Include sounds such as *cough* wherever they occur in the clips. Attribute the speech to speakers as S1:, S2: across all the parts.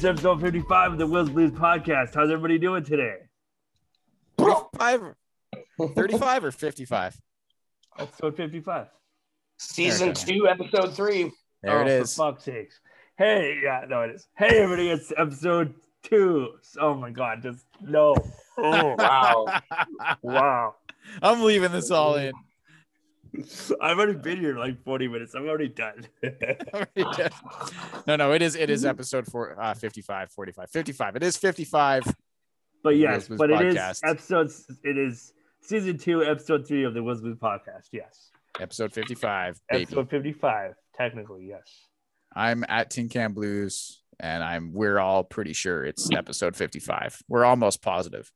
S1: Hey, it's episode 55 of the Wills Blues podcast. How's everybody doing today?
S2: 35, 35 or 55?
S1: Episode 55.
S3: Season two, episode three.
S2: There
S1: oh,
S2: it is.
S1: For fuck's sakes. Hey, yeah, no, it is. Hey, everybody, it's episode two. Oh my God, just no. Oh,
S3: Wow. *laughs*
S1: wow.
S2: I'm leaving this all in. *laughs*
S1: I've already been here like 40 minutes. I'm *laughs* already done.
S2: no, no, it is. It is episode four, uh, 55, 45, 55. It is 55.
S1: but yes, but it is episodes it is season two, episode three of the Blues podcast. Yes.
S2: Episode 55. Baby.
S1: Episode 55, technically, yes.
S2: I'm at Tin Can Blues, and I'm. We're all pretty sure it's episode 55. We're almost positive.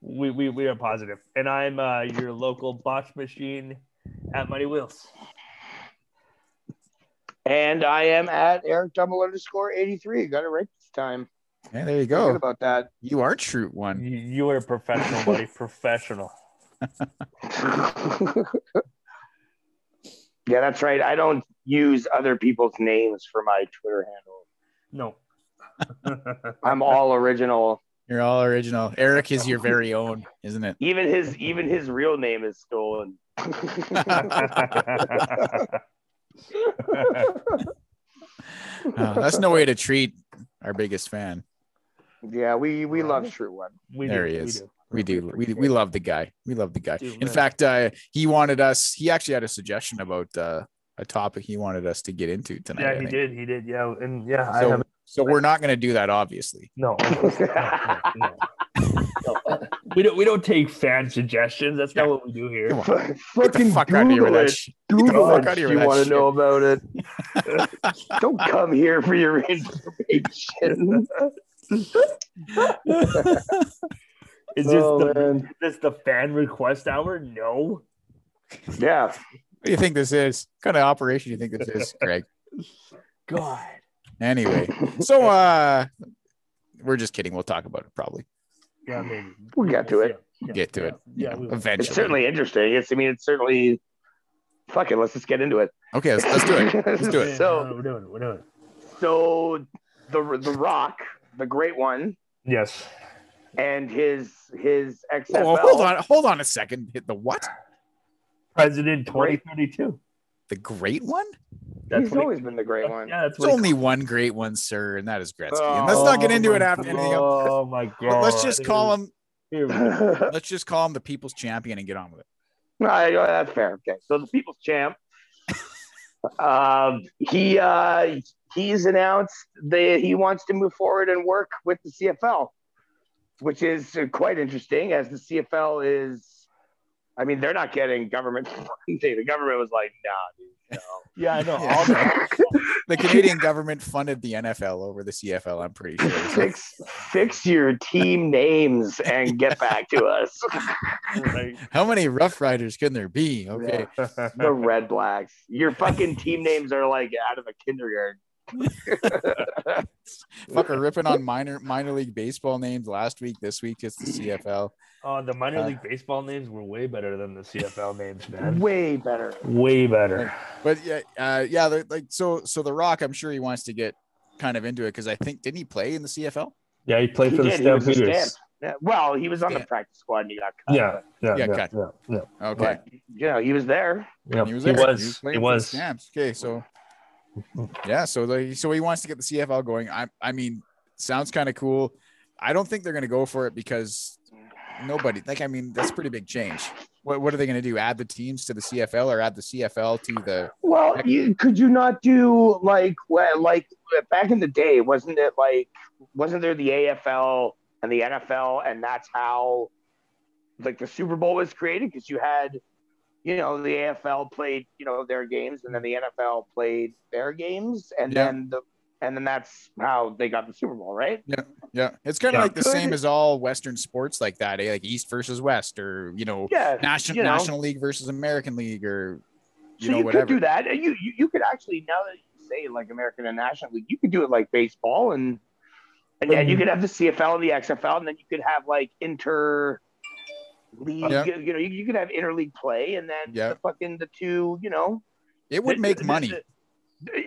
S1: We, we, we are positive. And I'm uh, your local botch machine at Mighty Wheels.
S3: And I am at Eric Double underscore 83. Got it right this time.
S2: Yeah, there you
S3: Forget
S2: go.
S3: about that.
S2: You are true one.
S1: You, you are a professional, buddy. *laughs* Professional. *laughs*
S3: yeah, that's right. I don't use other people's names for my Twitter handle.
S1: No. *laughs*
S3: I'm all original.
S2: You're all original. Eric is your very own, isn't it?
S3: Even his even his real name is stolen. *laughs*
S2: Uh, that's no way to treat our biggest fan.
S3: yeah, we we love True One.
S1: we
S2: There
S1: do,
S2: he
S1: we
S2: is.
S1: do.
S2: We do. We, we love the guy. We love the guy. In fact, uh, he wanted us. He actually had a suggestion about uh, a topic he wanted us to get into tonight.
S1: Yeah, he did. He did. Yeah. And yeah, I have
S2: so we're not going to do that, obviously. *laughs*
S1: no. no, no, no. We don't we don't take fan suggestions. That's not what we do here.
S2: Come on. Get the
S3: Fucking
S2: fuck out of here with
S3: Google
S2: that
S3: it.
S2: shit.
S3: Google
S2: fuck
S3: it.
S2: outta here
S3: You
S2: with that
S3: want to know about it? *laughs* Don't come here for your information.
S1: Is this
S3: oh,
S1: the
S3: man.
S1: this the fan request hour? No.
S3: Yeah.
S2: What do you think this is? What kind of operation do you think this is, *laughs* Greg?
S1: God.
S2: Anyway, *laughs* so uh, we're just kidding. We'll talk about it probably.
S1: Yeah, maybe.
S3: We'll get to it.
S1: Yeah,
S2: Get to
S1: yeah,
S2: it.
S1: Yeah,
S2: you know,
S1: we will.
S2: eventually.
S3: It's certainly interesting. It's I mean it's certainly fuck it, let's just get into it.
S2: Okay, let's, let's do it. Let's do it. *laughs*
S3: So-
S1: we're doing it. We're doing it.
S3: So the the Rock, the great one,
S1: Yes.
S3: and his his XFL.
S2: Oh, hold on, hold on a second. Hit the what?
S1: President
S3: Great.
S1: 2032.
S2: The great one?
S1: That's
S3: He's
S1: what he-
S3: always been the great one.
S1: Yeah, that's
S2: There's
S1: what he
S2: only one great one, sir, and that is Gretzky.
S3: Oh,
S2: and let's not get into it after anything else.
S1: Oh my *laughs* god.
S2: But let's just call him.
S1: Here we go.
S2: Let's just call him the people's champion and get on with it.
S3: Right, uh, that's fair. Okay, so the People's Champ, *laughs* um, he uh, he's announced that he wants to move forward and work with the CFL, which is uh, quite interesting, as the CFL is. I mean, they're not getting government *laughs* funding. The government was like, "Nah, dude, no."
S1: Yeah, I know.
S2: Yeah.
S1: All that. *laughs*
S2: The Canadian government funded the NFL over the CFL. I'm pretty sure. So-
S3: fix fix your team names and get back to us. *laughs*
S1: Right.
S2: How many Rough Riders can there be? Okay.
S3: the Red Blacks. Your fucking team names are like out of a kindergarten. *laughs*
S2: Fucker ripping on minor minor league baseball names last week. This week it's the CFL.
S1: Oh, the minor
S2: Uh,
S1: league baseball names were way better than the CFL names, man.
S3: Way better.
S1: Way better.
S2: But yeah, uh, yeah, they're like so. So the Rock, I'm sure he wants to get kind of into it because I think didn't he play in the CFL?
S1: Yeah, he played
S3: He
S1: for the
S3: did. He was
S1: Stampeders.
S3: Yeah, well, he was on the practice squad and he got cut.
S1: Yeah, yeah,
S2: Yeah,
S1: yeah,
S2: cut.
S1: yeah, yeah.
S2: Okay,
S3: But, you know, he was there.
S1: yeah.
S2: he was
S1: He
S2: there.
S1: was.
S2: playing
S1: He
S2: for the
S1: was.
S2: Stamps. Okay, so yeah, so the, so he wants to get the CFL going. I I mean, sounds kind of cool. I don't think they're going to go for it because nobody like I mean that's a pretty big change. What what are they going to do? Add the teams to the CFL or add the CFL to the
S3: Well, you, could you not do like like back in the day? Wasn't it like wasn't there the AFL and the NFL, and that's how like the Super Bowl was created? Because you had, you know, the AFL played you know their games, and then the NFL played their games, and
S2: Yeah.
S3: then the and then that's how they got the Super Bowl, right?
S2: Yeah, yeah. it's kind of
S1: Yeah.
S2: like the same as all Western sports like that, eh? Like East versus West, or you know,
S3: Yeah,
S2: National
S3: you know.
S2: National League versus American League, or you
S3: so
S2: know
S3: you
S2: whatever.
S3: could do that. and You, you you could actually now that you say like American and National League, you could do it like baseball and and yeah, you
S1: Mhm.
S3: could have the CFL and the XFL, and then you could have like inter league.
S2: Yeah.
S3: You know, you, you could have interleague play, and then
S2: Yeah.
S3: the fucking the two. You know,
S2: It would
S3: the-
S2: make
S3: the-
S2: money.
S3: the-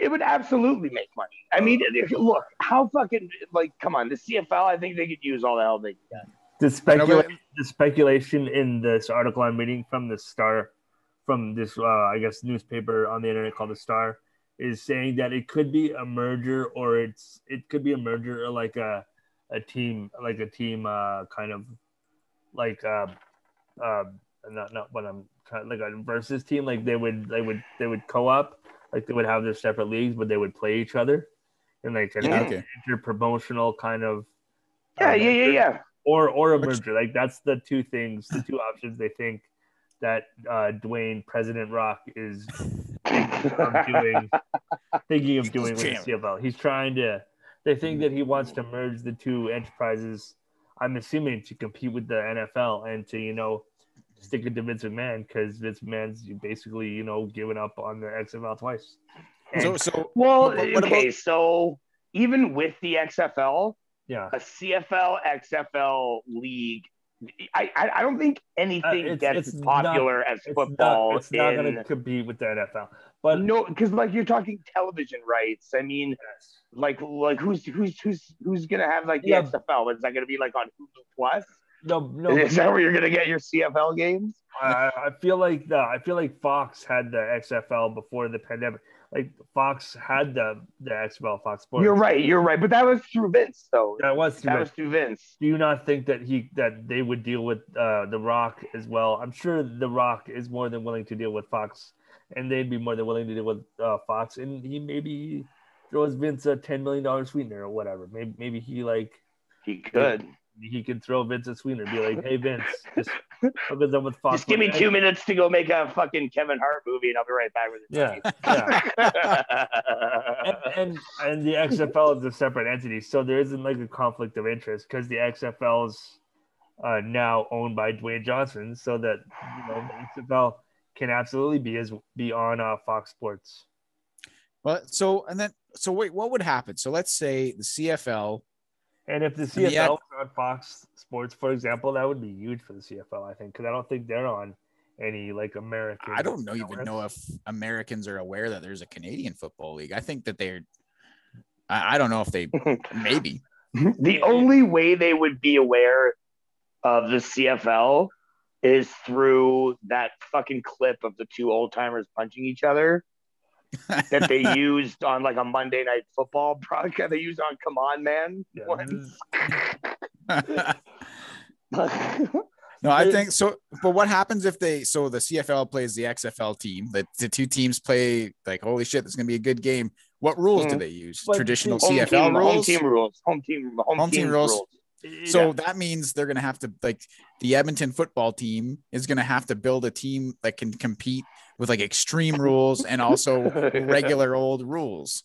S3: It would absolutely make money. I mean, if- look, how fucking like, come on, the CFL. I think they could use all the hell they can.
S1: The,
S2: I know,
S1: specula-
S2: but-
S1: the speculation in this article I'm reading from the Star, from this uh, I guess newspaper on the internet called the Star, is saying that it could be a merger or it's it could be a merger or like a a team like a team uh, kind of like uh, uh, not not when I'm kind of like a versus team like they would they would they would co-op like they would have their separate leagues but they would play each other and like an
S2: Yeah, okay.
S1: inter-promotional kind of
S3: Yeah,
S1: uh,
S3: yeah, yeah, yeah.
S1: or or a
S2: Which-
S1: merger. Like that's the two things, the two options they think that uh, Dwayne President Rock is of doing, thinking of doing *laughs* with the
S2: Champ.
S1: CFL. He's trying to. They think that he wants to merge the two enterprises. I'm assuming to compete with the NFL and to you know stick it to Vince McMahon because Vince McMahon's basically you know giving up on the XFL twice.
S2: So,
S1: And-
S2: so
S3: Well,
S2: But what
S3: okay,
S2: about-
S3: so even with the XFL,
S1: yeah,
S3: a CFL XFL league, I I, I don't think anything
S1: Uh, it's-
S3: gets
S1: it's
S3: as popular as
S1: it's
S3: football.
S1: not. It's not
S3: in-
S1: going to compete with the NFL, but
S3: no, because like you're talking television rights. I mean, like like who's who's who's who's gonna have like the
S1: Yeah.
S3: XFL? Is that gonna be like on Hulu Plus?
S1: no, no.
S3: Is that where you're gonna get your CFL games?
S1: I, I feel like the I feel like Fox had the XFL before the pandemic. Like Fox had the the XFL Fox Sports.
S3: You're right. You're right. But that was through Vince, though.
S1: That was too
S3: That
S1: much.
S3: was through Vince.
S1: Do you not think that he that they would deal with uh, the Rock as well? I'm sure the Rock is more than willing to deal with Fox, and they'd be more than willing to deal with uh, Fox. And he maybe throws Vince a ten million dollar sweetener or whatever. Maybe maybe he like
S3: He could.
S1: he could throw Vince a sweetener, be like, hey Vince, just *laughs* hook us up with Fox.
S3: Just give me two minutes to go make a fucking Kevin Hart movie, and I'll be right back with it.
S1: Yeah, yeah. and, and and the XFL is a separate entity, so there isn't like a conflict of interest because the XFL is uh, now owned by Dwayne Johnson, so that you know the XFL can absolutely be as be on uh, Fox Sports.
S2: well, so and then so wait, what would happen? So let's say the CFL.
S1: And if the CFL
S2: the
S1: was on Fox Sports, for example, that would be huge for the CFL, I think, because I don't think they're on any like American.
S2: I don't know even know if Americans are aware that there's a Canadian football league. I think that they're. I, I don't know if they *laughs* maybe.
S3: the only way they would be aware of the CFL is through that fucking clip of the two old timers punching each other that they *laughs* used on like a Monday night football broadcast. They used on Come On Man.
S1: Yeah, *laughs*
S3: once.
S2: No, I think so. But what happens if they so the CFL plays the XFL team? The, the two teams play like holy shit, this is gonna be a good game. What rules do
S3: Mhm.
S2: they use?
S1: But
S2: Traditional CFL
S3: team, home team rules. Home team. Home,
S2: Home team
S3: team,
S2: rules.
S3: rules.
S2: So
S1: Yeah.
S2: that means they're gonna have to like the Edmonton football team is gonna have to build a team that can compete with like extreme rules and also *laughs* regular old rules.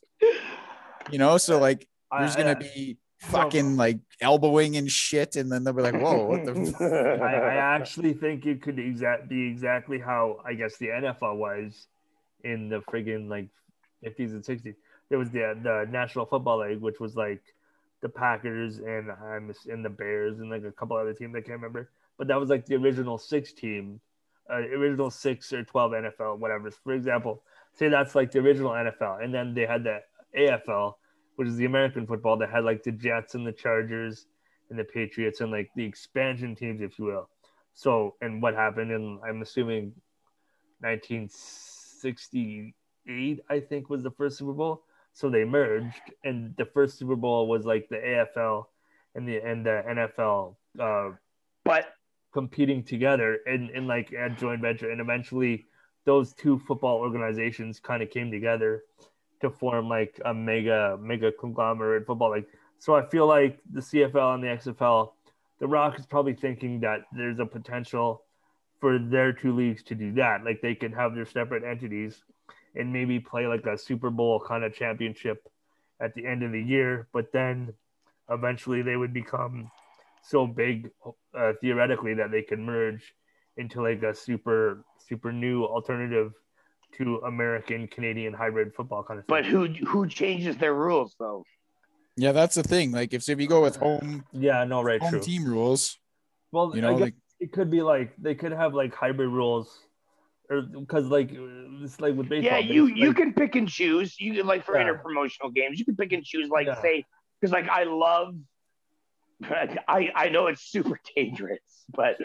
S2: You know, so like there's gonna be fucking like elbowing and shit, and then they'll be like, whoa, what the *laughs*
S1: I, I *laughs* actually think it could exact be exactly how I guess the NFL was in the friggin' like 50s and 60s. There was the the National Football League, which was like the Packers and I'm and the Bears and like a couple other teams I can't remember, but that was like the original six team, uh, original six or 12 NFL, whatever. For example, say that's like the original NFL, and then they had the AFL, which is the American football that had like the Jets and the Chargers and the Patriots and like the expansion teams, if you will. So, and what happened in, I'm assuming 1968, I think was the first Super Bowl. So they merged, and the first Super Bowl was like the AFL and the and the NFL uh,
S3: but
S1: competing together in, in like a joint venture, and eventually those two football organizations kind of came together to form like a mega mega conglomerate football league. So I feel like the CFL and the XFL, the Rock is probably thinking that there's a potential for their two leagues to do that. Like they can have their separate entities and maybe play like a Super Bowl kind of championship at the end of the year, but then eventually they would become so big uh, theoretically that they could merge into like a super super new alternative to American Canadian hybrid football kind of thing.
S3: but who who changes their rules though?
S2: Yeah, that's the thing. Like if, if you go with home
S1: yeah, no, right,
S2: home
S1: true.
S2: team rules,
S1: Well,
S2: you
S1: I
S2: know,
S1: guess
S2: like
S1: it could be like they could have like hybrid rules or because like it's like with baseball.
S3: Yeah, you
S1: base-
S3: you can pick and choose. You can like for
S1: Yeah.
S3: interpromotional games, you can pick and choose. Like
S1: Yeah.
S3: say, because like I love. *laughs* I I know it's super *laughs* dangerous, but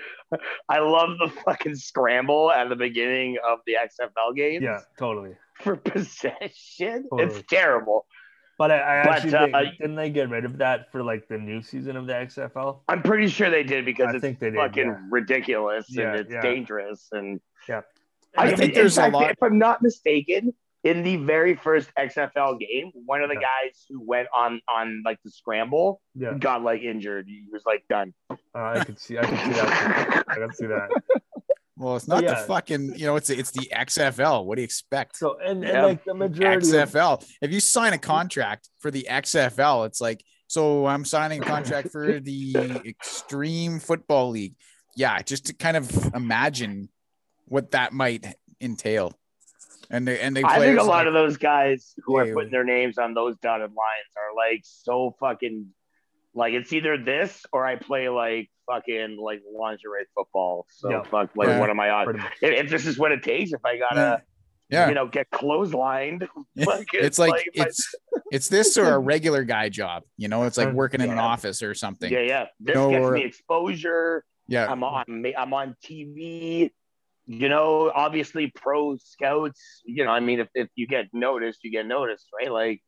S3: I love the fucking scramble at the beginning of the XFL games
S1: Yeah, totally.
S3: for *laughs* possession.
S1: Totally.
S3: It's terrible.
S1: But I, I
S3: But,
S1: actually
S3: uh,
S1: think, didn't they get rid of that for like the new season of the XFL?
S3: I'm pretty sure they did because
S1: I
S3: it's
S1: think they did,
S3: fucking
S1: yeah.
S3: ridiculous
S1: Yeah,
S3: and it's
S1: yeah.
S3: dangerous and
S2: I
S3: mean,
S2: think
S3: in
S2: there's a lot-
S3: If I'm not mistaken, in the very first XFL game, one of the
S1: Yeah.
S3: guys who went on on like the scramble
S1: Yeah,
S3: got like injured. He was like done.
S1: uh, I could see. I could see that. I could see that. *laughs*
S2: Well, it's not
S1: yeah.
S2: the fucking, you know, it's it's the XFL. What do you expect?
S1: So and, and
S3: Yeah.
S1: like the majority. Of,
S2: XFL. If you sign a contract for the XFL, it's like, so I'm signing a contract for the Extreme Football League. Yeah, just to kind of imagine what that might entail. And they and they
S3: I think a lot
S2: like-
S3: of those guys who are putting their names on those dotted lines are like so fucking like it's either this or I play like fucking like lingerie football. So
S1: Yeah.
S3: fuck like
S2: Yeah.
S3: what am I on? If, if this is what it takes, if I gotta
S2: yeah,
S3: you know get clotheslined, *laughs* *laughs*
S2: Yeah.
S3: like,
S2: it's like
S3: if I-
S2: it's it's this or a *laughs* regular guy job. You know, it's like working in an office or something.
S3: yeah, yeah. This
S2: No,
S3: gets
S2: or-
S3: me exposure.
S2: Yeah,
S3: I'm on I'm on TV. You know, obviously pro scouts, you know, I mean if, if you get noticed, you get noticed, right? Like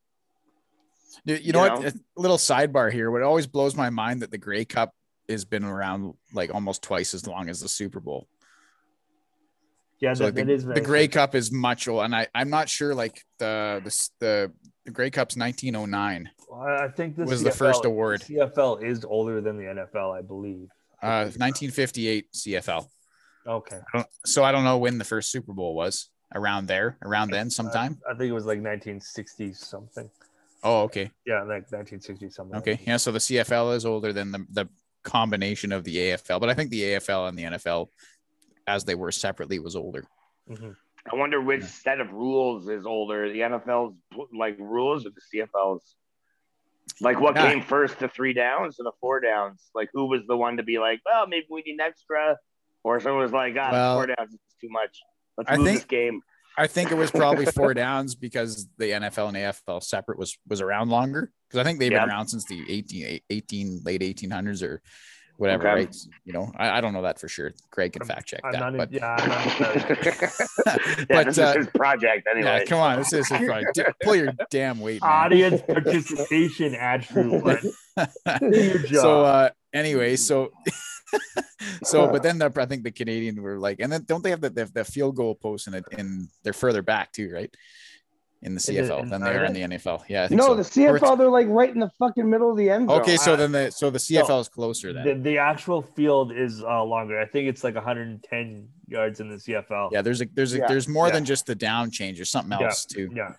S2: You, you know
S3: You
S2: what? A little sidebar here. What always blows my mind that the Grey Cup has been around like almost twice as long as the Super Bowl.
S1: Yeah,
S2: So
S1: that,
S2: like
S1: that
S2: the,
S1: is
S2: the Grey. Cup is much old, and I I'm not sure like the the the, the Grey Cup's 1909,
S1: I I think this
S2: was the first award.
S1: CFL is older than the NFL, I believe.
S2: uh 1958 CFL.
S1: Okay,
S2: I don't, so I don't know when the first Super Bowl was. Around there, around then, sometime.
S1: I, I think it was like 1960 something.
S2: Oh, okay,
S1: Yeah, like 1960 something.
S2: okay, yeah. So the CFL is older than the the combination of the AFL, but I think the AFL and the NFL, as they were separately, was older.
S1: hmm
S3: I wonder which
S2: Yeah.
S3: set of rules is older, the NFL's like rules or the CFL's. Like what
S2: Yeah.
S3: came first, the three downs or the four downs? Like who was the one to be like, well, maybe we need an extra, or someone was like, ah,
S2: Well,
S3: four downs is too much. Let's
S2: I
S3: move
S2: think-
S3: this game.
S2: I think it was probably four *laughs* downs because the NFL and AFL separate was was around longer because I think they've
S3: Yeah.
S2: been around since the 18, 18 late 1800s or whatever,
S3: Okay.
S2: right? You know, I, I don't know that for sure. Craig can fact check
S1: I'm
S2: that,
S1: not.
S2: but
S1: yeah, I'm not entirely *laughs*
S3: yeah, this
S2: uh,
S3: is his project anyway.
S2: yeah, come on, this is right. D- pull your damn weight, man.
S1: audience participation Andrew. but do your job.
S2: so uh anyway so *laughs* *laughs* so but then the, i think the canadian were like and then don't they have the, the, the field goal post in it in they're further back too right in the cfl
S1: in-
S2: than they are in the nfl yeah I think
S3: no,
S2: so.
S3: the
S2: Or it's-
S3: CFL, they're like right in the fucking middle of the end zone.
S2: okay so
S3: I-
S2: then the so the cfl is closer then
S1: the, the actual field is uh, longer. I think it's like 110 yards in the CFL.
S2: yeah there's a there's a
S3: Yeah,
S2: there's more
S1: yeah.
S2: than just the down change there's something
S1: Yeah,
S2: else too
S1: Yeah.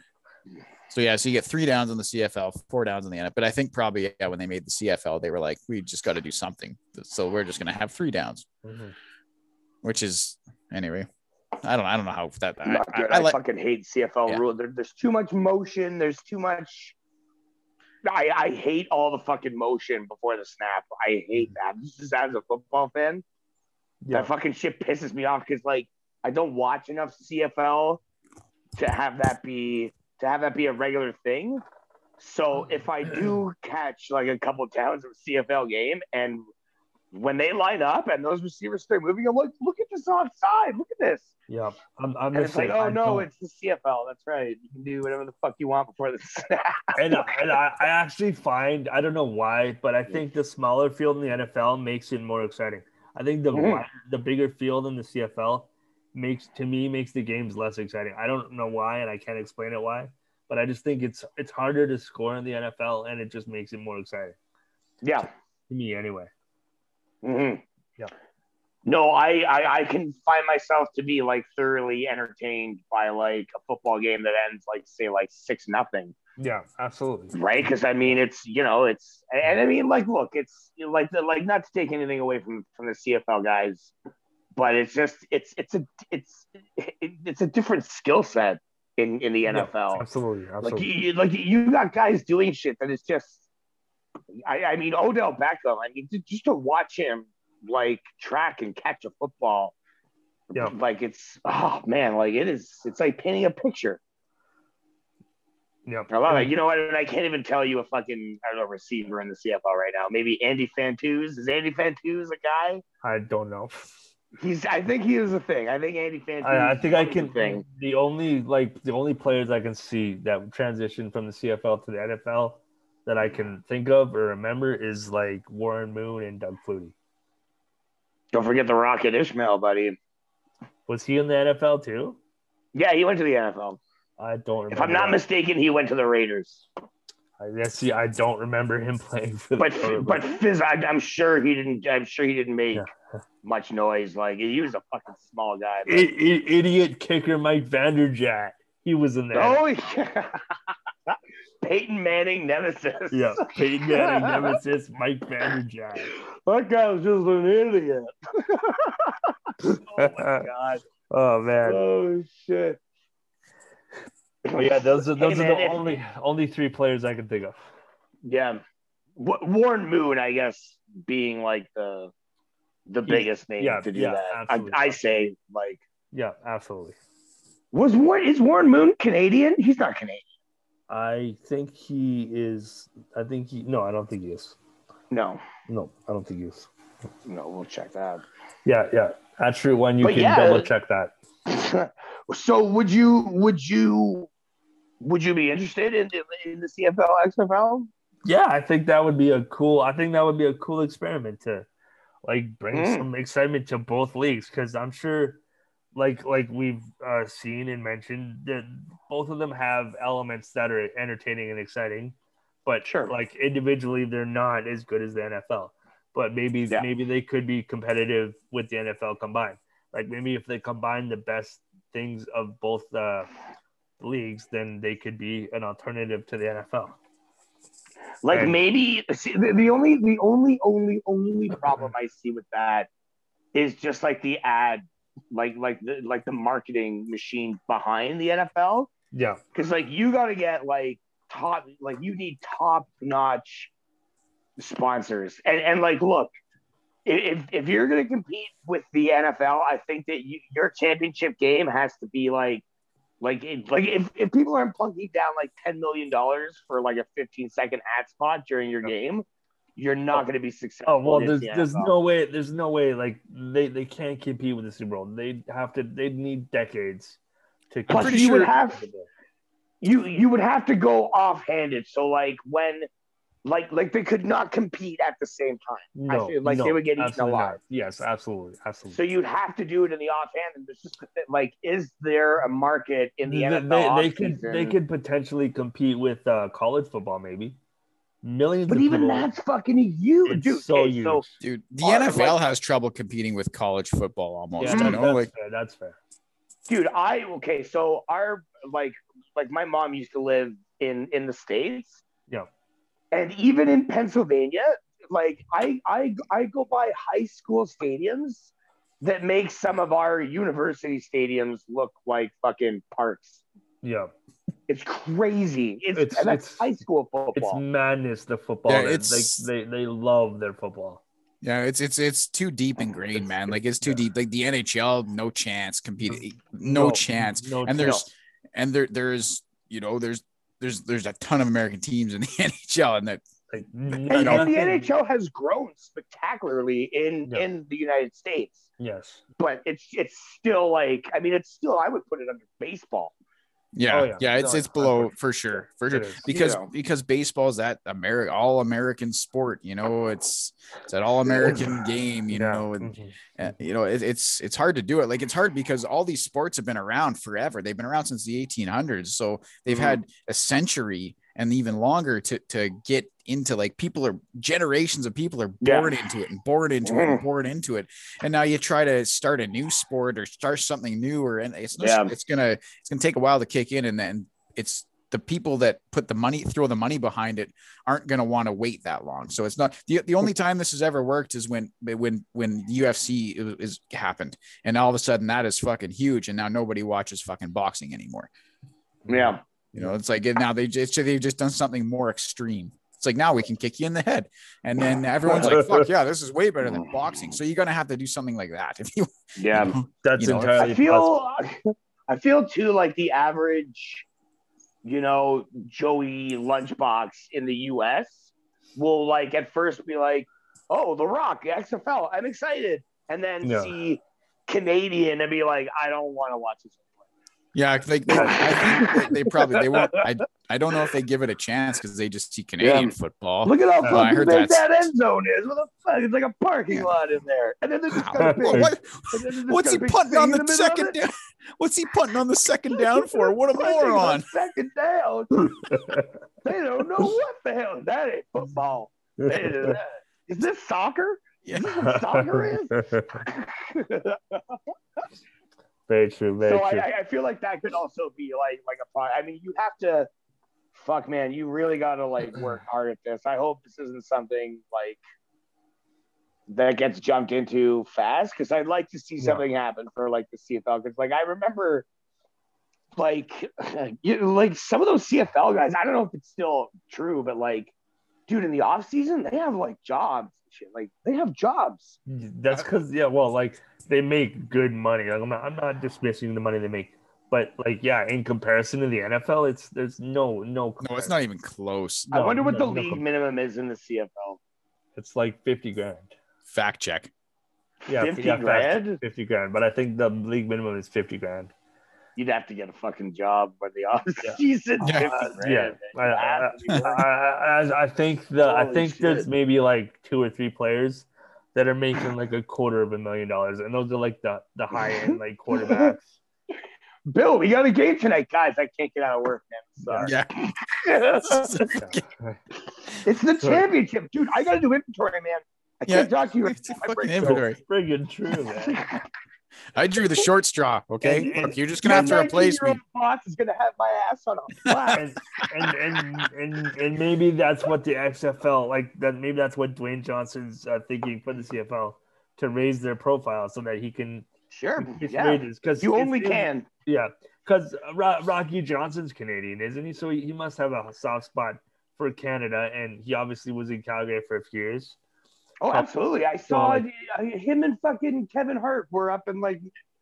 S2: So yeah so you get three downs on the cfl four downs on the nfl but i think probably yeah when they made the cfl they were like we just got to do something so we're just going to have three downs
S1: Mhm.
S2: which is anyway. I don't I don't know how that I, I. I
S3: I,
S2: like
S3: fucking hate CFL
S2: Yeah.
S3: rule. There, there's too much motion. There's too much. I, I hate all the fucking motion before the snap. I hate that. This is as a football fan.
S1: Yeah.
S3: That fucking shit pisses me off because like I don't watch enough CFL to have that be to have that be a regular thing. So if I do catch like a couple downs of a CFL game and when they line up and those receivers start moving, I'm like, look at this offside. Look at this.
S1: Yeah. I'm, I'm
S3: it's like, oh
S1: I
S3: no,
S1: don't-
S3: it's the CFL. That's right. You can do whatever the fuck you want before the snap.
S1: and, and I, I actually find I don't know why, but I think the smaller field in the NFL makes it more exciting. I think the
S3: Mhm.
S1: the bigger field in the CFL makes to me makes the games less exciting. I don't know why, and I can't explain it why, but I just think it's it's harder to score in the NFL, and it just makes it more exciting
S3: yeah.
S1: to me anyway.
S3: hmm
S1: Yeah.
S3: No, I, I I can find myself to be like thoroughly entertained by like a football game that ends like say like six nothing,
S1: Yeah, absolutely.
S3: right? Because I mean it's you know it's and I mean like look it's like the, like not to take anything away from from the CFL guys, but it's just it's it's a it's it's a different skill set in in the
S1: Yeah,
S3: NFL.
S1: Absolutely,
S3: Like you, like you got guys doing shit that is just. I, I mean Odell Beckham. I mean just to watch him like track and catch a football
S1: Yeah.
S3: Like it's oh man, like it is. It's like painting a picture.
S1: Yeah.
S3: I love it. You know what? And I can't even tell you a fucking I don't know receiver in the CFL right now. Maybe Andy Fantuz. Is Andy Fantuz a guy?
S1: I don't know. *laughs*
S3: He's. I think he is a thing. I think Andy Fantuz.
S1: I, I think I can.
S3: Thing.
S1: The only like the only players I can see that transition from the CFL to the NFL that I can think of or remember is like Warren Moon and Doug Flutie.
S3: Don't forget the Rocket Ismail, buddy.
S1: Was he in the NFL too?
S3: Yeah, he went to the NFL.
S1: I don't remember.
S3: If I'm not
S1: that.
S3: mistaken, he went to the Raiders.
S1: I guess see, I don't remember him *laughs* playing for the
S3: But but Fizz, I, I'm sure he didn't. I'm sure he didn't make
S1: Yeah.
S3: much noise. Like he was a fucking small guy. but-
S1: I- I- idiot kicker Mike Vanderjagt. He was in there.
S3: Oh yeah. *laughs* Peyton Manning nemesis.
S1: Yeah, Peyton Manning *laughs* nemesis Mike Vanderjagt.
S3: That guy was just an idiot. oh my god.
S1: Oh man.
S3: Oh shit.
S1: But yeah, those are those
S3: Hey,
S1: are the
S3: man, if-
S1: only only three players I can think of.
S3: Yeah. Warren Moon, I guess, being like the the
S1: He's-
S3: biggest name
S1: yeah,
S3: to do
S1: yeah,
S3: that. I. I say like
S1: Yeah, absolutely.
S3: was Warren is Warren Moon Canadian? He's not Canadian.
S1: I think he is. I think he. No, I don't think he is.
S3: No.
S1: No, I don't think he is.
S3: No, we'll check that.
S1: Yeah, yeah. That's true. When you
S3: But
S1: can
S3: yeah.
S1: double check that. *laughs*
S3: so would you would you would you be interested in, in the CFL XFL?
S1: Yeah, I think that would be a cool. I think that would be a cool experiment to, like, bring
S3: Mm.
S1: some excitement to both leagues because I'm sure, like, like we've uh, seen and mentioned that both of them have elements that are entertaining and exciting, but
S3: Sure.
S1: like individually they're not as good as the NFL. But maybe
S3: Yeah.
S1: maybe they could be competitive with the NFL combined. Like maybe if they combine the best things of both uh, leagues, then they could be an alternative to the NFL.
S3: Like
S1: And-
S3: maybe see, the, the only the only only only problem I see with that is just like the ad, like like the like the marketing machine behind the NFL.
S1: Yeah.
S3: Because like you got to get like top, like you need top notch sponsors, and and like look, if if you're gonna compete with the NFL, I think that you, your championship game has to be like. Like, it, like if, if people aren't plunking down like ten million dollars for like a fifteen second ad spot during your game, you're not oh. going to be successful.
S1: Oh well, there's
S3: the
S1: there's no way there's no way like they they can't compete with the Super Bowl. They have to they need decades to.
S3: Plus, you would have you you would have to go off-handed. So like when like like they could not compete at the same time.
S1: no,
S3: I feel like
S1: no,
S3: they would get eaten
S1: absolutely
S3: alive.
S1: not. Yes, absolutely, absolutely.
S3: So you'd have to do it in the offhand. And there's just like, is there a market in the
S1: They-
S3: NFL?
S1: they, they could they could potentially compete with uh, college football maybe. Millions,
S3: but
S1: of
S3: even
S1: people-
S3: that's fucking huge,
S1: it's
S3: dude.
S1: so
S3: okay,
S1: huge.
S3: so
S2: Dude, the
S3: Uh,
S2: NFL
S3: like-
S2: has trouble competing with college football almost.
S1: yeah,
S2: you
S1: that's,
S2: like
S1: fair. That's fair.
S3: dude i okay so our like like my mom used to live in in the states
S1: Yeah.
S3: And even in pennsylvania like i i i go by high school stadiums that make some of our university stadiums look like fucking parks
S1: Yeah,
S3: it's crazy it's,
S1: It's-
S3: and that's
S1: it's-
S3: high school football.
S1: it's madness. The football.
S2: Yeah, it's-
S1: they, they they love their football.
S2: yeah, it's it's it's too deep ingrained,
S1: It's-
S2: man. Like it's too
S1: yeah.
S2: deep. Like the NHL, no chance competing, no, chance.
S1: No
S2: and
S1: chance.
S2: there's and there there's you know there's there's there's a ton of American teams in the *laughs* NHL, and that
S1: like,
S3: and,
S1: n-
S3: and the nhl has grown spectacularly in
S1: Yeah.
S3: in the united states
S1: Yes.
S3: but it's it's still like I mean it's still I would put it under baseball.
S2: Yeah,
S1: Oh,
S2: yeah,
S1: yeah.
S2: it's it's below for sure, for sure. Because
S3: You know.
S2: because baseball is that America all American sport. You know, it's it's that all American game. You
S1: Yeah.
S2: know, and
S1: Mhm.
S2: uh, you know it, it's it's hard to do it like it's hard because all these sports have been around forever they've been around since the 1800s so they've
S3: Mhm.
S2: had a century and even longer to to get into like people are generations of people are
S3: Yeah.
S2: born into it and born into it and
S3: Mhm.
S2: born into it and now you try to start a new sport or start something new or and it's
S3: Yeah.
S2: it's gonna it's gonna take a while to kick in and then it's the people that put the money throw the money behind it aren't going to want to wait that long so it's not the, the only time this has ever worked is when when when UFC is, is happened and all of a sudden that is fucking huge and now nobody watches fucking boxing anymore
S3: Yeah.
S2: you know it's like now they just they've just done something more extreme It's like now we can kick you in the head, and then everyone's like, "Fuck yeah, this is way better than *laughs* boxing." So you're gonna have to do something like that if you. *laughs*
S3: Yeah,
S2: you know,
S1: That's
S2: You know,
S1: entirely
S3: I feel,
S1: possible.
S3: I feel too like the average, you know, Joey lunchbox in the U.S. will like at first be like, "Oh, The Rock, XFL, I'm excited," and then
S1: Yeah.
S3: see Canadian and be like, "I don't want to watch this."
S2: Yeah, they, I think they, probably they won't. I I don't know if they give it a chance because they just see Canadian football.
S3: Look at how
S1: Uh,
S2: I heard
S3: big that end zone is. What the fuck? It's like a parking
S2: Yeah.
S3: lot in there, and then they're just gonna pick. *laughs*
S2: What- what-
S3: then they're just
S2: what's he
S3: gonna pick
S2: punting on
S3: in
S2: the, second down? *laughs* What's he punting on the second *laughs* down for? What a moron!
S3: Second down. they don't know what the hell that ain't football. Is is this soccer?
S2: Yeah.
S3: Is this what soccer is?
S1: Very true. Very
S3: so
S1: true.
S3: I, I feel like that could also be like like a fun. I mean, you have to. Fuck, man, you really got to like *clears throat* work hard at this. I hope this isn't something like that gets jumped into fast because I'd like to see
S1: Yeah.
S3: something happen for like the CFL. Because like I remember, like *laughs* you like some of those CFL guys. I don't know if it's still true, but like, dude, in the off season they have like jobs. Shit. Like they have jobs.
S1: That's because yeah, well, like they make good money. Like I'm not, I'm not dismissing the money they make, but like yeah, in comparison to the NFL, it's there's no no.
S2: No, it's not even close.
S3: I wonder what
S1: no,
S3: the
S1: no
S3: league
S1: com-
S3: minimum is in the CFL.
S1: It's like fifty grand.
S2: Fact check.
S1: Yeah,
S3: Fifty
S1: yeah,
S3: grand.
S1: Fifty grand, but I think the league minimum is fifty grand.
S3: You'd have to get a fucking job by the off
S1: Yeah. *laughs*
S3: season.
S2: Yeah.
S3: 50 grand,
S1: yeah. I, I,
S3: have to be
S1: I. I, I- I think the I
S3: Holy
S1: think there's maybe like two or three players that are making like a quarter of a million dollars, and those are like the the high end like *laughs* quarterbacks.
S3: Bill, we got a game tonight, guys. I can't get out of work, man. Sorry. Yeah. *laughs* It's the championship, dude. I got to do inventory, man. I
S2: Yeah.
S3: can't talk to you.
S2: It's a fucking inventory.
S1: Friggin' true, man. *laughs*
S2: I drew the short straw. Okay,
S1: And- and-
S2: look, you're just gonna have to replace me.
S3: 19-year-old boss is gonna have my ass on a flat.
S1: and, and and and and maybe that's what the XFL like that. Maybe that's what Dwayne Johnson's uh, thinking for the CFL to raise their profile so that he can
S3: sure,
S1: increase
S3: yeah.
S1: wages because
S3: You only can.
S1: Yeah, because Rocky Johnson's Canadian, isn't he? So he, he must have a soft spot for Canada, and he obviously was in Calgary for a few years.
S3: Oh, absolutely. I saw
S1: like-
S3: uh, him and fucking Kevin Hart were up in like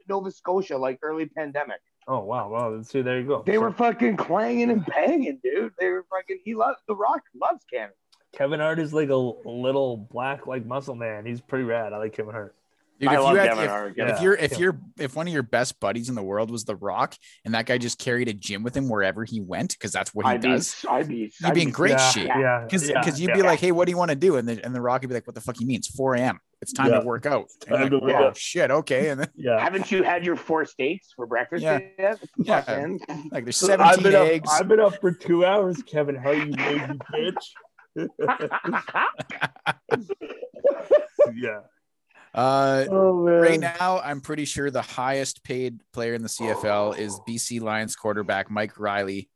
S3: Nova Scotia, like early pandemic.
S1: Oh wow, wow. See, there you go.
S3: They
S1: So
S3: were fucking clanging and banging, dude. They were fucking. He loves the Rock. Loves Canada.
S1: Kevin Hart is like a little black like muscle man. He's pretty rad. I like Kevin Hart.
S2: Dude,
S3: I
S2: if
S3: love
S2: you had,
S3: Kevin
S2: if,
S3: Hart.
S2: if
S1: Yeah.
S2: you're if
S1: Yeah.
S2: you're if one of your best buddies in the world was The Rock, and that guy just carried a gym with him wherever he went, because that's what he
S3: I'd
S2: does.
S3: be. I'd be.
S2: You'd
S3: I'd
S2: be in great
S1: yeah,
S2: shape.
S1: Yeah,
S2: Because
S1: yeah,
S2: you'd
S1: yeah.
S2: be like, hey, what do you want to do? And the and the Rock would be like, what the fuck you mean? It's 4 a.m. It's time
S1: Yeah.
S2: to work out. And
S1: to
S2: like,
S1: work
S2: oh
S1: out.
S2: shit, okay. And then
S1: yeah.
S3: Haven't you had your four steaks for breakfast
S2: Yeah.
S3: yet?
S2: Yeah. Like there's 17
S1: I've been
S2: eggs.
S1: Up, I've been up for two hours, Kevin How you lazy *laughs* bitch. *laughs* *laughs* yeah.
S2: Uh,
S1: Oh
S2: right now, I'm pretty sure the highest paid player in the CFL is BC Lions quarterback Mike Reilly,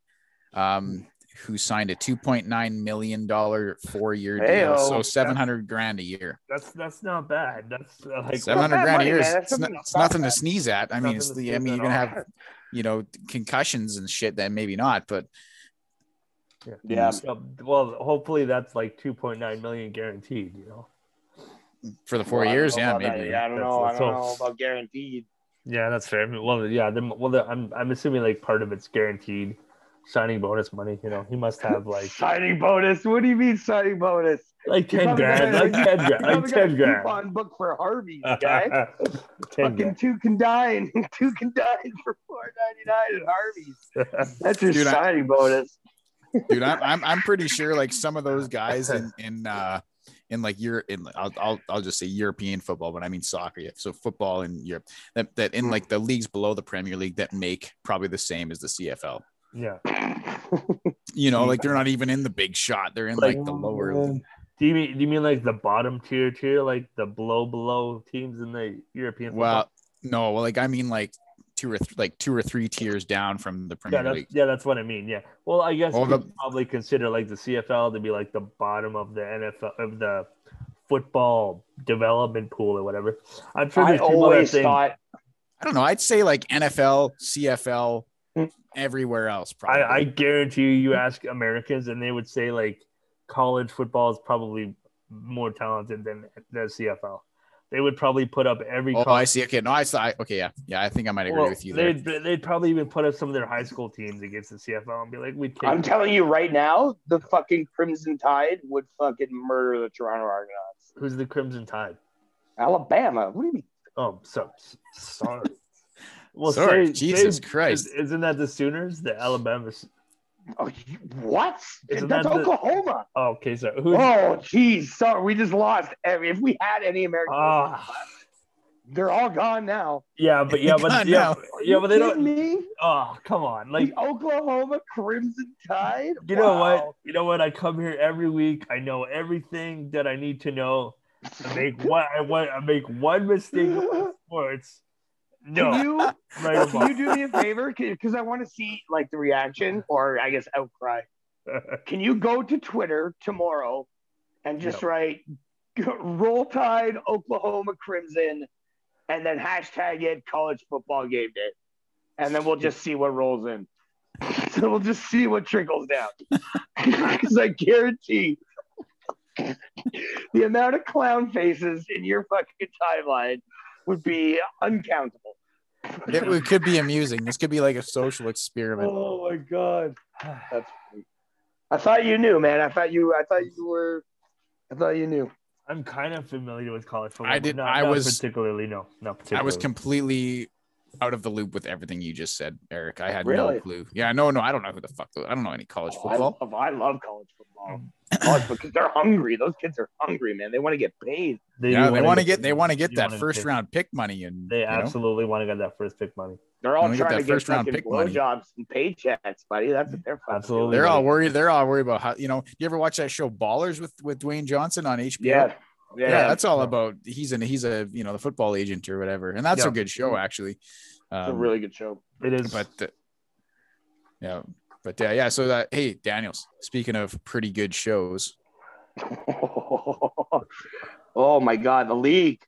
S2: um, who signed a 2.9 million dollar four year deal,
S3: Heyo.
S2: so 700 grand a year.
S1: That's that's not bad. That's uh, like
S2: 700
S3: bad
S2: grand a year.
S3: man.
S2: is- It's, not- it's
S3: not
S2: nothing to sneeze at. I mean, it's the. I mean, you're gonna
S1: all.
S2: have, you know, concussions and shit. Then maybe not, but
S3: Yeah.
S1: So, well, hopefully that's like 2.9 million guaranteed. You know.
S2: For the four
S3: Well,
S2: years, yeah,
S3: about that.
S2: maybe.
S3: Yeah, I don't
S1: That's-
S3: know. I don't
S1: all.
S3: know about guaranteed.
S1: Yeah, that's fair. I mean, well, yeah. Then, well, the, I'm I'm assuming like part of it's guaranteed signing bonus money. You know, he must have *laughs* like
S3: signing bonus. What do you mean signing bonus?
S1: like ten
S3: probably
S1: grand,
S3: got-
S1: like *laughs* ten grand,
S3: you
S1: like
S3: probably got a
S1: ten grand.
S3: Coupon book for Harvey's, *laughs* guy. Fucking
S1: grand.
S3: two can dine. two can dine for four ninety nine at Harvey's. That's your
S2: Dude, I-
S3: signing bonus.
S2: dude I'm, I'm i'm pretty sure like some of those guys in in uh in like Europe in I'll, I'll I'll just say European football but I mean soccer yeah so football in Europe that that in hmm. like the leagues below the Premier League that make probably the same as the CFL
S1: yeah. *laughs*
S2: you know like they're not even in the big shot they're in like, the lower
S1: Do you mean do you mean like the bottom tier tier, like the below below teams in the European?
S2: well no well like I mean like two or th- like two or three tiers down from the? Premier
S1: yeah, that's,
S2: League
S1: yeah, that's what I mean. Yeah. Well, I guess
S2: Well,
S1: we
S2: the-
S1: probably consider like the CFL to be like the bottom of the NFL of the football development pool or whatever. I'm sure
S3: I
S1: people that
S3: always
S1: think
S3: thought
S2: I don't know I'd say like NFL CFL
S3: Hmm.
S2: everywhere else probably
S1: I, I guarantee you, you ask Americans and they would say like college football is probably more talented than the CFL. They would probably put up every.
S2: Oh, I see. Okay, no, I saw. Okay, yeah, yeah. I think I might agree
S1: Well,
S2: with you there.
S1: They'd, they'd probably even put up some of their high school teams against the CFL and be like, "We'd.
S3: I'm telling you right now, the fucking Crimson Tide would fucking murder the Toronto Argonauts.
S1: Who's the Crimson Tide?
S3: Alabama. What do you mean?
S1: Oh, so sorry. *laughs* Well,
S2: Sorry,
S1: say-
S2: Jesus
S1: say-
S2: Christ.
S1: Isn't that the Sooners? The Alabama.
S3: Oh, you- what?
S1: Isn't
S3: That's
S1: that the-
S3: Oklahoma.
S1: Oh, okay, so who's?
S3: Oh, jeez. Sorry, we just lost every. If we had any American,
S1: Ah,
S3: they're all gone now.
S1: yeah, but yeah, but
S2: God,
S1: yeah,
S2: no.
S1: yeah, but they don't.
S3: me.
S1: Oh, come on! Like,
S3: the Oklahoma Crimson Tide.
S1: you know what? You know what? I come here every week. I know everything that I need to know. I make *laughs* one. I want. I make one mistake in sports. No,
S3: Can you *laughs*
S1: right
S3: can you do me a favor? Because I want to see like the reaction or I guess outcry. *laughs* Can you go to Twitter tomorrow and just write *laughs* "Roll Tide Oklahoma Crimson" and then hashtag it College Football Game Day, and then we'll just see what rolls in. So we'll just see what trickles down. Because I guarantee the amount of clown faces in your fucking timeline would be uncountable.
S2: It, it could be amusing. This could be like a social experiment.
S3: Oh my god, *sighs* that's. Funny. I thought you knew, man. I thought you. I thought you were. I thought you knew.
S1: I'm kind of familiar with college football.
S2: I did-
S1: Not,
S2: I
S1: not
S2: was-
S1: particularly. No, not particularly.
S2: I was completely out of the loop with everything you just said, Eric. I had
S3: Really?
S2: no clue. Yeah, no, no, I don't know who the fuck. I don't know any college
S3: Oh, I,
S2: football.
S3: love, I love college football. Mm. College because they're hungry. Those kids are hungry, man. They want to get paid.
S1: They
S2: yeah, they
S1: wanna
S2: want get they want to get that first
S1: get-
S2: round pick money, and
S1: They
S2: you know?
S1: absolutely want to get that first pick money.
S3: They're all
S2: Wanna get
S3: trying
S2: that
S3: to get
S2: first round pick money.
S3: blowjobs and paychecks, buddy. That's what they're fucking
S1: Absolutely.
S2: they're all worried. They're all worried about how you know. You ever watch that show Ballers with with Dwayne Johnson on HBO?
S3: Yeah,
S2: yeah,
S3: yeah.
S2: that's all about. He's an he's a you know the football agent or whatever, and that's
S1: Yeah.
S2: a good show actually.
S3: it's a
S2: Um,
S3: really good show.
S1: It is.
S2: but uh, yeah, but uh, yeah. So that hey, Daniels. Speaking of pretty good shows, *laughs*
S3: oh my god, the league.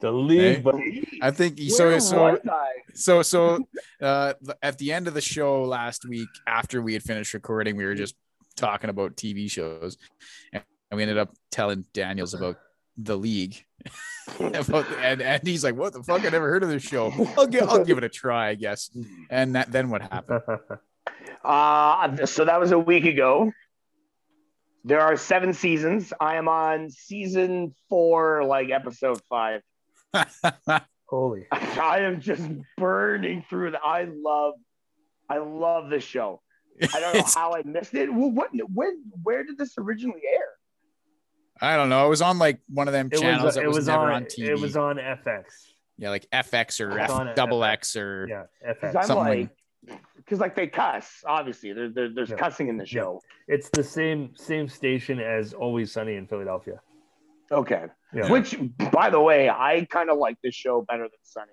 S1: the league,
S2: Hey.
S1: but
S2: I think so.
S3: Where
S2: So so so uh at the end of the show last week after we had finished recording we were just talking about tv shows and we ended up telling daniels about the league *laughs* and, and he's like what the fuck i never heard of this show *laughs* i'll give, I'll give it a try i guess and that, then what happened *laughs*
S3: Uh, so that was a week ago. There are seven seasons. I am on season four, like episode five.
S1: holy.
S3: I am just burning through the. I love, I love this show. I don't know how I missed it. Well, what, when, where did this originally air?
S2: I don't know it was on like one of them
S1: It
S2: channels
S1: was,
S2: that
S1: it
S2: was,
S1: was
S2: never
S1: on,
S2: on tv
S1: It was on FX.
S2: yeah like fx or f double
S1: FX.
S2: x or
S1: Yeah, FX.
S3: I'm
S2: Something like-
S3: like, because like they cuss. Obviously, there, there, there's
S1: Yeah.
S3: cussing in the show.
S1: It's the same same station as Always Sunny in Philadelphia.
S3: Okay.
S1: Yeah.
S3: Which, by the way, I kind of like this show better than Sunny.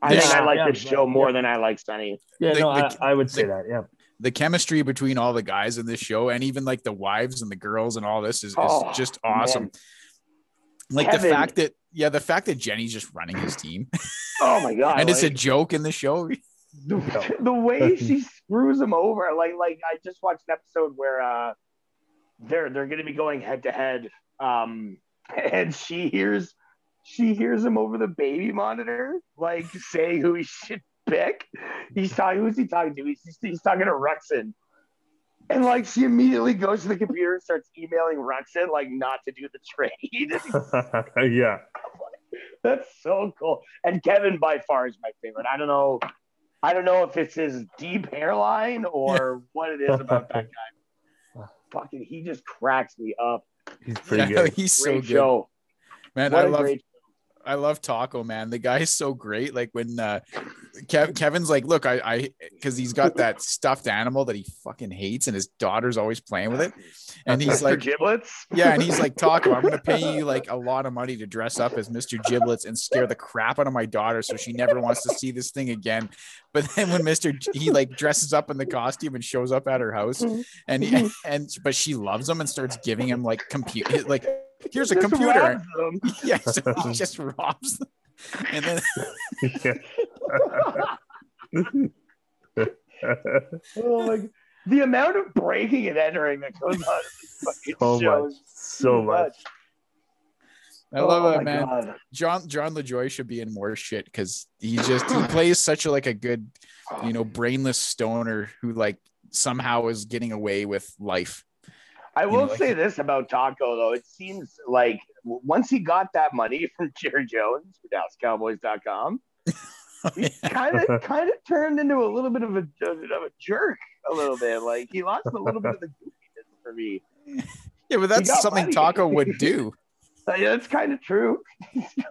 S3: I
S2: Yeah,
S3: think I like
S1: yeah,
S3: this
S1: yeah,
S3: show more
S1: yeah.
S3: than I like Sunny.
S1: Yeah,
S2: The-
S1: no,
S2: the-
S1: I, I would say
S2: the-
S1: that. Yeah.
S2: The chemistry between all the guys in this show and even like the wives and the girls and all this is, is
S3: Oh,
S2: just awesome.
S3: man.
S2: Like the fact that yeah, the fact that Jenny's just running his team *laughs*
S3: Oh my god!
S2: and it's a joke in the show. *laughs*
S3: the, *laughs* the way she screws him over. Like, like I just watched an episode where uh, they're they're going to be going head to head, um, and she hears she hears him over the baby monitor, like say who he should pick. He's talking. Who's he talking to? He's, he's talking to Ruxin. And like she immediately goes to the computer and starts emailing Ruxin like not to do the trade. *laughs* *laughs*
S1: yeah.
S3: That's so cool. And Kevin by far is my favorite. I don't know. I don't know if it's his deep hairline or what it is about that guy. *laughs* Fucking, he just cracks me up.
S1: He's pretty
S2: Yeah,
S1: good.
S2: he's so
S3: Great
S2: good.
S3: show.
S2: Man,
S3: what
S2: I
S3: a
S2: love
S3: great.
S2: I love Taco, man. The guy is so great. Like when uh Kev, Kevin's like, look, I I because he's got that stuffed animal that he fucking hates, and his daughter's always playing with it. And he's
S3: Mr.
S2: like,
S3: giblets.
S2: Yeah, and he's like, *laughs* Taco, I'm gonna pay you like a lot of money to dress up as Mr. Giblets and scare the crap out of my daughter so she never wants to see this thing again. But then when Mr. G- he like dresses up in the costume and shows up at her house, and he, and but she loves him and starts giving him like compute like here's a
S3: Just
S2: computer.
S3: robs them. *laughs*
S2: Yeah, so he *laughs* just robs them. And then *laughs*
S3: oh my! the amount of breaking and entering that goes on in these fucking
S1: So much, so much.
S2: I love
S3: Oh
S2: it, man.
S3: God.
S2: John Jon Lajoie should be in more shit because he just he plays such a like a good, you know, brainless stoner who like somehow is getting away with life.
S3: I
S2: You
S3: will
S2: know, like-
S3: say this about Taco though. It seems like once he got that money *laughs* from Jerry Jones for DallasCowboys.com, *laughs* he kind of kind of turned into a little bit of a of a jerk a little bit. Like he lost a little bit of the goofiness for me.
S2: Yeah, but that's something
S3: money.
S2: Taco would do. *laughs*
S3: Yeah, that's kind of true.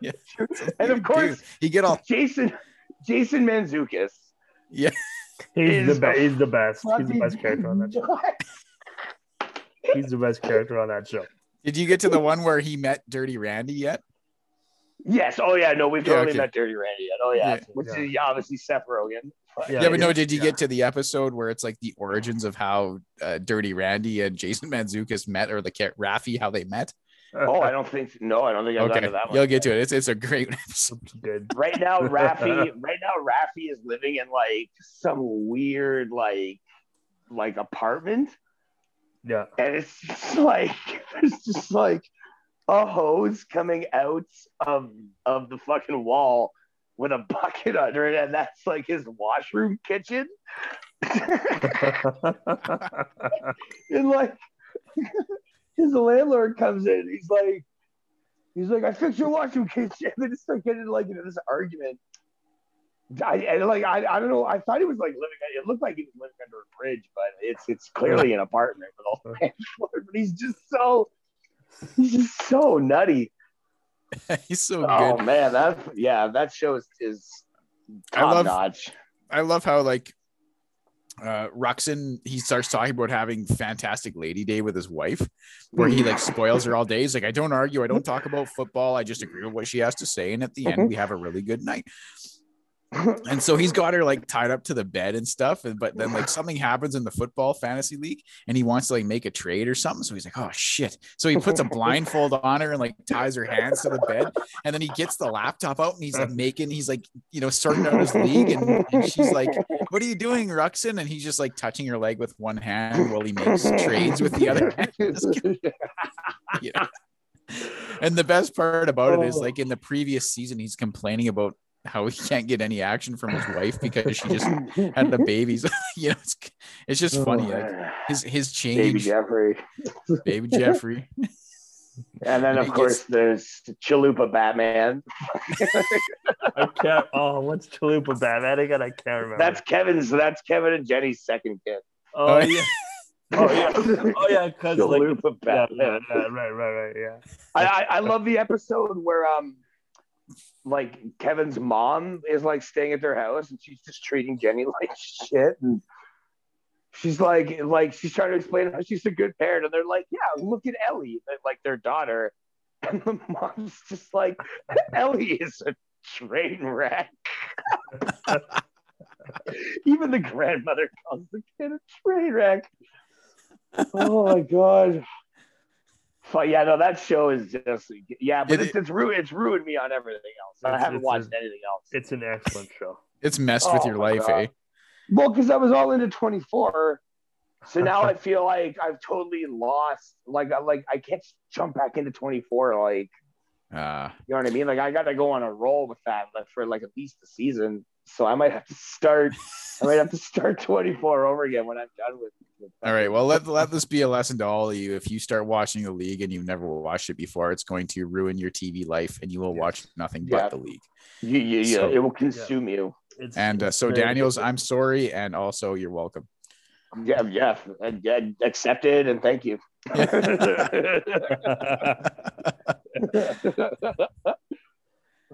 S2: Yeah.
S3: True. And of course,
S2: do. he get all
S3: Jason Jason Mantzoukis.
S2: yeah.
S1: He's the best. He's the best. He's the best character on that show. He's the best character on that show.
S2: Did you get to the one where he met Dirty Randy yet?
S3: Yes. Oh yeah. No, we've
S2: Yeah,
S3: totally
S2: okay.
S3: met Dirty Randy. Yet. Oh yeah.
S2: Yeah.
S3: Which
S1: Yeah.
S3: is obviously Seth Rogen.
S1: Yeah,
S2: Yeah, but no, did you
S3: yeah.
S2: get to the episode where it's like the origins of how uh, Dirty Randy and Jason Mantzoukis met, or the cat Rafi how they met?
S3: Oh, I don't think. No, I don't think I've
S2: Okay,
S3: gotten to that one.
S2: you'll get to it. It's it's a great *laughs* episode.
S1: good.
S3: right now *laughs* Rafi right now Rafi is living in like some weird like like apartment
S1: Yeah.
S3: and it's just *laughs* like it's just like a hose coming out of of the fucking wall with a *laughs* bucket under it and that's like his washroom kitchen. *laughs* And like his landlord comes in he's like he's like i fixed your washroom kitchen. And they just start getting like into this argument I, and like I, I don't know. I thought he was like living. It looked like he was living under a bridge, but it's it's clearly an apartment with a land floor. But he's just so he's just so nutty. *laughs*
S2: He's so
S3: Oh
S2: good.
S3: man, that yeah, that show is, is
S2: I
S3: top
S2: love-
S3: notch.
S2: I love how like uh Ruxin he starts talking about having fantastic lady day with his wife where he like spoils her all day. He's like, I don't argue, I don't talk about football, I just agree with what she has to say. And at the end, we have a really good night. And so he's got her like tied up to the bed and stuff. And but then like something happens in the football fantasy league and he wants to like make a trade or something. So he's like, oh shit. So he puts a blindfold on her and like ties her hands to the bed. And then he gets the laptop out and he's like making, he's like, you know, sorting out his league. And, and she's like, What are you doing, Ruxin? And he's just like touching her leg with one hand while he makes trades with the other *laughs* hand. Know? *laughs* And the best part about it is oh. like in the previous season, he's complaining about how he can't get any action from his wife because she just had the *laughs* babies. *laughs* you know, it's, it's just funny. Like his his
S3: Oh, *sighs* Baby
S2: change,
S3: Jeffrey.
S2: baby *laughs* Jeffrey.
S3: And then
S2: And
S3: of course
S2: gets-
S3: there's Chalupa Batman.
S1: I can't. Oh, what's Chalupa Batman again? I can't remember.
S3: That's Kevin's that's Kevin and Jenny's second kid.
S1: oh
S2: Oh,
S1: yeah. Oh yeah. Oh yeah. Cause like.
S3: Chalupa
S1: Yeah,
S3: Batman.
S1: yeah, yeah, right, right, right. Yeah.
S3: I, I, I love the episode where um like Kevin's mom is like staying at their house and she's just treating Jenny *laughs* like shit and she's like like she's trying to explain how she's a good parent and they're like yeah look at Ellie like their daughter *laughs* and the mom's just like *laughs* Ellie is a train wreck. Even the grandmother calls the kid a train wreck. Oh my god but yeah, no, that show is just yeah, but
S2: It-
S3: it's it's ruined it's ruined me on everything else. I
S1: It's-
S3: haven't watched
S1: a-
S3: anything else.
S1: It's an excellent show.
S2: It's messed with
S3: Oh
S2: your life,
S3: God.
S2: eh?
S3: Well, because I was all into 24. So now *laughs* I feel like I've totally lost like I like I can't jump back into 24 like
S2: Uh,
S3: you know what I mean? Like I gotta go on a roll with that like, for like at least a season. So I might have to start I might have to start *laughs* 24 over again when I'm done with, with
S2: all right. Well, let, let this be a lesson to all of you. If you start watching the league and you've never watched it before, it's going to ruin your TV life and you will watch nothing
S3: Yeah.
S2: but the league.
S3: you, you, you
S2: So-
S3: it will consume you.
S1: It's,
S2: And uh,
S1: it's
S2: so, Daniels,
S1: different.
S2: I'm sorry. And also, you're welcome.
S3: Yeah, yeah, and- and accepted and thank you. *laughs* *laughs*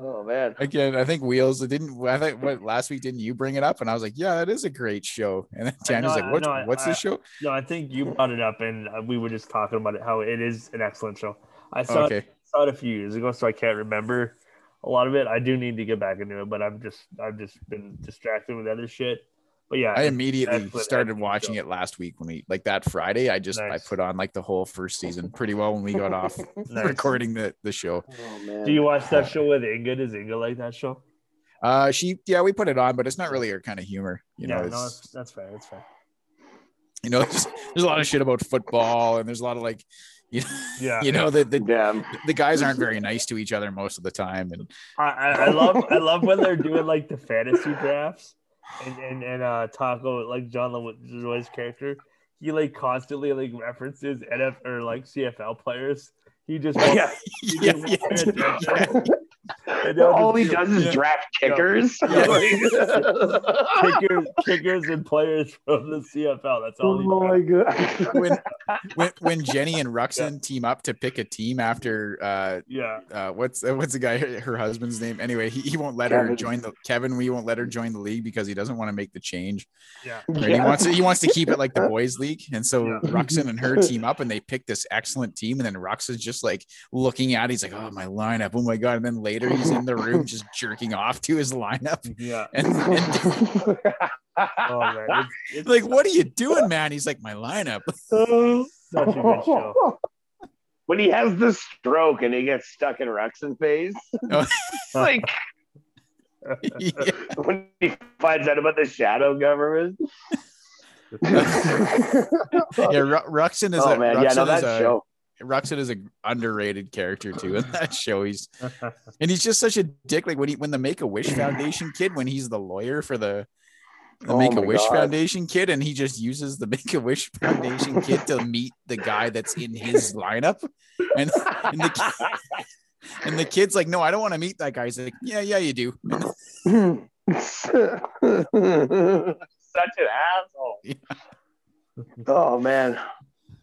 S3: oh man.
S2: Again, I think Wheels, it didn't, I think what last week, didn't you bring it up? And I was like, yeah, that is a great show. And then Daniel's like, what, what's
S1: I-
S2: the show?
S1: No, I think you brought it up, and uh, we were just talking about it. How it is an excellent show. I saw it, saw it a few years ago, so I can't remember a lot of it. I do need to get back into it, but I've just I've just been distracted with other shit. But yeah,
S2: I immediately started watching it last week when we like that Friday. I just I put on like the whole first season *laughs* pretty well when we got off *laughs*
S1: Nice.
S2: recording the the show.
S3: Oh man.
S1: Do you watch that show *laughs* with Inga? Does Inga like that show?
S2: Uh, she yeah, we put it on, but it's not really her kind of humor. You
S1: yeah,
S2: know,
S1: no, that's, that's fair. That's fair.
S2: You know, there's, there's a lot of shit about football, and there's a lot of like, you know,
S1: Yeah,
S2: you know the, the
S3: Yeah.
S2: the guys aren't very nice to each other most of the time, and
S1: I, I, I love I love when they're doing like the fantasy drafts and and, and uh Taco like Jon Lajoie's character, he like constantly like references NF or like CFL players. He just *laughs*
S3: Yeah.
S2: yeah,
S1: just
S2: yeah,
S1: won't pay attention. And
S3: All he does is
S2: Yeah.
S3: draft kickers. *laughs* *laughs*
S1: kickers, kickers and players from the CFL. That's all he
S3: oh my god. *laughs*
S2: when when when Jenny and Ruxin team up to pick a team after uh
S1: Yeah.
S2: uh what's uh, what's the guy her, her husband's name anyway he, he won't let her join the Kevin we won't let her join the league because he doesn't want to make the change
S1: Yeah.
S2: right? he wants to, he wants to keep it like the boys league and so
S1: Yeah.
S2: Ruxin and her team up and they pick this excellent team and then Rux is just like looking at it, he's like oh my lineup oh my god and then later he's in the room just jerking off to his lineup *laughs*
S1: Yeah.
S2: and, and *laughs* *laughs*
S1: Oh man. It's, it's
S2: like what are you doing man he's like my lineup
S1: such a good show.
S3: when he has the stroke and he gets stuck in Ruxin phase,
S2: Oh.
S3: like
S2: Yeah.
S3: when he finds out about the shadow government.
S2: yeah Ruxin is
S3: oh
S2: a
S3: man, yeah, no,
S2: Ruxin
S3: that
S2: a
S3: show.
S2: Ruxin is a underrated character too in that show. He's *laughs* and he's just such a dick. Like when he when the Make a Wish Foundation kid, when he's the lawyer for the the
S3: Oh
S2: Make a Wish Foundation kid, and he just uses the *laughs* Make a Wish Foundation kid to meet the guy that's in his lineup, and and the ki- *laughs* and the kid's like, no, I don't want to meet that guy. He's like, yeah, yeah, you do.
S3: Such an asshole.
S2: Yeah.
S3: Oh man.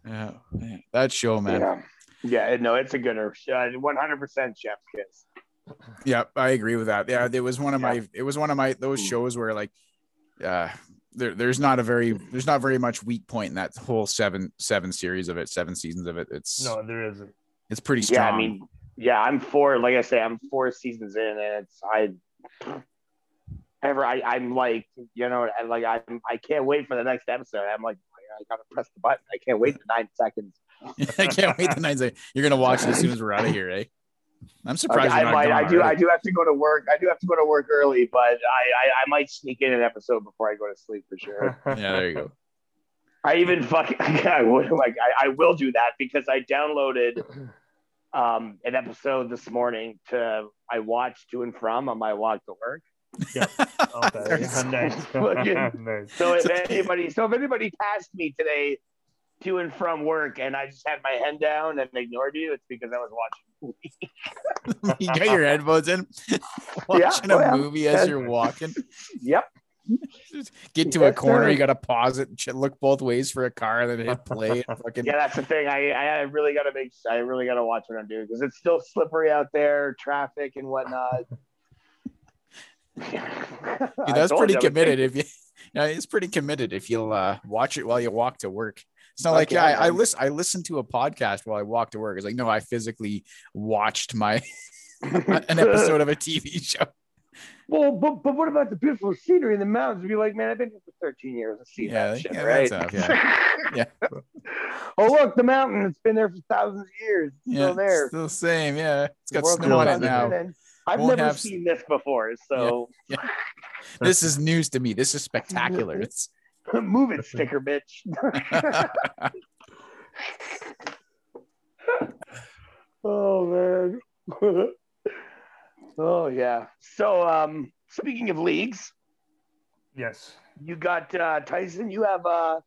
S2: Yeah, man, that show, man.
S3: Yeah. Yeah, no, it's a gooder. One hundred percent chef's kiss.
S2: Yeah, I agree with that. Yeah, it was one of
S3: Yeah.
S2: my it was one of my those
S3: Mm.
S2: shows where like uh there, there's not a very there's not very much weak point in that whole seven seven series of it, seven seasons of it. It's
S1: no, there isn't.
S2: it's pretty strong.
S3: Yeah, I mean, yeah, I'm four. Like I say, I'm four seasons in, and it's I. Ever, I, I'm like, you know, I like I'm, I can't wait for the next episode. I'm like, I gotta press the button. I can't wait the nine seconds. *laughs*
S2: I can't wait the night. You're gonna watch it as soon as we're out of here, eh? I'm surprised.
S3: I,
S2: you're not
S3: might,
S2: gone
S3: I do, I do have to go to work. I do have to go to work early, but I, I, I might sneak in an episode before I go to sleep for sure. *laughs*
S2: Yeah, there you go.
S3: I even fucking, *laughs* I would like, I, I will do that because I downloaded um an episode this morning to I watched to and from on my walk to work. *laughs* *laughs*
S1: Nice. *laughs* Nice.
S3: So if anybody, so if anybody passed me today to and from work, and I just had my head down and ignored you, it's because I was watching.
S2: you got your headphones in, watching
S3: oh
S2: a movie as you're walking.
S3: Yep.
S2: Get to a corner,
S3: sir.
S2: you gotta pause it, look both ways for a car, and then hit play. Fucking
S3: Yeah, that's the thing. I I really gotta make. I really gotta watch what I'm doing because it's still slippery out there, traffic and whatnot. *laughs*
S2: That's pretty committed. If you, *laughs* yeah, it's pretty committed. If you'll uh, watch it while you walk to work. It's not like yeah, I, I listen. I listened to a podcast while I walked to work. It's like no, I physically watched my *laughs* an episode of a TV show.
S3: Well, but, but what about the beautiful scenery in the mountains? Be like, man, I've been here for 13 years. I've seen
S2: Yeah,
S3: that shit,
S2: yeah,
S3: right?
S2: that's enough, yeah.
S3: oh, look, the mountain. It's been there for thousands of years. It's
S2: Yeah,
S3: still there.
S2: still the same. Yeah, it's got snow on it now.
S3: And I've
S2: Won't
S3: never
S2: have-
S3: seen this before, so *laughs*
S2: This is news to me. This is *laughs* spectacular. It's *laughs*
S3: move it, sticker bitch. oh man. oh yeah. So um speaking of leagues,
S1: Yes.
S3: you got uh Tyson, you have uh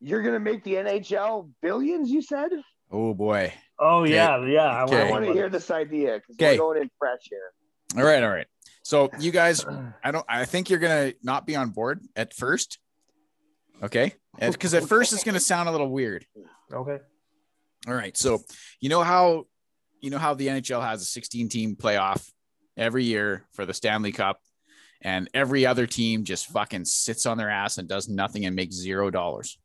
S3: you're gonna make the NHL billions, you said?
S2: oh boy.
S1: Oh
S2: Okay.
S1: yeah, yeah. I
S2: Okay.
S3: I
S1: want
S3: want to hear this idea because
S2: Okay.
S3: we're going in fresh here.
S2: All right, all right. So *sighs* you guys, I don't. I think you're gonna not be on board at first. Okay, because at first it's gonna sound a little weird.
S1: Okay.
S2: All right. So you know how you know how the NHL has a 16 team playoff every year for the Stanley Cup, and every other team just fucking sits on their ass and does nothing and makes zero dollars.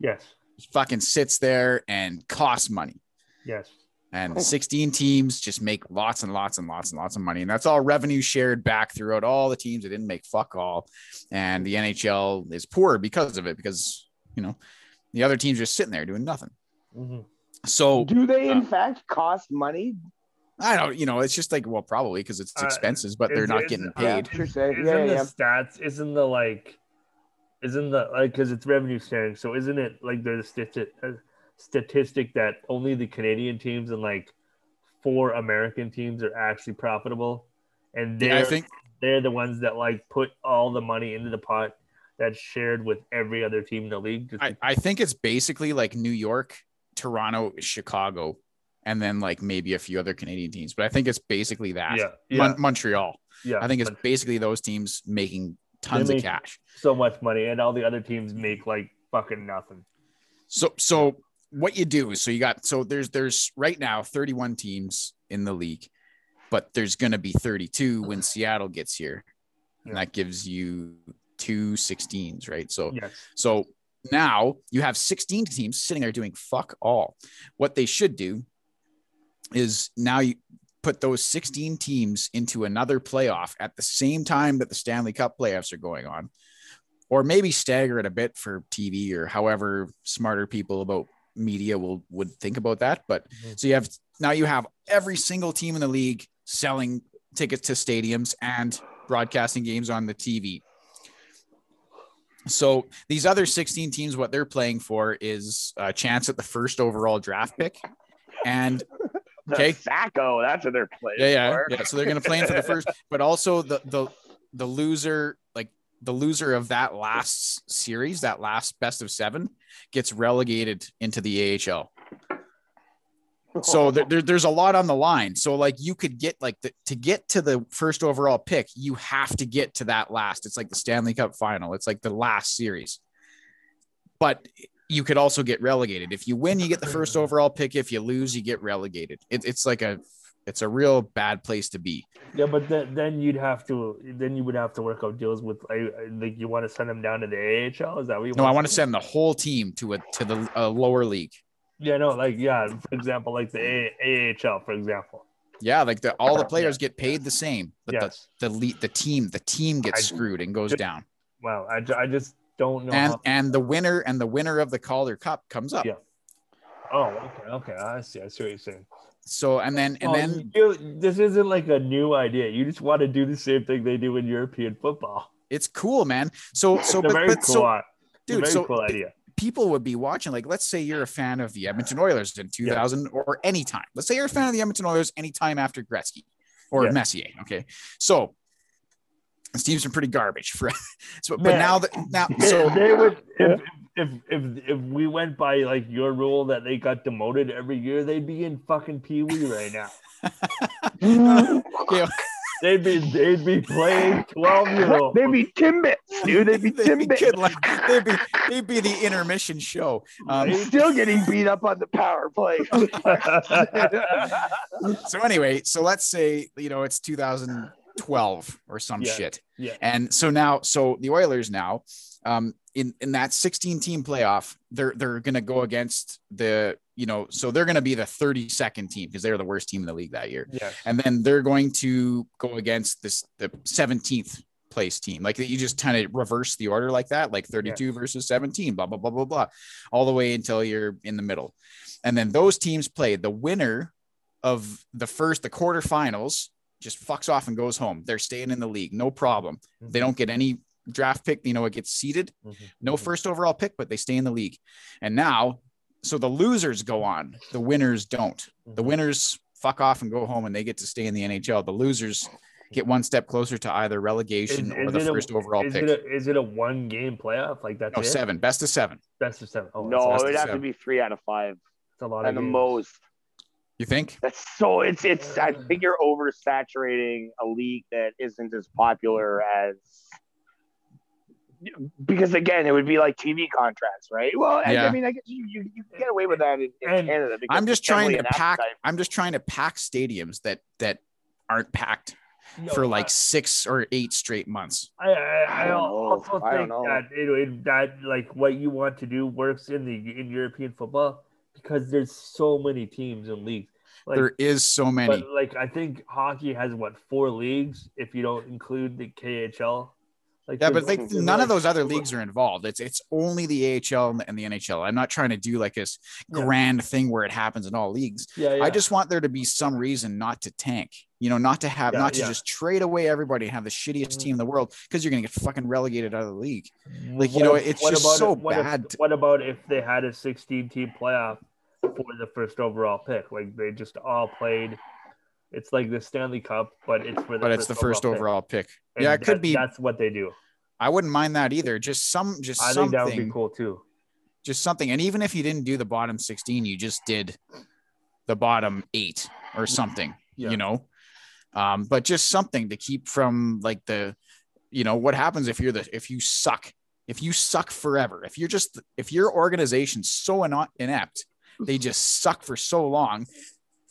S1: Yes.
S2: Just fucking sits there and costs money.
S1: Yes.
S2: And 16 teams just make lots and lots and lots and lots of money. And that's all revenue shared back throughout all the teams that didn't make fuck all. And the NHL is poor because of it, because, you know, the other teams are just sitting there doing nothing.
S1: hmm
S2: So
S3: Do they in
S2: uh,
S3: fact cost money?
S2: I don't, you know, it's just like, well, probably because it's
S1: Uh,
S2: expenses, but they're
S1: is-
S2: not
S1: is-
S2: getting
S1: uh,
S2: paid.
S3: Sure say.
S1: Isn't
S3: Yeah,
S1: the
S3: yeah.
S1: stats? Isn't the like? Isn't the like because it's revenue sharing? So isn't it like there's a statistic, a statistic that only the Canadian teams and like four American teams are actually profitable, and they're
S2: Yeah, I think
S1: they're the ones that like put all the money into the pot that's shared with every other team in the league.
S2: I, I think it's basically like New York, Toronto, Chicago, and then like maybe a few other Canadian teams. But I think it's basically that.
S1: yeah, yeah,
S2: Mon- Montreal.
S1: yeah.
S2: I think it's
S1: but
S2: basically those teams making tons of cash.
S1: so much money, and all the other teams make like fucking nothing.
S2: So so what you do is so you got so there's there's right now 31 teams in the league, but there's gonna be 32 when Seattle gets here. And that gives you two 16s, right? So
S1: Yes,
S2: So now you have 16 teams sitting there doing fuck all. What they should do is now you put those 16 teams into another playoff at the same time that the Stanley Cup playoffs are going on, or maybe stagger it a bit for TV or however smarter people about media will would think about that. But
S1: Mhm.
S2: so you have now you have every single team in the league selling tickets to stadiums and broadcasting games on the TV. So these other 16 teams, what they're playing for is a chance at the first overall draft pick. And *laughs*
S3: The
S2: Okay.
S3: Sacco, that's what they're playing
S2: yeah, yeah,
S3: for.
S2: yeah. So they're gonna play in for the first, *laughs* but also the the the loser, like the loser of that last series, that last best of seven, gets relegated into the AHL. So *laughs* there, there- there's a lot on the line. So like you could get like the, to get to the first overall pick, you have to get to that last. It's like the Stanley Cup final. It's like the last series. But you could also get relegated. If you win, you get the first overall pick. If you lose, you get relegated. It, it's like a it's a real bad place to be.
S1: yeah, but then then you'd have to then you would have to work out deals with I, I- like you want to send them down to the AHL. Is that what you?
S2: No, I want to send the whole team to a to the a lower league.
S1: Yeah, no, like yeah, for example, like the a- AHL, for example.
S2: Yeah, like the all the players get paid the same, but
S1: Yes.
S2: the the le- the team the team gets
S1: I-
S2: screwed and goes
S1: Ju-
S2: down.
S1: Wow, I, I just don't know.
S2: and
S1: how-
S2: and the winner and the winner of the Calder Cup comes up.
S1: Yeah. oh, okay, okay, I see. I see what you're saying.
S2: So and then and
S1: Oh,
S2: then
S1: you- this isn't like a new idea. You just want to do the same thing they do in European football.
S2: it's cool, man. So *laughs* so but,
S1: very
S2: but
S1: cool,
S2: so
S1: i- it's a
S2: dude, so
S1: cool idea.
S2: people would be watching. Like, let's say you're a fan of the Edmonton Oilers in 2000 or anytime. Let's say you're a fan of the Edmonton Oilers anytime after Gretzky or
S1: Yeah.
S2: Messier. Okay, so this team's been pretty garbage for. *laughs* so, but now that now *laughs* so
S1: they would if, if if if we went by like your rule that they got demoted every year, they'd be in fucking Pee Wee right now. *laughs* They'd be they'd be playing twelve year old.
S3: They'd be Timbits, dude. They'd be *laughs*
S2: they'd be,
S3: Timbits.
S2: like, they'd be they'd be the intermission show. Um, *laughs*
S3: Still getting beat up on the power play.
S2: so anyway, so let's say you know it's 2012 or some
S1: Yeah.
S2: shit.
S1: Yeah.
S2: And so now, so the Oilers now, um, in in that 16 team playoff, they're they're gonna go against the you know, so they're gonna be the 32nd team because they're the worst team in the league that year,
S1: yeah.
S2: and then they're going to go against this the 17th place team. Like you just kind of reverse the order like that, like 32 versus 17, blah blah blah blah blah, all the way until you're in the middle, and then those teams play the winner of the first the quarterfinals just fucks off and goes home. They're staying in the league, no problem. Mm-hmm. They don't get any draft pick, you know, it gets seeded,
S1: Mhm.
S2: no
S1: Mhm.
S2: first overall pick, but they stay in the league. And now, so the losers go on, the winners don't. The
S1: Mhm.
S2: winners fuck off and go home and they get to stay in the NHL. The losers get one step closer to either relegation
S1: Is-
S2: or
S1: is
S2: the
S1: it a-
S2: first overall
S1: Is
S2: pick.
S1: it, a, is it a one game playoff? Like that's
S2: no,
S1: it?
S2: seven, best of seven.
S1: Best of seven. Oh,
S3: no, it
S2: best
S3: would
S2: of
S3: have to be three out of five,
S1: that's a lot
S3: and the
S1: of games.
S3: most.
S2: You think?
S3: That's so. It's it's. I think you're oversaturating a league that isn't as popular as. Because again, it would be like TV contracts, right? Well, I,
S2: Yeah.
S3: I mean, I guess you, you, you get away with that in, in Canada. because
S2: I'm just trying to pack.
S3: appetite.
S2: I'm just trying to pack stadiums that that aren't packed
S1: No,
S2: for
S1: I-
S2: like six or eight straight months.
S1: I, I, I,
S3: I don't know.
S1: also
S3: I don't
S1: think
S3: know.
S1: that it, it, that like what you want to do works in the in European football because there's so many teams and leagues. Like,
S2: there is so many.
S1: but like I think hockey has what four leagues if you don't include the KHL. Like
S2: Yeah, but like none of those other leagues are involved. It's it's only the AHL and the, and the NHL. I'm not trying to do like this
S1: Yeah.
S2: grand thing where it happens in all leagues.
S1: Yeah, yeah.
S2: I just want there to be some reason not to tank. You know, not to have not to just trade away everybody and have the shittiest
S1: Mhm.
S2: team in the world because you're gonna get fucking relegated out of the league. like, you
S1: What
S2: know,
S1: if-
S2: it's just so
S1: if- what if-
S2: bad to-
S1: what about if they had a 16 team playoff for the first overall pick? Like they just all played. It's like the Stanley Cup, but it's for the
S2: But it's the first overall pick.
S1: And
S2: Yeah, it could be.
S1: That's what they do.
S2: I wouldn't mind that either. Just some, just
S1: I think that would be cool too.
S2: just something. And even if you didn't do the bottom 16, you just did the bottom eight or something.
S1: Yeah.
S2: You know, um, but just something to keep from like the, you know, what happens if you're the if you suck, if you suck forever, if you're just if your organization's so inept, they just suck for so long,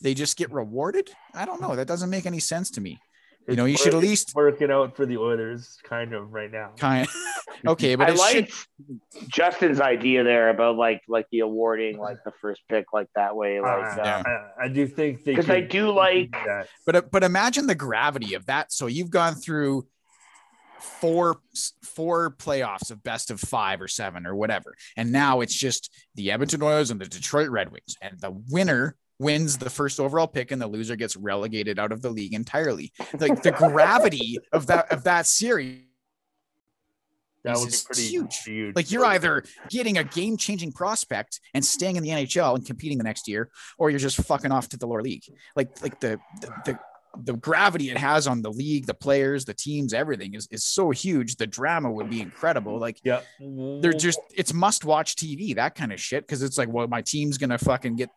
S2: they just get rewarded. I don't know. That doesn't make any sense to me. You know, you should at least
S1: it's working out for the Oilers kind of right now.
S2: kind. *laughs* *laughs* okay, but
S3: I
S2: like should,
S3: Justin's idea there about like like the awarding like the first pick like that way like
S1: Uh,
S2: Yeah.
S1: I, I do think they
S3: because I do like
S1: do that.
S2: but but imagine the gravity of that. So you've gone through four four playoffs of best of five or seven or whatever, and now it's just the Edmonton Oilers and the Detroit Red Wings, and the winner wins the first overall pick, and the loser gets relegated out of the league entirely. *laughs* Like the gravity of that of that series.
S1: That
S2: is
S1: would be pretty
S2: huge.
S1: huge.
S2: Like you're either getting a game changing prospect and staying in the NHL and competing the next year, or you're just fucking off to the lower league. Like like the the the, the gravity it has on the league, the players, the teams, everything is, is so huge. The drama would be incredible. Like
S1: yeah.
S2: they're just it's must watch TV, that kind of shit. Cause it's like, well, my team's gonna fucking get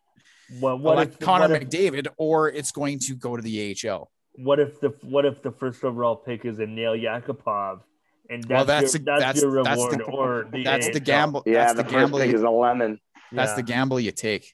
S1: what, what
S2: like
S1: if
S2: Connor
S1: what if,
S2: McDavid, or it's going to go to the AHL.
S1: what if the what if the first overall pick is a Nail Yakupov and that's
S2: Well, that's
S1: your,
S2: the-
S1: that's,
S2: that's-
S1: your
S2: that's
S1: reward
S2: the-
S1: or the
S2: That's the gamble.
S3: yeah
S2: that's
S3: the,
S2: the,
S3: first
S2: gamble.
S3: pick
S2: You,
S3: is a lemon.
S2: that's
S1: Yeah,
S2: the gamble you take.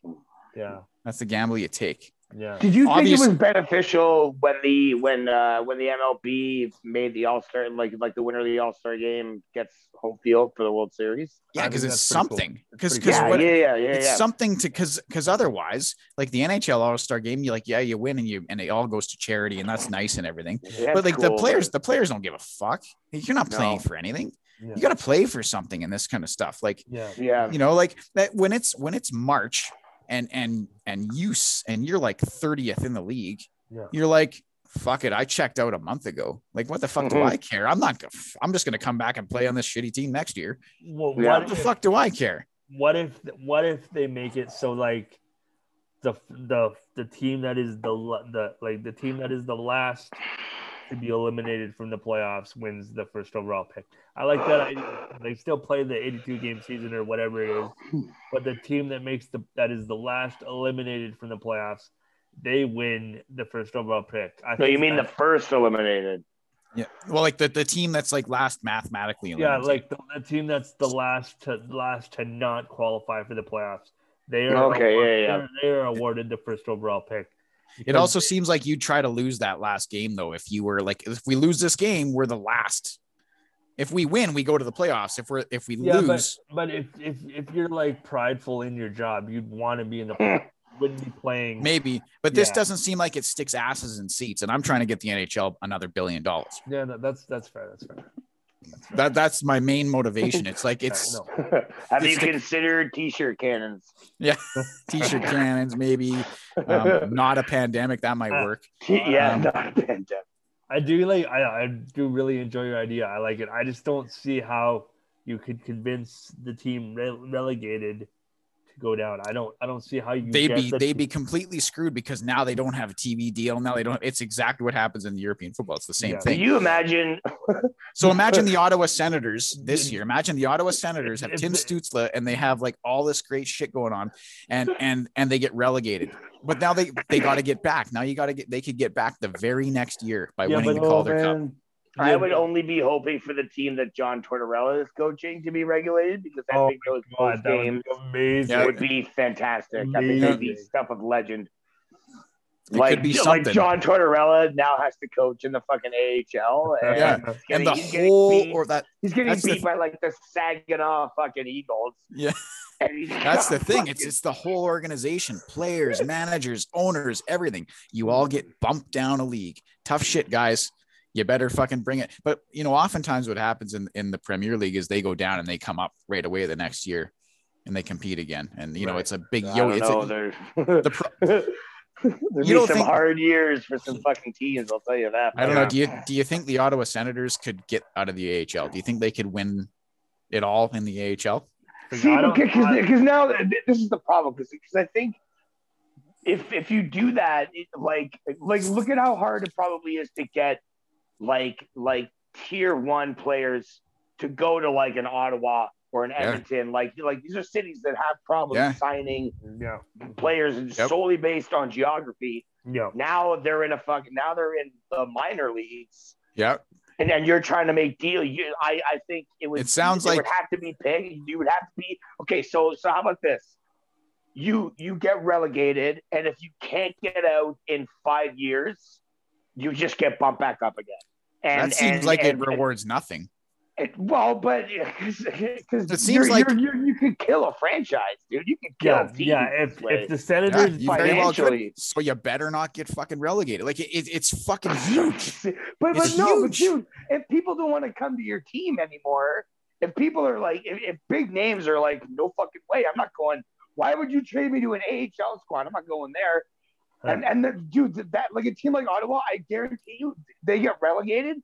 S1: yeah
S2: That's the gamble you take.
S1: Yeah.
S3: Did you
S2: Obvious-
S3: think it was beneficial when the when uh when the MLB made the All Star like like the winner of the All Star game gets home field for the World Series?
S2: Yeah, because it's
S1: that's pretty cool.
S2: something. Because because
S1: cool.
S3: Yeah,
S2: what
S3: yeah, yeah, yeah,
S2: it's
S3: yeah.
S2: something to because because otherwise, like the NHL All Star Game, you like yeah you win and you and it all goes to charity and that's nice and everything.
S3: Yeah,
S2: but like the
S3: cool,
S2: players, the players don't give a fuck. You're not
S3: No.
S2: playing for anything.
S1: yeah.
S2: You got to play for something in this kind of stuff. Like
S1: yeah.
S3: yeah,
S2: you know, like that when it's when it's March and and and use and you're like 30th in the league.
S1: Yeah.
S2: You're like. Fuck it! I checked out a month ago. Like, what the fuck do
S3: Mhm.
S2: I care? I'm not. I'm just gonna come back and play on this shitty team next year.
S1: Well,
S3: Yeah.
S1: what
S2: What the fuck do I care?
S1: what if what if they make it so like the the the team that is the the like the team that is the last to be eliminated from the playoffs wins the first overall pick. I like that. idea. They still play the 82 game season or whatever it is, but the team that makes the that is the last eliminated from the playoffs, they win the first overall pick. I
S3: No, you mean the first eliminated?
S2: Yeah. Well, like the, the team that's like last mathematically.
S1: yeah, like the, the team that's the last to last to not qualify for the playoffs. They are
S3: Okay,
S1: award-
S3: yeah, yeah.
S1: They are awarded the first overall pick.
S2: It also seems like you'd try to lose that last game though. If you were like, if we lose this game, we're the last. If we win, we go to the playoffs. If we're if we
S1: yeah,
S2: lose,
S1: but but if if if you're like prideful in your job, you'd want to be in the hmm. wouldn't be playing.
S2: maybe. But this
S1: Yeah.
S2: doesn't seem like it sticks asses in seats. And I'm trying to get the NHL another billion dollars.
S1: Yeah, that, that's that's fair. That's fair.
S2: That that's my main motivation. It's like it's
S1: no.
S3: Have you
S2: It's the-
S3: considered T-shirt cannons?
S2: Yeah, *laughs* t-shirt cannons, maybe um, *laughs* not a pandemic. That might
S1: Uh,
S2: work. *laughs*
S3: yeah,
S2: Um,
S3: not a pandemic.
S1: I do like. I I do really enjoy your idea. I like it. I just don't see how you could convince the team re- relegated to go down. I don't. I don't see how you.
S2: They'd be they'd be completely screwed because now they don't have a TV deal. Now they don't. It's exactly what happens in the European football. It's the same
S1: Yeah.
S3: Can
S2: thing.
S3: you imagine? *laughs*
S2: So imagine the Ottawa Senators this year. Imagine the Ottawa Senators have Tim Stützle and they have like all this great shit going on, and *laughs* and and they get relegated. But now they they got to get back. Now you got to get they could get back the very next year by
S1: Yeah,
S2: winning
S1: but-
S2: the Calder oh, Cup.
S3: I
S1: Yeah,
S3: would only be hoping for the team that John Tortorella is coaching to be regulated because I
S1: Oh
S3: think those
S1: God,
S3: post
S1: that would be amazing.
S3: Would be fantastic. I think they'd be stuff of legend.
S2: It
S3: like,
S2: could be
S3: like. John Tortorella now has to coach in the fucking AHL. *laughs* And
S2: Yeah.
S3: he's
S2: and
S3: getting-
S2: the whole
S3: beat-
S2: or that
S3: he's getting
S2: that's the
S3: beat by like the Saginaw fucking Eagles.
S2: Yeah. *laughs* That's the
S3: got *laughs*
S2: thing. It's it's the whole organization, players, managers, owners, everything. You all get bumped down a league. Tough shit, guys. You better fucking bring it. But you know, oftentimes what happens in in the Premier League is they go down and they come up right away the next year, and they compete again. And you know,
S1: Right.
S2: it's a big
S3: I
S2: yo. It's
S3: know.
S2: a,
S3: There's
S2: the pro- *laughs*
S3: there'll
S2: You
S3: be
S2: don't
S3: some
S2: think-
S3: hard years for some fucking teams. I'll tell you that.
S2: I don't
S1: Yeah.
S2: know. Do you do you think the Ottawa Senators could get out of the AHL? Do you think they could win it all in the AHL?
S3: See, because because now this is the problem because I think if if you do that, it, like like look at how hard it probably is to get like like tier one players to go to like an Ottawa or an
S2: Yeah.
S3: Edmonton. Like like these are cities that have problems
S2: Yeah.
S3: signing
S1: Yeah.
S3: players
S2: Yep.
S3: solely based on geography.
S1: Yeah.
S3: Now they're in a fucking now they're in the minor leagues.
S2: Yeah.
S3: And then you're trying to make deal. You, I, I think it would.
S2: It sounds
S3: it
S2: like-
S3: would have to be paid. You would have to be okay. So, so how about this? You you get relegated, and if you can't get out in five years, you just get bumped back up again. And
S2: that seems
S3: and-
S2: like
S3: and-
S2: it rewards nothing.
S3: and- well, but *laughs* because
S2: It seems like-
S3: you could kill a franchise, dude. You could kill
S1: Yeah.
S3: teams.
S1: Yeah. If if the
S2: Yeah,
S1: Senators
S2: you very well could.
S3: financially.
S2: So you better not get fucking relegated. Like it, it- it's fucking *laughs* huge.
S3: but but
S2: It's
S3: no, but
S2: huge.
S3: dude, if people don't want to come to your team anymore, if people are like, if, if big names are like, no fucking way, I'm not going. Why would you trade me to an AHL squad? I'm not going there. And and the, dude, that like a team like Ottawa, I guarantee you, they get relegated,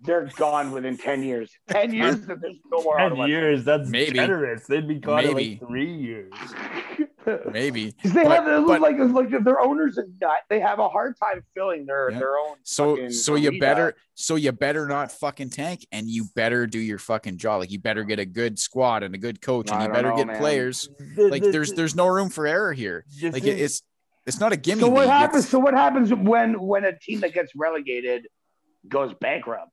S3: they're gone within ten years. Ten *laughs* years that there's no more
S1: ten
S3: Ottawa.
S1: years, that's
S2: Maybe.
S1: generous. They'd be gone in like three years. *laughs*
S2: Maybe.
S3: 'Cause they
S2: But-
S3: have they look
S2: but-
S3: like like their owners are nut. They have a hard time filling their
S2: Yeah.
S3: their own.
S2: So so you
S3: arena.
S2: better so you better not fucking tank and you better do your fucking job. Like you better get a good squad and a good coach and you better
S3: know,
S2: get
S3: man.
S2: players.
S1: The-
S2: Like
S1: the-
S2: there's
S1: the-
S2: there's no room for error here. Like
S1: is-
S2: it's it's not a gimme.
S3: So what
S2: league.
S3: happens?
S2: It's-
S3: So what happens when when a team that gets relegated goes bankrupt?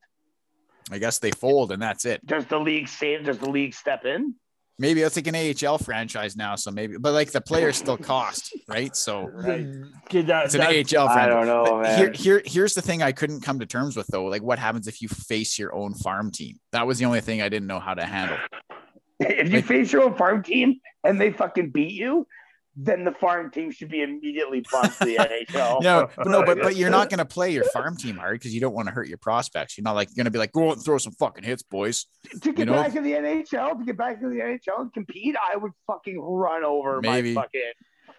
S2: I guess they fold and that's it.
S3: Does the league save? Does the league step in?
S2: Maybe it's like an AHL franchise now. So maybe, but like the players still cost, right? So
S3: Right.
S1: That,
S2: it's an
S1: that's-
S2: AHL
S3: I
S2: franchise.
S3: don't know, man.
S2: Here, here, here's the thing I couldn't come to terms with though. Like, what happens if you face your own farm team? That was the only thing I didn't know how to handle. *laughs*
S3: if you
S2: like-
S3: face your own farm team and they fucking beat you, then the farm team should be immediately bumped to the *laughs* NHL.
S2: No, *laughs* but no, but but you're not gonna play your farm team hard because you don't want to hurt your prospects. You're not like gonna be like, go out and throw some fucking hits, boys.
S3: to get
S2: you know?
S3: back in the NHL, to get back in the NHL and compete, I would fucking run over
S2: Maybe.
S3: my fucking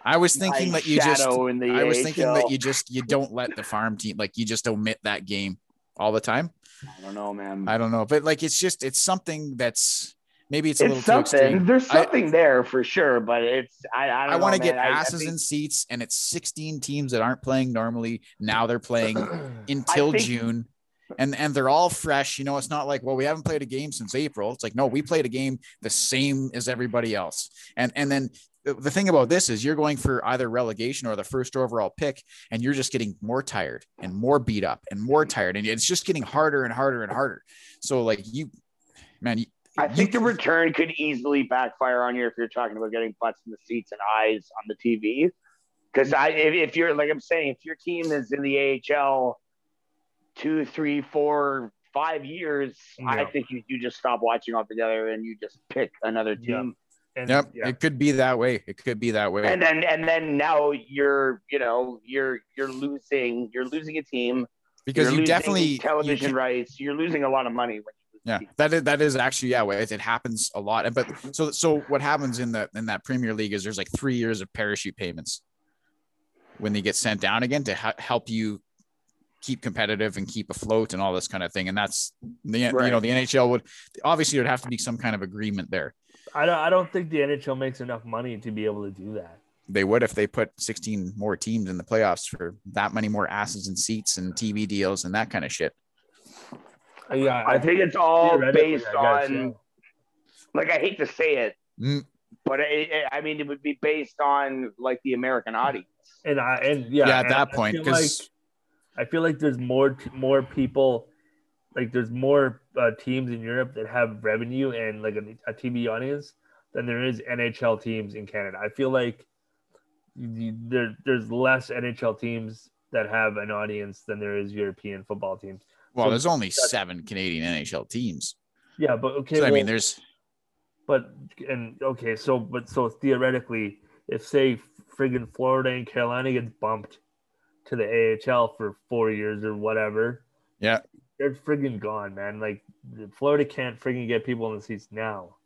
S2: I was thinking that you just
S3: shadow in the
S2: I was thinking that you just you don't let the farm team like you just omit that game all the time.
S3: I don't know, man.
S2: I don't know, but like it's just it's something that's maybe it's a
S3: it's
S2: little too
S3: something.
S2: extreme.
S3: There's
S2: I-
S3: something there for sure, but it's I I, don't
S2: I want to get.
S3: I- I
S2: asses
S3: think-
S2: in seats, and it's 16 teams that aren't playing normally. Now they're playing *clears throat* until
S3: think-
S2: June, and and they're all fresh. You know, it's not like well, we haven't played a game since April. It's like no, we played a game the same as everybody else. And and then the- the thing about this is you're going for either relegation or the first overall pick, and you're just getting more tired and more beat up and more tired, and it's just getting harder and harder and harder. So like you, man, you,
S3: I think the return could easily backfire on you if you're talking about getting butts in the seats and eyes on the TV. Because I, if, if you're like I'm saying, if your team is in the AHL two, three, four, five years, I think you, you just stop watching altogether and you just pick another
S1: Yeah.
S3: team.
S1: and,
S2: Yep,
S1: yeah.
S2: it could be that way. It could be that way.
S3: And then and then now you're you know you're you're losing you're losing a team
S2: because
S3: you're
S2: you definitely
S3: television
S2: can-
S3: rights. You're losing a lot of money when you lose
S2: Yeah, that is that is actually yeah, it, it happens a lot. But so so what happens in the in that Premier League is there's like three years of parachute payments when they get sent down again to ha- help you keep competitive and keep afloat and all this kind of thing. And that's the you know the NHL would obviously there'd have to be some kind of agreement there.
S1: I don't. I don't think the NHL makes enough money to be able to do that.
S2: They would if they put 16 more teams in the playoffs for that many more asses and seats and TV deals and that kind of shit.
S1: Yeah,
S3: I think it's all based
S1: I
S3: on
S1: yeah.
S3: like I hate to say it,
S2: Mm,
S3: but it, it- I mean it would be based on like the American audience.
S1: and I and yeah,
S2: Yeah, at
S1: and
S2: that
S1: I
S2: point,
S1: feel
S2: 'cause-
S1: like, I feel like there's more t- more people, like there's more uh, teams in Europe that have revenue and like a, a TV audience than there is NHL teams in Canada. I feel like there there's less NHL teams that have an audience than there is European football teams.
S2: Well,
S1: So
S2: there's only seven Canadian NHL teams.
S1: Yeah, but okay.
S2: So, I mean, there's
S1: But and okay, so but so theoretically, if say friggin' Florida and Carolina gets bumped to the AHL for four years or whatever,
S2: Yeah.
S1: they're friggin' gone, man. Like Florida can't friggin' get people in the seats now.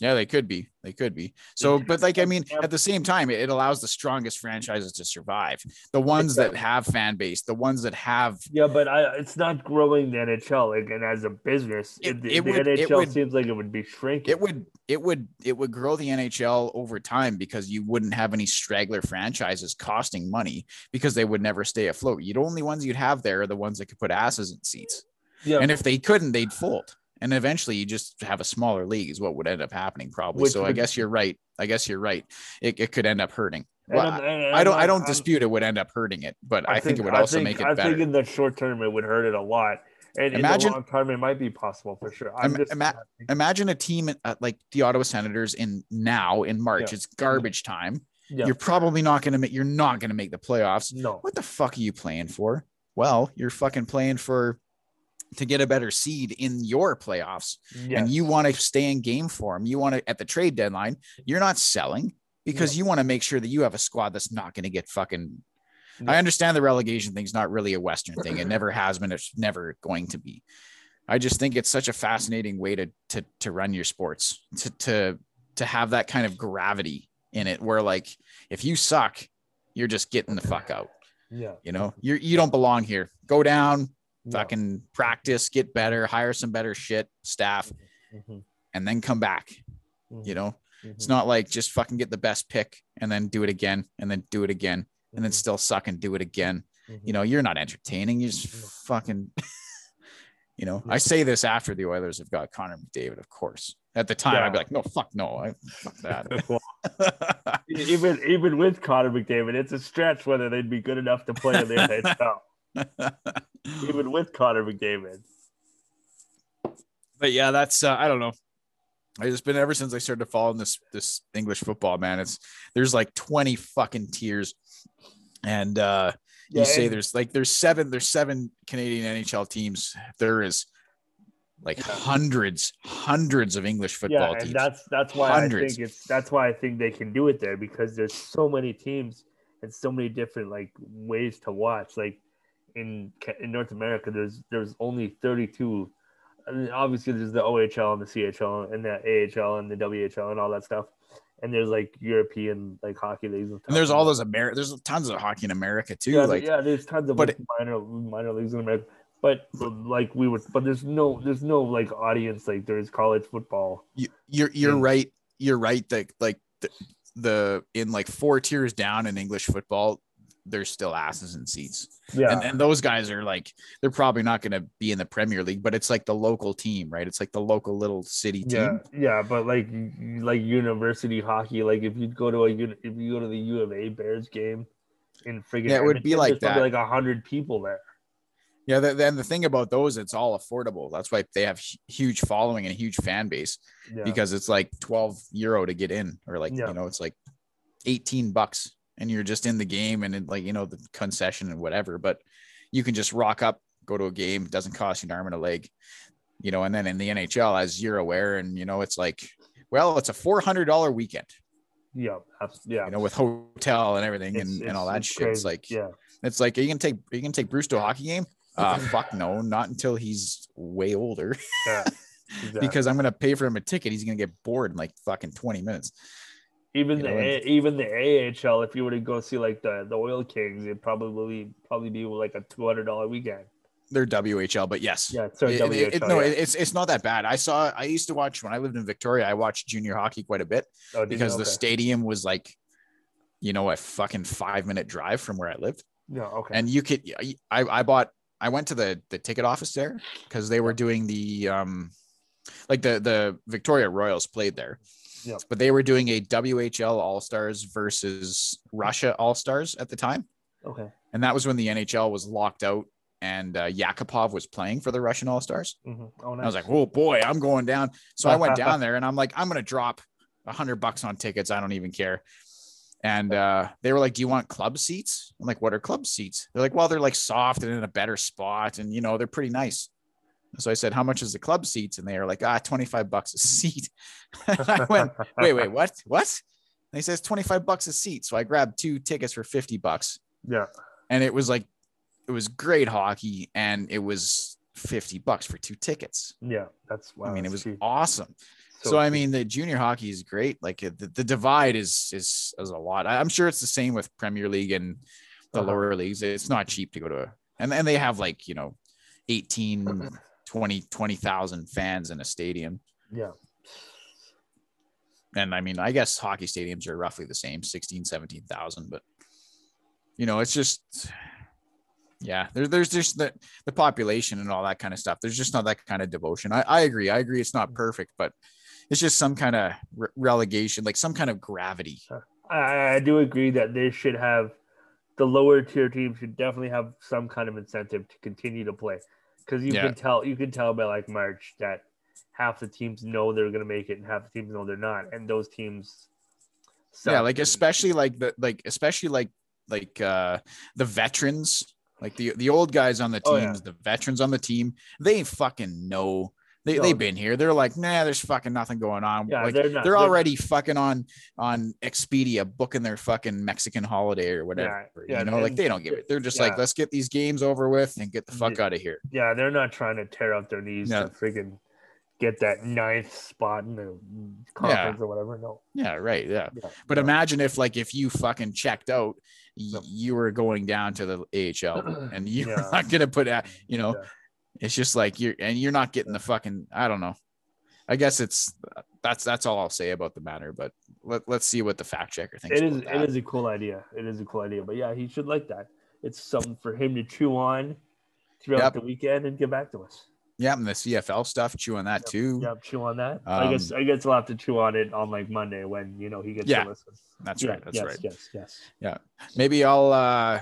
S2: Yeah, they could be. They could be. So, but like, I mean, at the same time, it allows the strongest franchises to survive. The ones that have fan base, the ones that have.
S1: Yeah, but I, it's not growing the NHL. Like, and as a business,
S2: It-
S1: the,
S2: it
S1: the
S2: would- it
S1: NHL
S2: would-
S1: seems like it would be shrinking.
S2: It would, it would, it would grow the NHL over time because you wouldn't have any straggler franchises costing money because they would never stay afloat. You'd only ones you'd have there are the ones that could put asses in seats.
S1: Yeah,
S2: And if they couldn't, they'd fold. And eventually you just have a smaller league is what would end up happening probably.
S1: Which
S2: so I guess you're right. I guess you're right. It, it could end up hurting. Well,
S1: I'm- and
S2: I don't I don't dispute it would end up hurting it, but I, think, it would also
S1: think-
S2: make it
S1: I
S2: better.
S1: think in the short term it would hurt it a lot, and
S2: Imagine-
S1: in the long term it might be possible for sure. I'm
S2: Im-
S1: just
S2: ima- Imagine a team uh, like the Ottawa Senators in now in March.
S1: Yeah.
S2: It's garbage time.
S1: yeah,
S2: You're probably not going to make. You're not going to make the playoffs.
S1: no,
S2: What the fuck are you playing for? Well, you're fucking playing for to get a better seed in your playoffs,
S1: yeah,
S2: and you want to stay in game form. You want to at the trade deadline. You're not selling because you want to make sure that you have a squad that's not going to get fucking. I understand the relegation thing's not really a Western thing. It never has been. It's never going to be. I just think it's such a fascinating way to to to run your sports to to to have that kind of gravity in it, where like if you suck, you're just getting the fuck out.
S1: yeah,
S2: You know, you you don't belong here. Go down, fucking practice, get better, hire some better shit staff,
S1: Mhm,
S2: and then come back.
S1: mhm,
S2: You know, it's
S1: mhm,
S2: not like just fucking get the best pick and then do it again and then do it again and then
S1: mhm,
S2: still suck and do it again.
S1: mhm.
S2: You know, you're not entertaining. You're just
S1: No.
S2: fucking. *laughs* you know, I say this after the Oilers have got Connor McDavid, of course. At the time, I'd be like, no, fuck no, I fuck that. *laughs* *laughs*
S1: Even even with Connor McDavid, it's a stretch whether they'd be good enough to play in the NHL. *laughs* even with Connor McDavid.
S2: but yeah, that's uh, I don't know. I just been ever since I started to following this this English football, man. It's there's like 20 fucking tiers. And uh you
S1: Yeah,
S2: say
S1: and-
S2: there's like there's seven there's seven Canadian NHL teams. There is like
S1: Yeah.
S2: hundreds, hundreds of English
S1: Yeah,
S2: football
S1: and
S2: teams.
S1: that's that's why
S2: Hundreds.
S1: I think it's that's why I think they can do it there because there's so many teams and so many different like ways to watch. Like in in North America, there's there's only 32. I mean, obviously, there's the OHL and the CHL and the AHL and the WHL and all that stuff. And there's like European like hockey leagues and,
S2: and there's all those America there's tons of hockey in America too.
S1: yeah,
S2: like
S1: yeah, there's tons of
S2: but
S1: like, minor minor leagues in America. But, but like we would, but there's no there's no like audience like there's college football.
S2: you, you're you're right. You're right that like the, the in like four tiers down in English football, there's still asses in seats.
S1: Yeah,
S2: And and those guys are like they're probably not going to be in the Premier League, but it's like the local team, right? It's like the local little city team.
S1: yeah, Yeah. but like like university hockey, like if you go to a if you go to the U of A Bears game in friggin'
S2: Yeah, it would be like that.
S1: like a hundred people there.
S2: Yeah, then the thing about those, it's all affordable. That's why they have huge following and a huge fan base
S1: Yeah,
S2: because it's like 12 euro to get in, or like
S1: Yeah.
S2: you know, it's like 18 bucks, and you're just in the game and it, like you know the concession and whatever. But you can just rock up, go to a game, doesn't cost you an arm and a leg, you know. And then in the NHL, as you're aware, and you know, it's like, well, it's a four hundred dollar weekend,
S1: yeah, yeah.
S2: you know, with hotel and everything
S1: It's-
S2: and, and all that shit. It's like,
S1: yeah,
S2: it's like, are you gonna take, are you gonna take Bruce to a hockey game? Uh, *laughs* fuck no, not until he's way older.
S1: yeah. *laughs* exactly.
S2: because I'm gonna pay for him a ticket. He's gonna get bored in like fucking 20 minutes.
S1: Even
S2: you
S1: the A, even the AHL, if you were to go see like the the Oil Kings, it'd probably probably be like a two hundred dollar weekend.
S2: They're WHL, but yes.
S1: Yeah, so
S2: It-
S1: WHL.
S2: it- it- no,
S1: yeah.
S2: it- it's it's not that bad. I saw. I used to watch when I lived in Victoria. I watched junior hockey quite a bit
S1: Oh, you?
S2: because the
S1: Okay.
S2: stadium was like, you know, a fucking five minute drive from where I lived,
S1: yeah, okay,
S2: and you could. I I bought. I went to the the ticket office there because they were doing the um, like the the Victoria Royals played there.
S1: Yeah.
S2: But they were doing a WHL All Stars versus Russia All Stars at the time.
S1: okay,
S2: and that was when the NHL was locked out and uh, Yakupov was playing for the Russian All Stars.
S1: hmm oh, nice.
S2: I was like, "Oh boy, I'm going down." So I went down *laughs* there and I'm like, "I'm gonna drop a hundred bucks on tickets. I don't even care." And uh, they were like, "Do you want club seats?" I'm like, "What are club seats?" They're like, "Well, they're like soft and in a better spot, and you know they're pretty nice." So I said, "How much is the club seats?" And they are like, "Ah, 25 bucks a seat." *laughs* I went, "Wait, wait, what? What?" And he says, "25 bucks a seat." So I grabbed two tickets for 50 bucks
S1: yeah,
S2: and it was like it was great hockey and it was 50 bucks for two tickets.
S1: Yeah, that's wow.
S2: I mean, it was
S1: cheap.
S2: awesome. So, I mean, the junior hockey is great. Like the, the divide is is is a lot. I'm sure it's the same with Premier League and the
S1: Uh-huh.
S2: lower leagues. It's not cheap to go to, a, and and they have like you know, 18, *clears throat* 20, 20,000 fans in a stadium.
S1: yeah,
S2: And I mean, I guess hockey stadiums are roughly the same, 16, 17,000, but you know, it's just, yeah, there, there's just the, the population and all that kind of stuff. There's just not that kind of devotion. I, I agree. I agree. It's not mm. perfect, but it's just some kind of re- relegation, like some kind of gravity.
S1: I, I do agree that they should have the lower tier teams should definitely have some kind of incentive to continue to play because you
S2: Yeah.
S1: can tell you can tell by like March that half the teams know they're going to make it and half the teams know they're not, and those teams.
S2: yeah like especially like the like especially like like uh the veterans like the the old guys on the
S1: Oh,
S2: teams
S1: yeah.
S2: the veterans on the team they fucking know they,
S1: No.
S2: they've been here they're like nah there's fucking nothing going on
S1: Yeah,
S2: like
S1: they're
S2: they're,
S1: not- they're-
S2: already fucking on on expedia booking their fucking mexican holiday or whatever
S1: yeah,
S2: you know like they don't give it they're just like let's get these games over with and get the mm-hmm. fuck out of here
S1: Yeah, they're not trying to tear out their knees
S2: Yeah.
S1: to freaking get that ninth spot in the conference or whatever. No.
S2: yeah right yeah
S1: Yeah,
S2: but
S1: no.
S2: imagine if like if you fucking checked out y-
S1: No.
S2: you were going down to the AHL *clears throat* and you're
S1: Yeah.
S2: not gonna put a you know
S1: Yeah.
S2: It's just like you're and you're not getting the fucking I don't know. I guess it's that's that's all I'll say about the matter, but let, let's see what the fact checker thinks.
S1: it is it is a cool idea. It is a cool idea. But yeah, he should like that. It's something for him to chew on throughout
S2: Yep.
S1: the weekend and get back to us.
S2: yeah, and the CFL stuff, chew on that too.
S1: Yep, chew on that. I guess
S2: Um,
S1: I guess we'll have to chew on it on like Monday when you know he gets
S2: Yeah,
S1: to listen.
S2: That's
S1: Yeah,
S2: right. That's
S1: yes,
S2: right.
S1: Yes, yes. Yeah.
S2: Maybe I'll uh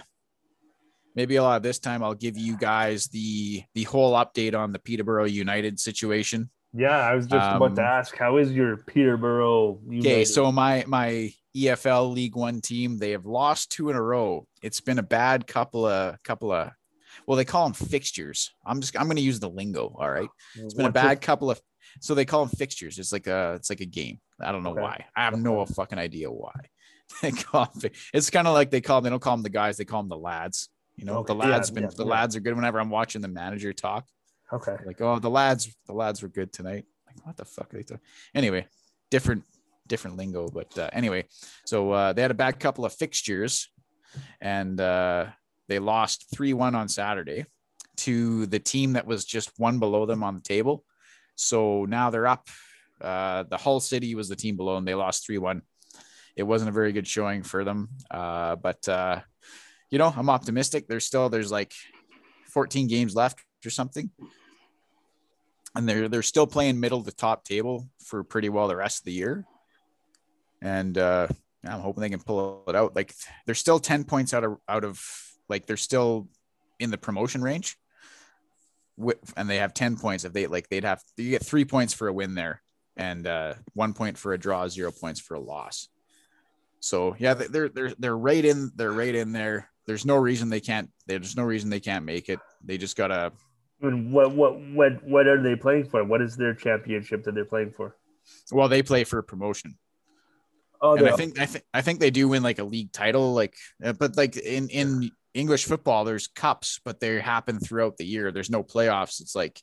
S2: maybe a lot of this time I'll give you guys the the whole update on the Peterborough United situation.
S1: Yeah, I was just about to
S2: Um,
S1: ask, how is your Peterborough?
S2: Okay, so my my EFL League One team, they have lost two in a row. It's been a bad couple of couple of well, they call them fixtures. I'm just I'm gonna use the lingo. All right. It's been a bad couple of so they call them fixtures. It's like a it's like a game. I don't know
S1: Okay.
S2: why. I have no fucking idea why. *laughs* They call 'em fi- it's kind of like they call them, they don't call them the guys, they call them the lads. You know,
S1: Okay,
S2: the
S1: yeah,
S2: lads been
S1: yeah,
S2: the
S1: yeah.
S2: lads are good whenever I'm watching the manager talk.
S1: Okay.
S2: Like, oh, the lads, the lads were good tonight. Like, what the fuck are they talking? Anyway, different, different lingo. But uh, anyway, so uh, they had a bad couple of fixtures, and uh, they lost three one on Saturday to the team that was just one below them on the table. So now they're up. Uh, the Hull City was the team below, and they lost three one. It wasn't a very good showing for them, uh, but uh, you know, I'm optimistic. There's still there's like 14 games left or something and they're they're still playing middle to top table for pretty well the rest of the year. And uh, I'm hoping they can pull it out. Like they're still 10 points out of out of like they're still in the promotion range. And they have 10 points if they like they'd have you get three points for a win there and uh, one point for a draw, zero points for a loss. So yeah, they're they're they're right in they're right in there. There's no reason they can't. There's no reason they can't make it. They just gotta
S1: And what what what what are they playing for? What is their championship that they're playing for?
S2: well, they play for promotion.
S1: Oh,
S2: and I think I think I think they do win like a league title, like uh, but like in in English football, there's cups, but they happen throughout the year. There's no playoffs. It's like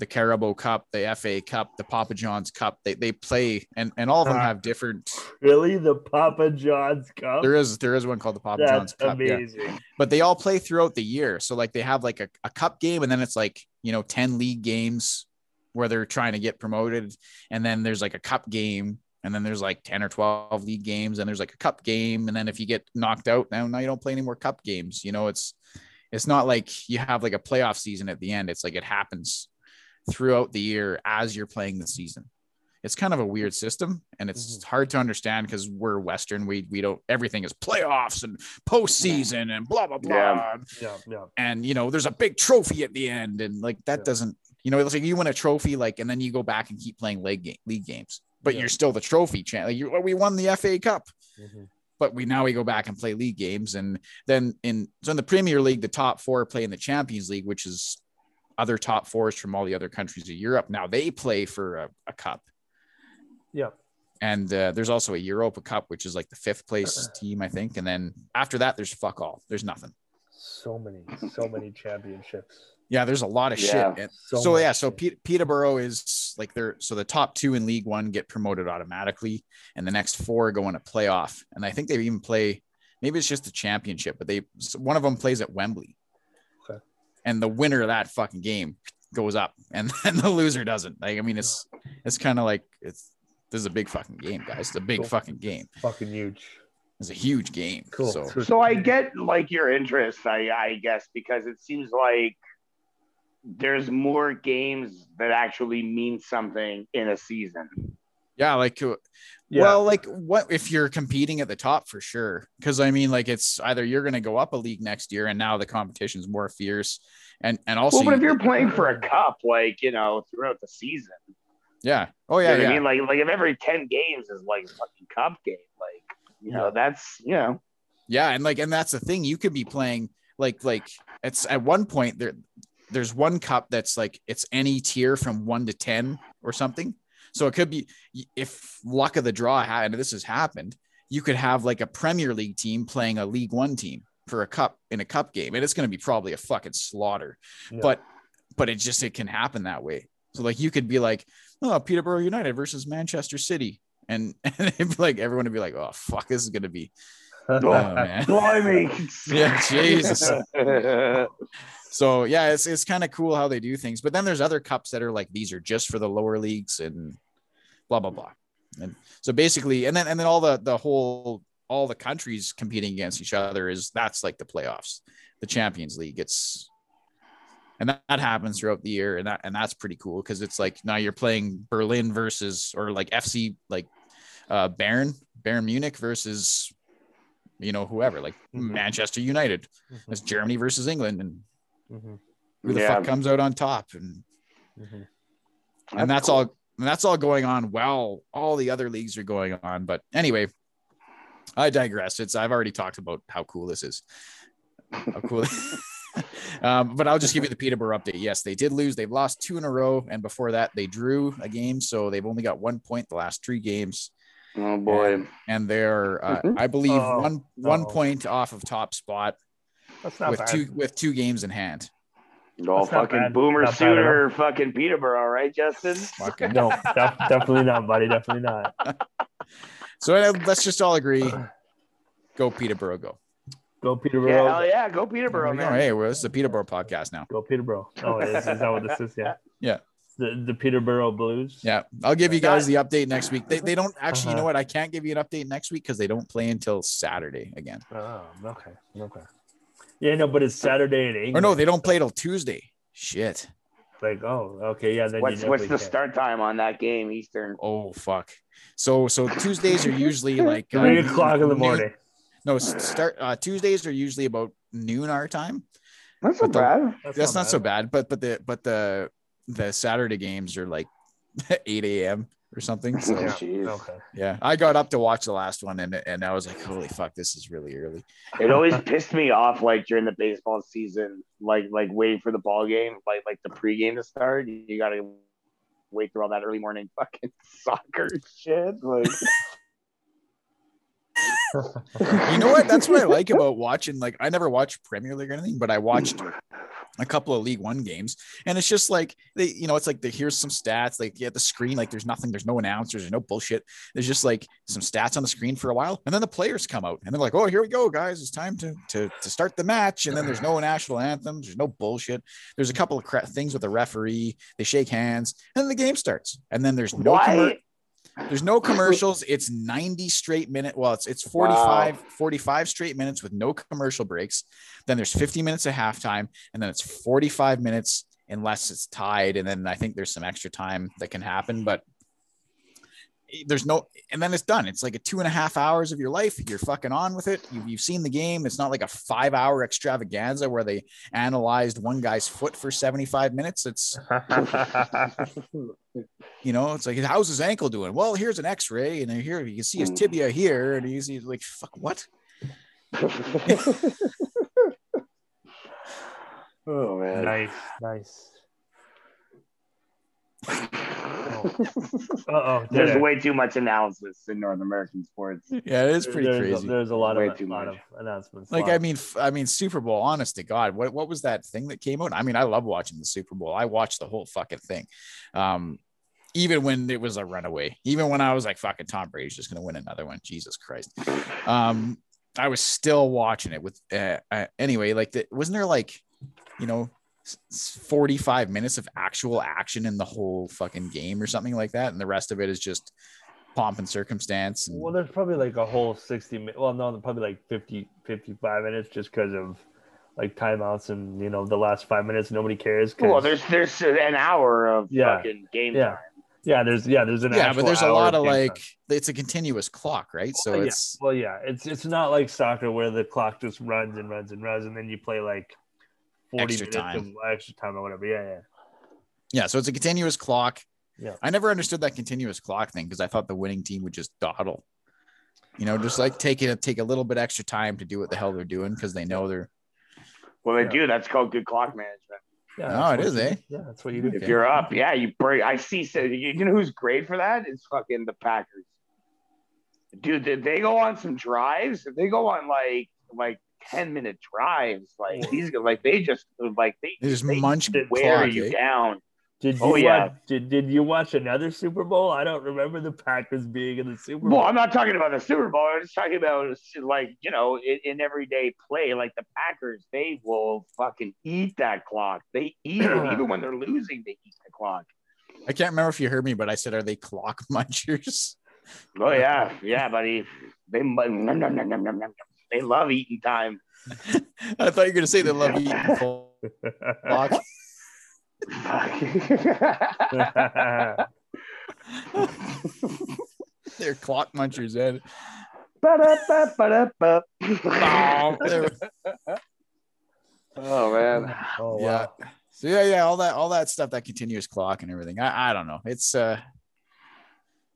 S2: the Carabao Cup, the FA Cup, the Papa John's Cup. They they play, and and all of them
S1: Ah.
S2: have different.
S1: really the Papa John's Cup.
S2: There is there is one called the Papa John's
S1: That's
S2: Cup, yeah.
S1: amazing.
S2: but they all play throughout the year. So like they have like a, a cup game, and then it's like you know ten league games where they're trying to get promoted, and then there's like a cup game, and then there's like ten or twelve league games, and there's like a cup game, and then if you get knocked out, now now you don't play any more cup games. You know, it's it's not like you have like a playoff season at the end. It's like it happens throughout the year as you're playing the season. It's kind of a weird system, and it's hard to understand because we're Western. We we don't everything is playoffs and postseason and blah blah blah.
S3: Yeah.
S1: Yeah, yeah.
S2: And you know, there's a big trophy at the end, and like that
S1: Yeah.
S2: doesn't, you know, it's like you win a trophy, like, and then you go back and keep playing league game, league games, but
S1: Yeah.
S2: you're still the trophy champ. Like you, we won the FA Cup,
S1: Mhm.
S2: but we now we go back and play league games, and then in so in the Premier League, the top four play in the Champions League, which is other top fours from all the other countries of Europe. Now they play for a, a cup.
S1: Yeah.
S2: And uh, there's also a Europa Cup, which is like the fifth place *clears throat* team, I think. And then after that, there's fuck all. There's nothing.
S1: So many, so many championships.
S2: Yeah, there's a lot of
S3: Yeah.
S2: shit. And
S1: So
S2: so, yeah, so
S1: shit.
S2: Pete, Peterborough is like they're so the top two in League One get promoted automatically, and the next four go in a playoff. And I think they even play maybe it's just a championship, but they one of them plays at Wembley.
S1: Okay.
S2: And the winner of that fucking game goes up, and *laughs* then the loser doesn't. Like I mean, it's it's kind of like it's this is a big fucking game, guys. It's a big
S1: Cool.
S2: fucking game.
S1: Fucking huge.
S2: It's a huge game.
S1: Cool.
S2: So
S3: So I get like your interest, I, I guess, because it seems like there's more games that actually mean something in a season.
S2: Yeah, like uh,
S1: Yeah.
S2: Well, like what if you're competing at the top for sure? Because I mean, like it's either you're going to go up a league next year, and now the competition's more fierce, and and also,
S3: well, but if
S2: you-
S3: you're playing for a cup, like you know, throughout the season,
S2: yeah, oh
S3: you
S2: yeah,
S3: know
S2: yeah,
S3: I mean, like like if every ten games is like a fucking cup game, like you know, that's you know,
S2: yeah, and like and that's the thing, you could be playing like like it's at one point there, there's one cup that's like it's any tier from one to ten or something, so it could be if luck of the draw had and this has happened, you could have like a Premier League team playing a League One team for a cup in a cup game, and it's going to be probably a fucking slaughter.
S1: Yeah.
S2: but but it just it can happen that way. So like you could be like, oh, Peterborough United versus Manchester City, and, *laughs* and it'd be like everyone would be like, oh fuck, this is gonna be *laughs* oh man,
S3: blimey, *laughs*
S2: yeah, Jesus. So yeah, it's it's kind of cool how they do things. But then there's other cups that are like these are just for the lower leagues and blah blah blah. And so basically, and then and then all the the whole all the countries competing against each other is that's like the playoffs, the Champions League. It's and that, that happens throughout the year, and that and that's pretty cool because it's like now you're playing Berlin versus or like FC like uh Bayern Bayern Munich versus you know whoever like
S1: Mhm.
S2: Manchester United.
S1: Mhm.
S2: It's Germany versus England, and
S1: Mhm.
S2: who the
S3: Yeah.
S2: fuck comes out on top? And
S1: Mhm.
S2: and that's all and that's all going on while all the other leagues are going on. But anyway i digress. It's i've already talked about how cool this is. How cool. *laughs* *laughs* Um, but i'll just give you the peterborough update. Yes they did lose. They've lost two in a row. And before that they drew a game. So they've only got one point the last three games.
S3: Oh boy,
S2: and they're uh,
S3: Mhm.
S2: i believe
S1: Oh,
S2: one one
S1: no.
S2: point off of top spot
S1: That's not
S2: with
S1: bad.
S2: two with two games in hand
S3: all
S1: That's
S3: fucking
S1: bad.
S3: boomer
S1: Not bad
S3: sooner, fucking Peterborough, right, Justin? *laughs*
S2: Fucking
S1: No, def- definitely not, buddy. Definitely not. *laughs*
S2: So uh, let's just all agree. Go Peterborough, go.
S1: Go
S3: Yeah,
S1: Peterborough.
S3: hell yeah, go Peterborough,
S2: There we go.
S3: man.
S2: Hey, well, this is the Peterborough podcast now.
S1: Go Peterborough. Oh, is, is that what this is? Yeah. *laughs*
S2: Yeah.
S1: The the Peterborough Blues.
S2: Yeah, I'll give you guys the update next week. They, they don't actually, you know
S1: Uh-huh.
S2: what? I can't give you an update next week because they don't play until Saturday again.
S1: Oh, okay. Okay. Yeah, no, but it's Saturday in England.
S2: Or no, they don't play till Tuesday. Shit.
S1: Like, oh, okay, yeah. Then
S3: What's what's the
S1: definitely
S3: start time on that game, Eastern?
S2: Oh fuck. So so Tuesdays are usually *laughs* like uh,
S1: Three o'clock in the
S2: noon-
S1: morning.
S2: No, start uh, Tuesdays are usually about noon our time.
S3: That's not
S2: But the-
S3: bad.
S2: That's not so bad, but but the but the the Saturday games are like *laughs* 8 a.m. or something. So *laughs*
S3: Oh,
S1: Yeah. Okay.
S2: Yeah, I got up to watch the last one and and I was like, holy fuck, this is really early.
S3: It always pissed me off, like during the baseball season, like like waiting for the ball game, like like the pregame to start. You gotta wait through all that early morning *laughs* fucking soccer shit. Like,
S2: You know what? That's what I like about watching. Like, I never watched Premier League or anything, but I watched *laughs* a couple of League One games, and it's just like they, you know, it's like the, here's some stats. Like, yeah, the screen, like there's nothing, there's no announcers, there's no bullshit. There's just like some stats on the screen for a while, and then the players come out, and they're like, "Oh, here we go, guys! It's time to to to start the match." And then there's no national anthems, there's no bullshit. There's a couple of cra- things with the referee. They shake hands, and then the game starts. And then there's no commer-
S3: why?
S2: There's no commercials. It's 90 straight minute. Well, it's it's 45, 45 straight minutes with no commercial breaks. Then there's 50 minutes of halftime, and then it's 45 minutes unless it's tied. And then I think there's some extra time that can happen, but Eh, there's no and then it's done. It's like a two and a half hours of your life. You're fucking on with it. You've, you've seen the game. It's not like a five hour extravaganza where they analyzed one guy's foot for 75 minutes. It's *laughs* you know, it's like how's his ankle doing? Well, here's an X-ray, and here you can see his hmm. tibia here, and he's, he's like, "Fuck, what?" *laughs*
S3: oh man.
S1: nice, nice. *laughs* *laughs* Oh oh, *laughs*
S3: There's way too much analysis in North American sports.
S2: Yeah, it is pretty
S1: there's,
S2: crazy.
S1: There's a lot
S3: Way
S1: of
S3: too
S1: lot
S3: much.
S1: of announcements.
S2: like I mean, f- I mean, Super Bowl. Honest to God, what what was that thing that came out? I mean, I love watching the Super Bowl. I watched the whole fucking thing, um, even when it was a runaway. Even when I was like, "Fucking Tom Brady's just gonna win another one." Jesus Christ. Um, I was still watching it with. Uh, uh, anyway, like, the, wasn't there like, you know, s- s- 45 minutes of actual action in the whole fucking game or something like that, and the rest of it is just pomp and circumstance. And,
S1: Well, there's probably like a whole 60 minutes. Well, no, probably like 50, 55 minutes just because of like timeouts and, you know, the last five minutes, nobody cares. 'cause-
S3: Well, there's there's an hour of
S1: Yeah.
S3: fucking game
S1: Yeah.
S3: time.
S1: yeah, there's, yeah, there's an
S2: hour.
S1: yeah,
S2: but there's a lot of like,
S1: time.
S2: it's a continuous clock, right? So
S1: Well, yeah.
S2: it's.
S1: Well, yeah, it's it's not like soccer where the clock just runs and runs and runs, and then you play like forty
S2: Extra
S1: minutes
S2: time.
S1: of extra time or whatever. Yeah, yeah.
S2: Yeah, so it's a continuous clock.
S1: Yeah.
S2: I never understood that continuous clock thing because I thought the winning team would just dawdle. You know, just like take it take a little bit extra time to do what the hell they're doing because they know they're
S3: Well, they
S1: Yeah.
S3: do. That's called good clock management.
S1: yeah
S2: Oh,
S1: that's
S2: it
S1: what
S2: is,
S1: you-
S2: eh?
S1: Yeah, that's what you do.
S2: Okay.
S3: If you're up, yeah, you break. I see. So you you know who's great for that? It's fucking the Packers. Dude, did they go on some drives. If they go on like like ten minute drives, like these like they just like they
S2: they just
S3: they
S2: munch
S3: wear
S2: clock.
S3: you
S2: eh?
S3: down.
S1: Did you
S3: Oh, yeah.
S1: watch, did, did you watch another Super Bowl? I don't remember the Packers being in the Super Bowl.
S3: Well, I'm not talking about the Super Bowl. I'm just talking about like you know in, in everyday play, like the Packers, they will fucking eat that clock. They eat it *clears throat* even when they're losing. They eat the clock.
S2: I can't remember if you heard me, but I said, "Are they clock *laughs* munchers?"
S3: Oh yeah, yeah, buddy. They nom, nom, nom, nom, nom, nom, nom. They love eating time. *laughs*
S2: I thought you were gonna say they love eating clock. *laughs* *laughs* They're clock munchers, Ed.
S3: Ba-da-ba, ba-da-ba.
S2: Oh, they're-
S3: oh man.
S1: oh,
S2: yeah.
S1: wow.
S2: So yeah, yeah, all that, all that stuff, that continuous clock and everything. I, I don't know. It's uh,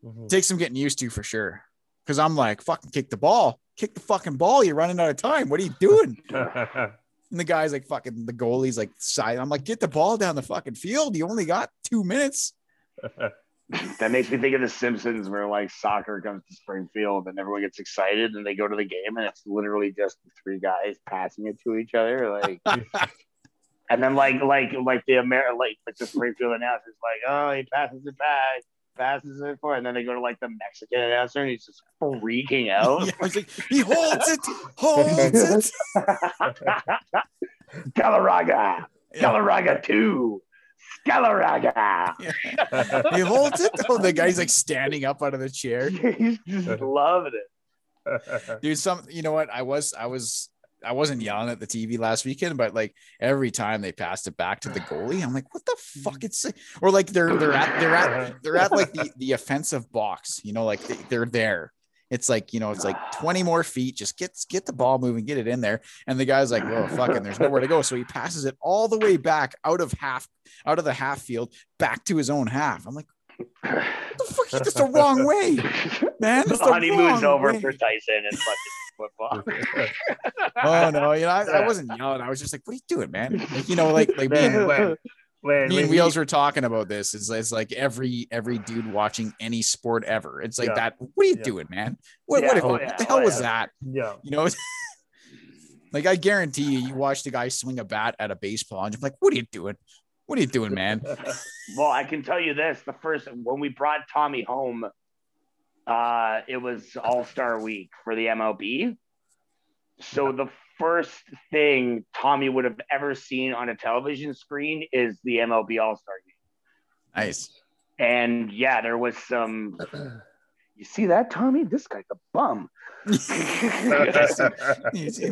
S1: Mhm.
S2: takes some getting used to for sure. Because I'm like, fucking kick the ball, kick the fucking ball. You're running out of time. What are you doing? *laughs* And the guy's like, fucking, the goalie's like, side. I'm like, get the ball down the fucking field. You only got two minutes. *laughs*
S3: That makes me think of The Simpsons, where like soccer comes to Springfield and everyone gets excited and they go to the game and it's literally just three guys passing it to each other, like. *laughs* and then like like like the Amer like like the Springfield announcer's like, oh, he passes it back, passes it for, and then they go to like the Mexican announcer and he's just freaking out. *laughs*
S2: Yeah, I was like, he holds it, holds *laughs* it. *laughs*
S3: Galarraga,
S2: Yeah.
S3: Galarraga two, Galarraga.
S2: He holds it. Oh, the guy's like standing up out of the chair.
S3: He's just loving it.
S2: dude some you know what i was i was i wasn't yelling at the tv last weekend but like every time they passed it back to the goalie i'm like what the fuck? Mm-hmm. It's like or like they're they're at they're at uh-huh. they're at like *laughs* the, the offensive box you know like they, they're there. It's like you know it's like 20 more feet just get get the ball moving get it in there. And the guy's like oh fucking there's nowhere to go. So he passes it all the way back out of half out of the half field back to his own half. I'm like what the fuck? That's the wrong way man.
S3: The
S2: That's *laughs* the
S3: honeymoon's
S2: wrong
S3: over
S2: way.
S3: for Tyson. And fucking football. *laughs*
S2: Oh no, you know, I, I wasn't yelling. I was just like, "What are you doing, man?" Like, you know, like like me *laughs* and,
S1: when, when,
S2: me
S1: when
S2: and
S1: he-
S2: Wheels were talking about this. It's, it's like every every dude watching any sport ever. It's like
S1: Yeah.
S2: that. What are you
S1: Yeah.
S2: doing, man? What
S3: Yeah,
S2: what,
S3: oh,
S2: what the hell
S3: oh,
S2: was that?
S1: yeah.
S2: You know, *laughs* like I guarantee you, you watch the guy swing a bat at a baseball, and you're like, "What are you doing? What are you doing, man?"
S3: Well, I can tell you this: the first when we brought Tommy home, uh, it was All Star Week for the MLB. So the first thing Tommy would have ever seen on a television screen is the MLB All Star game.
S2: Nice.
S3: And yeah, there was some. *clears throat* You see that, Tommy? This guy's a bum. *laughs*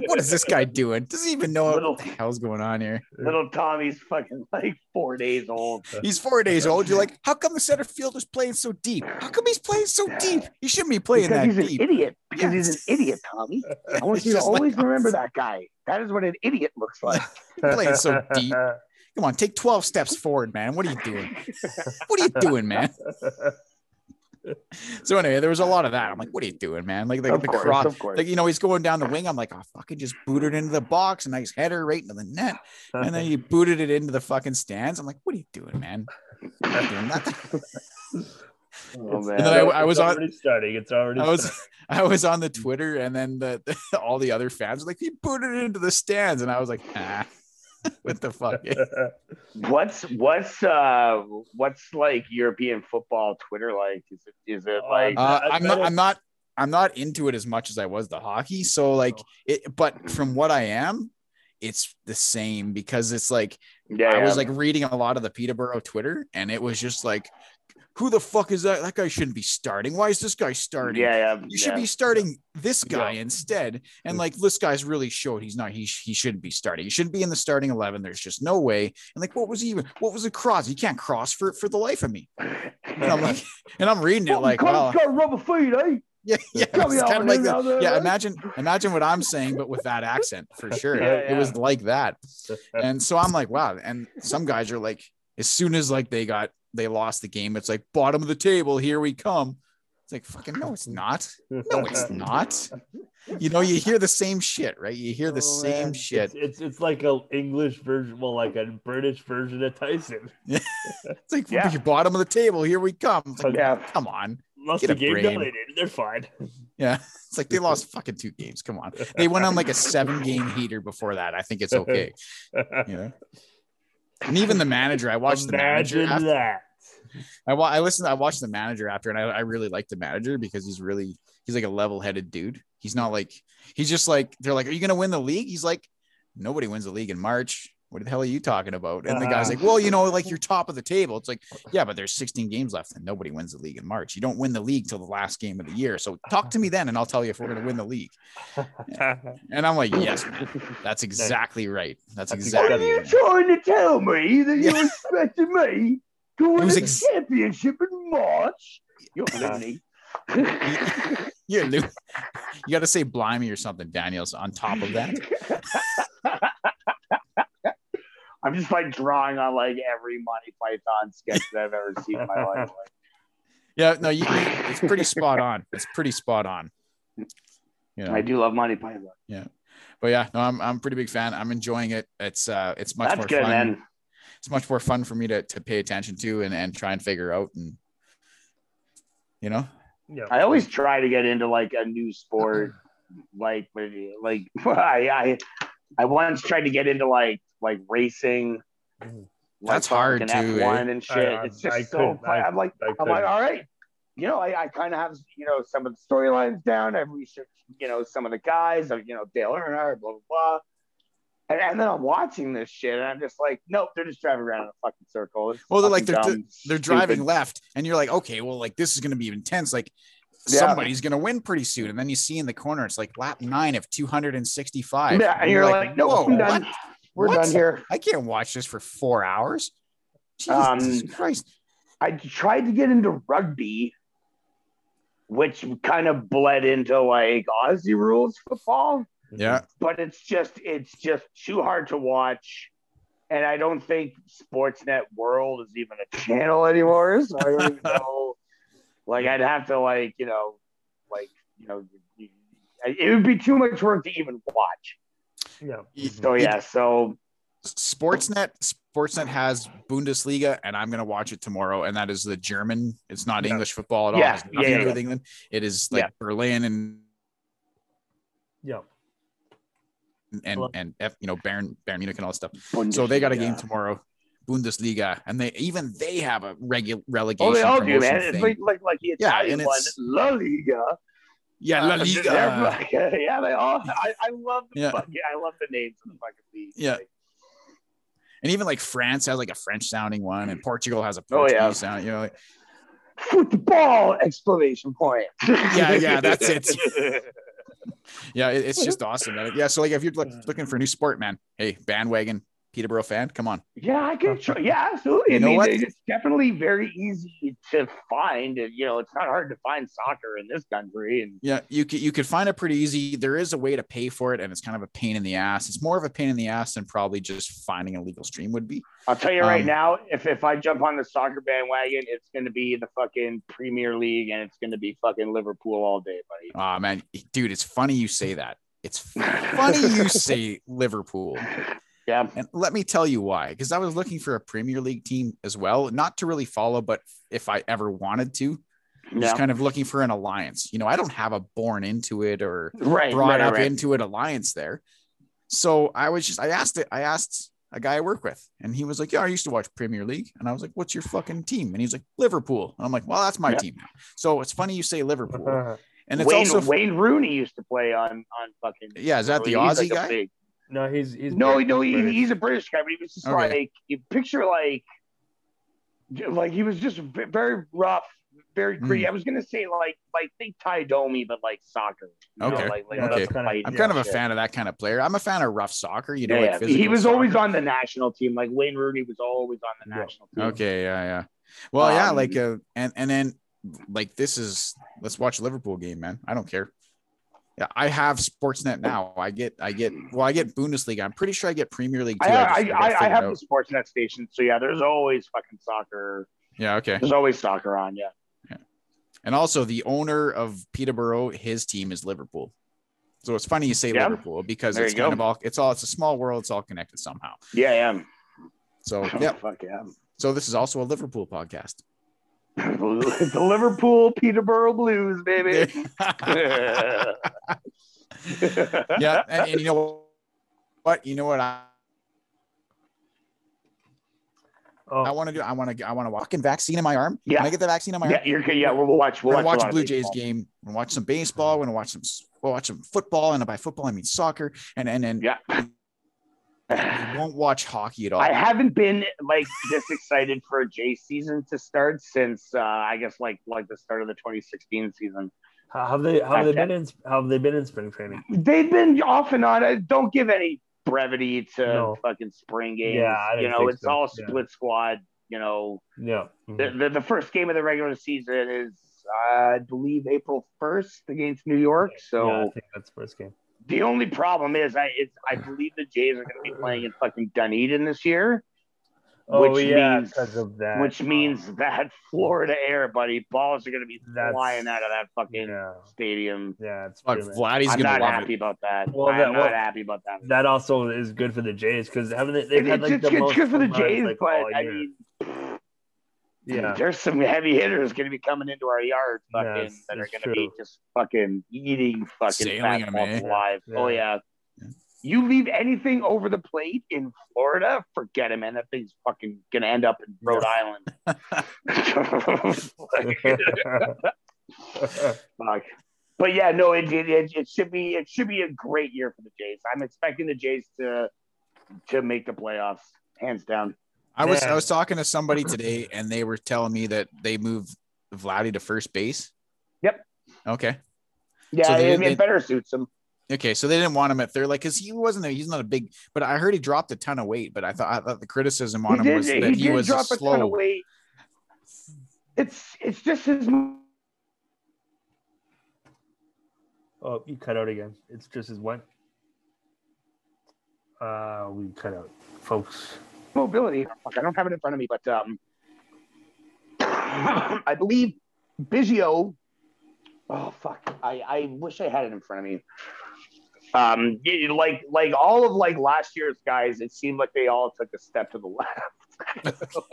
S2: what is this guy doing? Doesn't even know
S3: Little-
S2: what the hell's going on here.
S3: Little Tommy's fucking like four days old.
S2: He's four days old. You're like, how come the center fielder's playing so deep? How come he's playing so deep? He shouldn't be playing
S3: Because
S2: that
S3: he's an
S2: deep.
S3: idiot. Because he's an idiot, Tommy. *laughs* I want you to
S2: just like
S3: always remember that guy. That is what an idiot looks like. *laughs*
S2: playing so deep. Come on, take 12 steps forward, man. What are you doing? What are you doing, man? So anyway, there was a lot of that. I'm like, what are you doing, man? Like, like
S3: of
S2: the
S3: course,
S2: cross,
S3: of course.
S2: like you know, he's going down the wing. I'm like, oh, fucking just booted into the box, a nice header right into the net, and then he booted it into the fucking stands. I'm like, what are you doing, man? Not doing *laughs* nothing.
S3: Oh, man.
S2: And then I, I was
S1: it's
S2: on
S1: starting. It's already.
S2: I was
S1: starting. *laughs*
S2: I was on the Twitter and then the, *laughs* all the other fans were like, he booted it into the stands. And I was like, ah, what the fuck? *laughs*
S3: What's what's uh what's like European football Twitter like? Is it is it
S1: Uh,
S3: like
S2: Uh,
S1: I-
S2: I'm not I'm not I'm not into it as much as I was the hockey. So like it but from what I am, it's the same because it's like
S3: yeah,
S2: I was like reading a lot of the Peterborough Twitter and it was just like, who the fuck is that? That guy shouldn't be starting. Why is this guy starting?
S3: yeah, yeah.
S2: You should
S3: yeah.
S2: be starting this guy
S1: Yeah.
S2: instead. And like this guy's really showed he's not he he shouldn't be starting. He shouldn't be in the starting 11. There's just no way. And like what was he even what was a cross? He can't cross for for the life of me. And I'm like *laughs* and I'm reading it like well
S3: got rubber feet, eh? *laughs*
S2: yeah, yeah,
S3: Come
S2: it's
S3: here,
S2: kind of like that. Yeah, imagine imagine what I'm saying, but with that accent for sure.
S3: Yeah,
S2: It was like that. *laughs* And so I'm like, wow. And some guys are like, as soon as like they got they lost the game, it's like bottom of the table, here we come. It's like fucking no, it's not. No, it's *laughs* not. You know, you hear the same shit, right? You hear the
S3: Oh,
S2: same
S3: man.
S2: shit.
S1: It's, it's it's like a English version, well, like a British version of Tyson. *laughs*
S2: It's like
S3: Yeah.
S2: bottom of the table, here we come. Like,
S3: Yeah.
S2: come on.
S1: Lost the game dominated. They're fine. *laughs*
S2: Yeah. It's like they lost fucking two games. Come on. They went on like a seven game heater before that. I think it's okay. Know? And even the manager, I watched the manager. After-
S1: that.
S2: I wa- I listened. I watched the manager after, and I, I really like the manager because he's really he's like a level headed dude. He's not like he's just like they're like, are you gonna win the league? He's like, nobody wins the league in March. What the hell are you talking about? And the guy's uh-huh. like, well, you know, like you're *laughs* top of the table. It's like, yeah, but there's 16 games left, and nobody wins the league in March. You don't win the league till the last game of the year. So talk to me then, and I'll tell you if we're gonna win the league. *laughs* And I'm like, yes, man, that's exactly right. That's
S1: That's
S2: exactly.
S3: What are you
S2: right.
S3: trying to tell me that
S2: Yeah.
S3: you expected me *laughs* to win
S2: was
S3: the
S2: ex-
S3: championship in March? You're
S1: Yeah.
S3: me.
S2: Yeah, Lou, you got to say blimey or something, Daniels, on top of that.
S3: I'm just like drawing on like every Monty Python sketch that I've ever seen in my life. *laughs*
S2: Yeah, no, you, it's pretty spot on. It's pretty spot on. You know,
S3: I do love Monty Python.
S2: Yeah, but yeah, no, I'm I'm a pretty big fan. I'm enjoying it. It's uh, it's much
S3: That's
S2: more
S3: good,
S2: fun.
S3: man.
S2: It's much more fun for me to to pay attention to and and try and figure out and you know.
S1: yeah.
S3: I always try to get into like a new sport, *clears throat* like like *laughs* I I, I once tried to get into like like racing.
S1: Mm.
S3: Like
S2: That's hard
S3: fucking
S2: too,
S3: F1
S1: eh?
S3: and shit.
S1: Um, I-
S3: it's
S1: I
S3: just so.
S1: I-
S3: I'm like
S1: I
S3: I'm like all right. You know, I, I kind of have you know some of the storylines down. I've researched you know some of the guys, like, you know Dale Earnhardt, blah blah blah. And, and then I'm watching this shit, and I'm just like, nope, they're just driving around in a fucking circle. It's
S2: Well, they're like they're
S3: dumb,
S2: they're driving
S3: stupid.
S2: left, and you're like, okay, well, like this is gonna be intense. Like
S3: Yeah.
S2: somebody's gonna win pretty soon, and then you see in the corner, it's like lap nine of 265.
S3: Yeah, and you're like, no,
S2: whoa, what?
S3: We're
S2: What?
S3: done here.
S2: I can't watch this for four hours. Jesus
S3: Um,
S2: Christ.
S3: I tried to get into rugby, which kind of bled into like Aussie rules football,
S2: Yeah.
S3: but it's just it's just too hard to watch. And I don't think Sportsnet World is even a channel anymore. So I don't even *laughs* know. Like I'd have to like, you know, like, you know, it would be too much work to even watch.
S1: Yeah.
S3: So yeah, so
S2: Sportsnet Sportsnet has Bundesliga, and I'm gonna watch it tomorrow. And that is the German. It's not
S1: Yeah.
S2: English football at all.
S3: Yeah,
S2: It's nothing
S3: yeah,
S2: to do
S3: yeah.
S2: with England. It is like
S3: Yeah.
S2: Berlin and
S1: Yeah.
S2: and
S1: Well-
S2: and F, you know Bayern Bayern Munich and all that stuff. So they got a game tomorrow, Bundesliga, and they even they have a regular relegation.
S3: Oh, they all do,
S2: promotion
S3: man. It's like like like the
S2: Yeah,
S3: Italian
S2: and
S3: one,
S2: it's-
S3: La Liga.
S2: Yeah, La
S3: Uh,
S2: Liga.
S3: they're- *laughs* Yeah, they all. I, I love the
S2: Yeah.
S3: fucking, I love the names of the fucking leagues.
S2: Yeah.
S3: Like,
S2: And even like France has like a French sounding one, and Portugal has a
S3: Oh,
S2: Portuguese
S3: yeah.
S2: sound. You know, like,
S3: football exclamation point.
S2: Yeah, yeah, that's it. *laughs* yeah, it- it's just awesome. Yeah, so like if you're look, looking for a new sport, man, hey, bandwagon Peterborough fan, come on.
S3: yeah, I can. Try, yeah, absolutely.
S2: You
S3: I
S2: know
S3: mean,
S2: what?
S3: it's definitely very easy to find. and, You know, it's not hard to find soccer in this country, and
S2: Yeah, you could you could find it pretty easy. There is a way to pay for it, and it's kind of a pain in the ass. It's more of a pain in the ass than probably just finding a legal stream would be.
S3: I'll tell you right
S2: Um,
S3: now, if if I jump on the soccer bandwagon, it's going to be the fucking Premier League, and it's going to be fucking Liverpool all day, buddy.
S2: Oh man, dude, it's funny you say that. It's *laughs* funny you say Liverpool.
S3: Yeah, Yeah.
S2: And let me tell you why. Because I was looking for a Premier League team as well, not to really follow, but if I ever wanted to,
S3: Yeah.
S2: just kind of looking for an alliance. You know, I don't have a born into it or
S3: Right.
S2: brought
S3: right,
S2: up
S3: right.
S2: into it alliance there. So I was just I asked it, I asked a guy I work with, and he was like, Yeah, I used to watch Premier League. And I was like, What's your fucking team? And he's like, Liverpool. And I'm like, Well, that's my
S3: Yeah.
S2: team now. So it's funny you say Liverpool. *laughs* And it's
S3: Wayne,
S2: also
S3: Wayne Rooney used to play on on fucking.
S2: Yeah, is that the Aussie
S3: a
S2: guy?
S3: big-
S1: no, he's he's
S3: no,
S1: British,
S3: no, he, he's a British guy, but he was just
S2: Okay.
S3: like you picture like, like he was just very rough, very gritty. I was gonna say like like think Tie Domi, but like soccer. you know,
S2: Okay.
S3: like, like
S2: Okay.
S1: kind of
S2: I'm kind of a
S3: shit.
S2: fan of that kind of player. I'm a fan of rough soccer, you know,
S3: yeah,
S2: like
S3: he was
S2: soccer.
S3: always on the national team. Like Wayne Rooney was always on the
S1: Yeah.
S3: national team.
S2: Okay, yeah, yeah. Well, yeah,
S3: Um,
S2: like uh, and and then like this is let's watch Liverpool game, man. I don't care. Yeah, I have Sportsnet now. I get I get well, I get Bundesliga. I'm pretty sure I get Premier League too.
S3: I,
S2: I,
S3: I, I, have
S2: out.
S3: the Sportsnet station, so yeah, there's always fucking soccer.
S2: Yeah, okay.
S3: There's always soccer on. Yeah. yeah.
S2: And also the owner of Peterborough, his team is Liverpool. So it's funny you say
S3: Yeah.
S2: Liverpool because
S3: There
S2: it's kind
S3: go.
S2: of all it's all it's a small world, it's all connected somehow.
S3: Yeah, I am.
S2: So *laughs* yeah.
S3: Fuck yeah.
S2: So this is also a Liverpool podcast.
S3: The Liverpool Peterborough Blues, baby. *laughs*
S2: yeah, and, and you know what? You know what I,
S1: Oh,
S2: I want to do? I want to I want to walk in vaccine in my arm.
S3: Yeah.
S2: Can I get the vaccine in my arm?
S3: yeah, you're yeah. We'll, we'll watch. We'll watch,
S2: watch
S3: a
S2: a Blue Jays game. We'll watch some baseball. We're gonna watch some we'll watch some football, and by football I mean soccer. And and then
S3: Yeah.
S2: We won't watch hockey at all.
S3: I haven't been like this excited for a J season to start since uh, I guess like like the start of the 2016 season.
S1: how have they how have they been in how have they been in spring training?
S3: They've been off and on. Uh, Don't give any brevity to
S1: No.
S3: fucking spring games.
S1: Yeah, I
S3: you
S1: didn't
S3: know,
S1: think
S3: it's
S1: so.
S3: all
S1: Yeah.
S3: split squad. You know,
S1: Yeah. Mhm.
S3: the, the the first game of the regular season is uh, I believe April 1st against New York. So
S1: yeah, I think that's the first game.
S3: The only problem is I it's, I believe the Jays are going to be playing in fucking Dunedin this year.
S1: Oh
S3: Which
S1: yeah,
S3: means-
S1: because of that.
S3: which means oh. that *laughs* Florida air, buddy, balls are going to be
S1: That's-
S3: flying out of that fucking
S1: yeah,
S3: stadium.
S1: yeah, it's
S2: Fuck,
S1: pretty.
S2: Vladdy's
S3: I'm
S2: gonna
S3: not
S2: love
S3: happy
S2: it.
S3: about that.
S1: Well,
S3: I'm
S1: that-
S3: not
S1: well,
S3: happy about that.
S1: That also is good for the Jays because haven't they? They've
S3: It-
S1: had like
S3: it's,
S1: the
S3: it's
S1: most
S3: good for the Jays,
S1: like,
S3: but I mean,
S1: yeah,
S3: there's some heavy hitters going to be coming into our yard, fucking,
S1: it's-
S3: that are going to be just fucking eating fucking
S2: Sailing 'em,
S3: fastballs
S2: eh?
S3: alive. Oh
S1: Yeah.
S3: yeah. You leave anything over the plate in Florida, forget it, man. That thing's fucking gonna end up in Rhode Island. *laughs* Fuck. But yeah, no, it, it it it should be it should be a great year for the Jays. I'm expecting the Jays to to make the playoffs, hands down.
S2: I was I was talking to somebody *clears throat* today, and they were telling me that they moved Vladdy to first base.
S3: Yep.
S2: Okay.
S3: Yeah,
S2: So they-
S3: it,
S2: they-
S3: it better suits him.
S2: Okay, so they didn't want him at third, like, because he wasn't. A, he's not a big, but I heard he dropped a ton of weight. But I thought I thought the criticism on
S3: He
S2: him was
S3: did,
S2: that
S3: he
S2: he, was
S3: drop a ton of
S2: slow.
S3: weight. It's it's just his
S1: oh, you cut out again. It's just his what? Uh, we cut out, folks.
S3: Mobility. I don't have it in front of me, but um, *coughs* I believe Biggio. Oh fuck! I I wish I had it in front of me. Um, yeah, like like all of like last year's guys, it seemed like they all took a step to the *laughs* left. *laughs*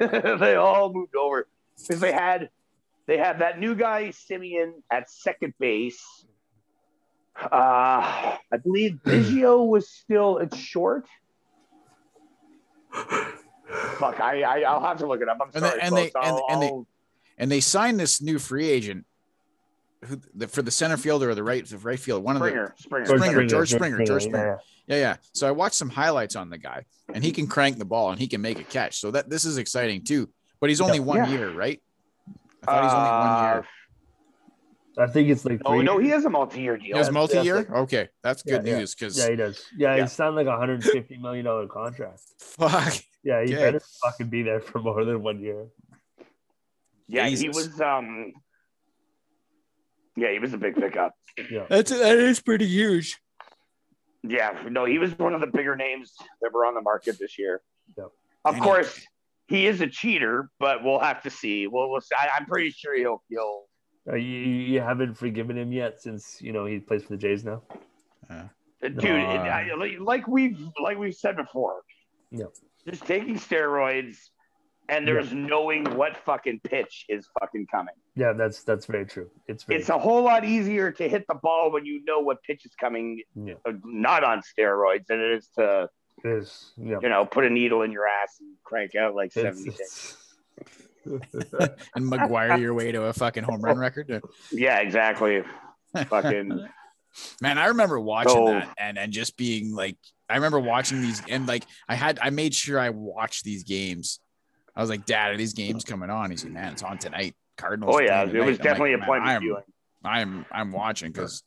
S3: like, *laughs* they all moved over because they had they had that new guy Semien at second base. Uh, I believe Biggio was still at short. *laughs* Fuck, I, I I'll have to look it up. I'm
S2: And they-
S3: sorry,
S2: and they- and-
S3: I'll-
S2: and they- and they signed this new free agent, who the, for the center fielder or the right the right field. One of
S3: Springer, Springer.
S2: George Springer, George Springer, George
S1: yeah.
S2: Springer. the yeah yeah. So I watched some highlights on the guy, and he can crank the ball and he can make a catch. So that this is exciting too. But he's only one
S3: Yeah.
S2: year, right? I thought he's only one uh, year.
S1: I think it's like
S3: Oh No, no, he
S1: years.
S3: has a multi-year deal.
S2: He has multi-year.
S1: that's
S2: okay, that's good
S1: Yeah, yeah.
S2: news because
S1: Yeah, he does. Yeah,
S3: Yeah.
S1: he signed like a hundred fifty million dollar contract. *laughs*
S2: fuck.
S1: Yeah, he
S2: Okay.
S1: better fucking be there for more than one year.
S3: yeah, he was. Um, yeah, he was a big pickup.
S1: Yeah,
S2: That's that is pretty huge.
S3: Yeah, no, he was one of the bigger names that were on the market this year.
S1: Yep.
S3: Of
S2: And-
S3: course, he is a cheater, but we'll have to see. We'll, we'll see. I, I'm pretty sure he'll he'll.
S1: Uh, you, you haven't forgiven him yet since you know he plays for the Jays now.
S3: dude. it- I- like- like we've like we've said before.
S1: Yeah.
S3: Just taking steroids, and there's knowing what fucking pitch is fucking coming.
S1: Yeah, that's that's very true. It's very
S3: It's a whole lot easier to hit the ball when you know what pitch is coming,
S1: yeah,
S3: uh, not on steroids, than it is to
S1: it is. Yeah.
S3: you know put a needle in your ass and crank out like
S1: It's-
S3: seventy six. *laughs*
S1: it's-
S2: and McGwire your way to a fucking home run record. *laughs*
S3: Yeah, exactly. Fucking *laughs*
S2: Man, I remember watching
S3: So-
S2: that and and just being like, I remember watching these and like I had I made sure I watched these games. I was like, Dad, are these games coming on? He's like, Man, it's on tonight. Cardinals.
S3: oh yeah,
S2: playing
S3: it was.
S2: I'm
S3: definitely
S2: like,
S3: a point
S2: "Man,
S3: of viewing.
S2: I'm I'm watching because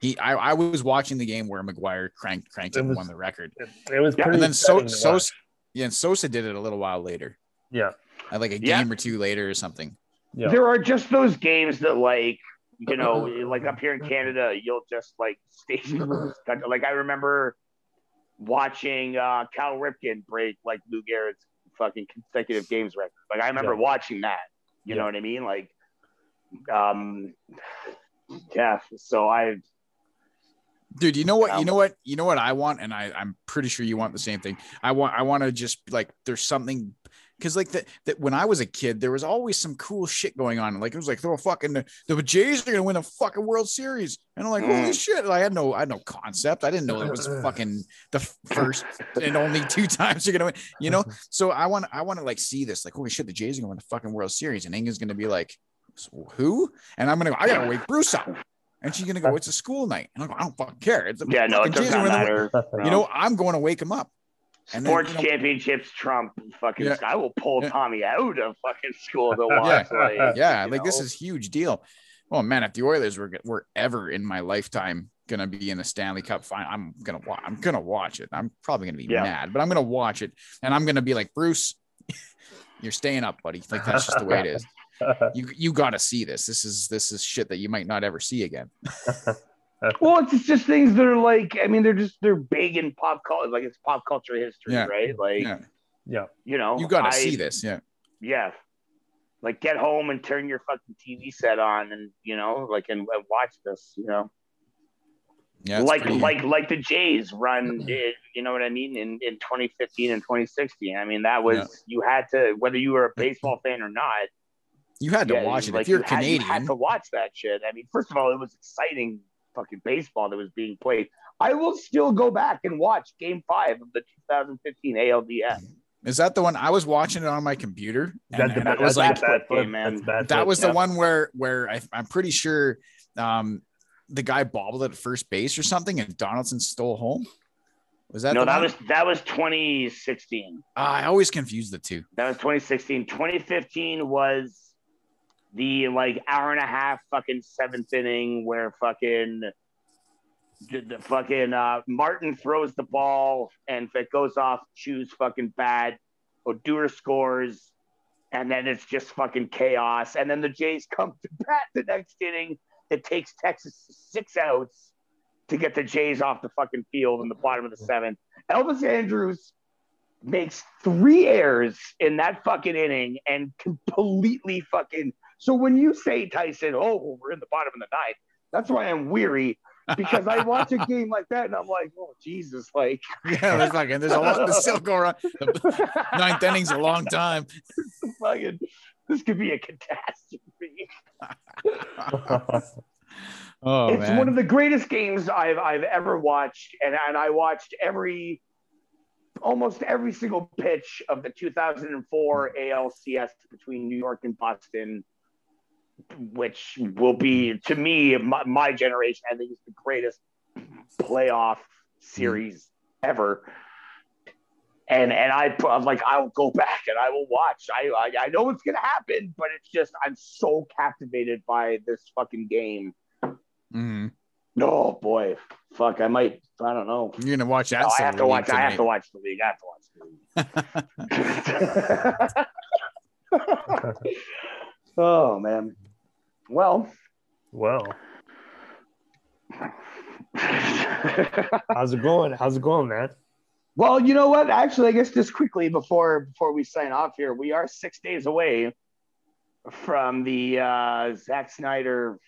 S2: he I, I was watching the game where McGwire cranked cranked it
S1: It
S2: and
S1: was-
S2: won the record.
S1: it was
S3: Yeah,
S1: pretty.
S2: And then so so yeah, and Sosa did it a little while later.
S1: yeah,
S2: Like a
S3: Yeah.
S2: game or two later or something.
S1: yeah,
S3: There are just those games that like you know, *laughs* like up here in Canada, you'll just like station *laughs* like I remember watching uh Cal Ripken break like Lou Gehrig's fucking consecutive games record. Like I remember
S1: Yeah.
S3: watching that. You know what I mean? Like um yeah, so I
S2: Dude, you know what? You know what? You know what I want, and I, I'm pretty sure you want the same thing. I want, I want to just like there's something because like that that when I was a kid, there was always some cool shit going on. Like it was like throw a fucking the, the Jays are gonna win a fucking World Series, and I'm like,
S3: Mm.
S2: holy shit! I had no, I had no concept. I didn't know it was *laughs* fucking the first and only two times you're gonna win. You know, so I want, I want to like see this. Like, holy shit, the Jays are gonna win the fucking World Series, and Inga's gonna be like, "So who? And I'm gonna go, I gotta wake Bruce up. And she's gonna go, it's a school night. And I go, I don't fucking care. It's a
S3: yeah, no, it doesn't
S2: winning the-
S3: matter.
S2: You know, I'm going to wake him up. And then,
S3: Sports
S2: you know-
S3: championships trump fucking
S2: Yeah.
S3: I will pull
S2: Yeah.
S3: Tommy out of fucking school to *laughs* watch. like, *laughs*
S2: Yeah, like this is huge deal. Oh man, if the Oilers were were ever in my lifetime gonna be in the Stanley Cup final, I'm gonna watch. I'm gonna watch it. I'm probably gonna be
S3: Yeah.
S2: mad, but I'm gonna watch it, and I'm gonna be like Bruce. *laughs* You're staying up, buddy. Like that's just the way it is. You you got to see this. This is this is shit that you might not ever see again.
S3: Well, it's it's just things that are like, I mean, they're just they're big in pop culture, like it's pop culture history,
S2: Yeah.
S3: right? Like,
S2: Yeah,
S1: yeah,
S3: you know,
S2: you got to see this. Yeah,
S3: Yeah, like get home and turn your fucking TV set on, and you know, like and, and watch this, you know,
S2: yeah.
S3: like
S2: pretty-
S3: like like the Jays run did, you know what I mean? In in 2015 and 2016, I mean, that was
S2: Yeah.
S3: you had to whether you were a baseball fan or not.
S2: you had to
S3: yeah,
S2: watch it.
S3: like,
S2: if you're
S3: you had-
S2: Canadian,
S3: you had to watch that shit. I mean, first of all, it was exciting fucking baseball that was being played. I will still go back and watch Game Five of the 2015 ALDS.
S2: is that the one I was watching it on my computer? And,
S1: That's the
S2: and I was
S1: that's
S2: like,
S1: the bad
S3: Game, man.
S1: that's
S2: that was
S3: yeah.
S2: the one where where I, I'm pretty sure um, the guy bobbled at first base or something, and Donaldson stole home. Was that
S3: no, that
S2: one?
S3: was that was 2016.
S2: Ah, I always confuse the two.
S3: That was 2016. 2015 was the like hour and a half fucking seventh inning where fucking the, fucking uh, Martin throws the ball and if it goes off, Choo's fucking bad. Odor scores, and then it's just fucking chaos. And then the Jays come to bat the next inning. It takes Texas six outs to get the Jays off the fucking field in the bottom of the seventh. Elvis Andrus makes three errors in that fucking inning and completely fucking. So when you say Tyson, oh, well, we're in the bottom of the ninth, that's why I'm weary because I watch a *laughs* game like that and I'm like, oh Jesus, like *laughs*
S2: Yeah, there's fucking there's a lot to *laughs* still go around. The ninth inning's a long time.
S3: fucking this could be a catastrophe.
S2: Oh
S3: it's
S2: man.
S3: one of the greatest games I've I've ever watched, and, and I watched every almost every single pitch of the 2004 ALCS between New York and Boston, which will be to me my, my generation. I think is the greatest playoff series ever. And and I I'm like I'll go back and I will watch. I, I I know what's gonna happen, but it's just I'm so captivated by this fucking game.
S2: Mhm.
S3: Oh boy, fuck! I might. I don't know.
S2: You're gonna watch that.
S3: No, I have to
S2: league
S3: watch. I have to watch the league. I have to watch the league. *laughs* *laughs* *laughs* oh man. Well.
S1: well, *laughs* how's it going? How's it going, man?
S3: well, you know what? Actually, I guess just quickly before before we sign off here, we are six days away from the uh, Zack Snyder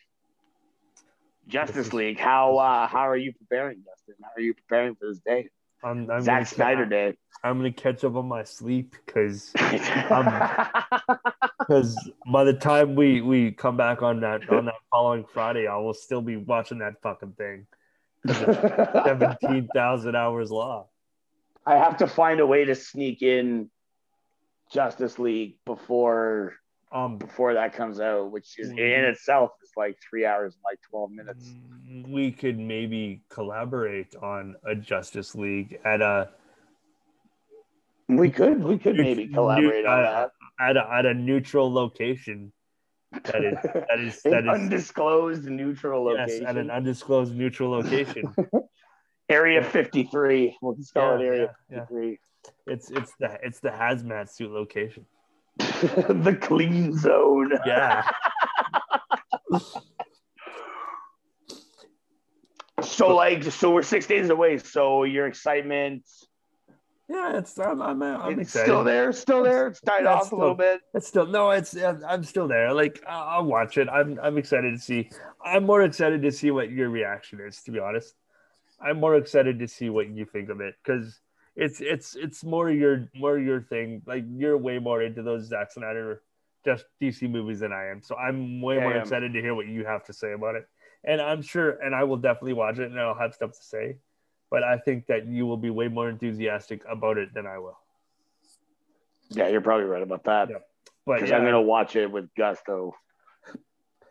S3: Justice League. How uh, how are you preparing, Justin? How are you preparing for this day?
S1: I'm, I'm
S3: Zack Snyder Day.
S1: I'm gonna catch up on my sleep because *laughs* because by the time we we come back on that on that following Friday, I will still be watching that fucking thing. *laughs* Seventeen thousand hours long.
S3: I have to find a way to sneak in Justice League before
S1: Um,
S3: before that comes out, which is in
S1: Mhm.
S3: itself is like three hours and like twelve minutes.
S1: we could maybe collaborate on a Justice League at a
S3: We could we could maybe collaborate on
S1: uh,
S3: that.
S1: At a at a neutral location. That is that is *laughs* that is
S3: undisclosed neutral location.
S1: yes, at an undisclosed neutral location. *laughs*
S3: Area 53. We'll just call it Area
S1: yeah, yeah.
S3: 53.
S1: It's it's the it's the hazmat suit location. *laughs*
S3: the clean zone.
S1: Yeah.
S3: So like so we're six days away. So your excitement
S1: Yeah, it's I'm I'm, I'm
S3: it's
S1: excited.
S3: still there, still there. It's died
S1: Yeah,
S3: off
S1: it's
S3: a little bit.
S1: It's still no, it's I'm still there. Like I'll I'll watch it. I'm I'm excited to see. I'm more excited to see what your reaction is. To be honest, I'm more excited to see what you think of it because it's it's it's more your more your thing. Like you're way more into those Zack Snyder just DC movies than I am. So I'm way
S3: Yeah,
S1: more excited to hear what you have to say about it. And I'm sure, and I will definitely watch it, and I'll have stuff to say. But I think that you will be way more enthusiastic about it than I will.
S3: Yeah, you're probably right about that.
S1: Yeah. But
S3: Because
S1: yeah,
S3: I'm gonna watch it with gusto.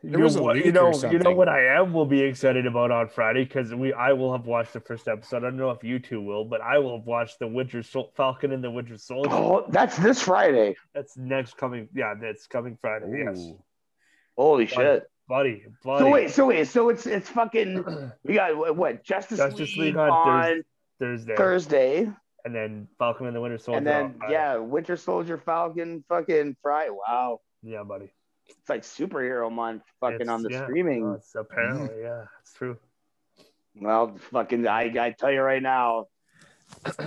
S2: There
S1: you
S2: was a
S1: know, you know, you know what I am will be excited about on Friday because we I will have watched the first episode. I don't know if you two will, but I will have watched the Winter Sol- Falcon and the Winter Soldier.
S3: Oh, that's this Friday.
S1: That's next coming. Yeah, that's coming Friday. Yes,
S3: Holy
S1: Buddy.
S3: shit.
S1: Buddy, buddy.
S3: So wait, so wait, so it's it's fucking *clears throat* we got what, what Justice,
S1: Justice
S3: League,
S1: League on
S3: on
S1: Thursday,
S3: Thursday,
S1: and then Falcon and the Winter Soldier.
S3: and then yeah, Winter Soldier, Falcon, fucking Friday. Wow,
S1: yeah, buddy.
S3: it's like superhero month, fucking
S1: It's-
S3: on the
S1: yeah,
S3: streaming.
S1: it's apparently, yeah, it's true.
S3: Well, fucking, I I tell you right now, *clears throat*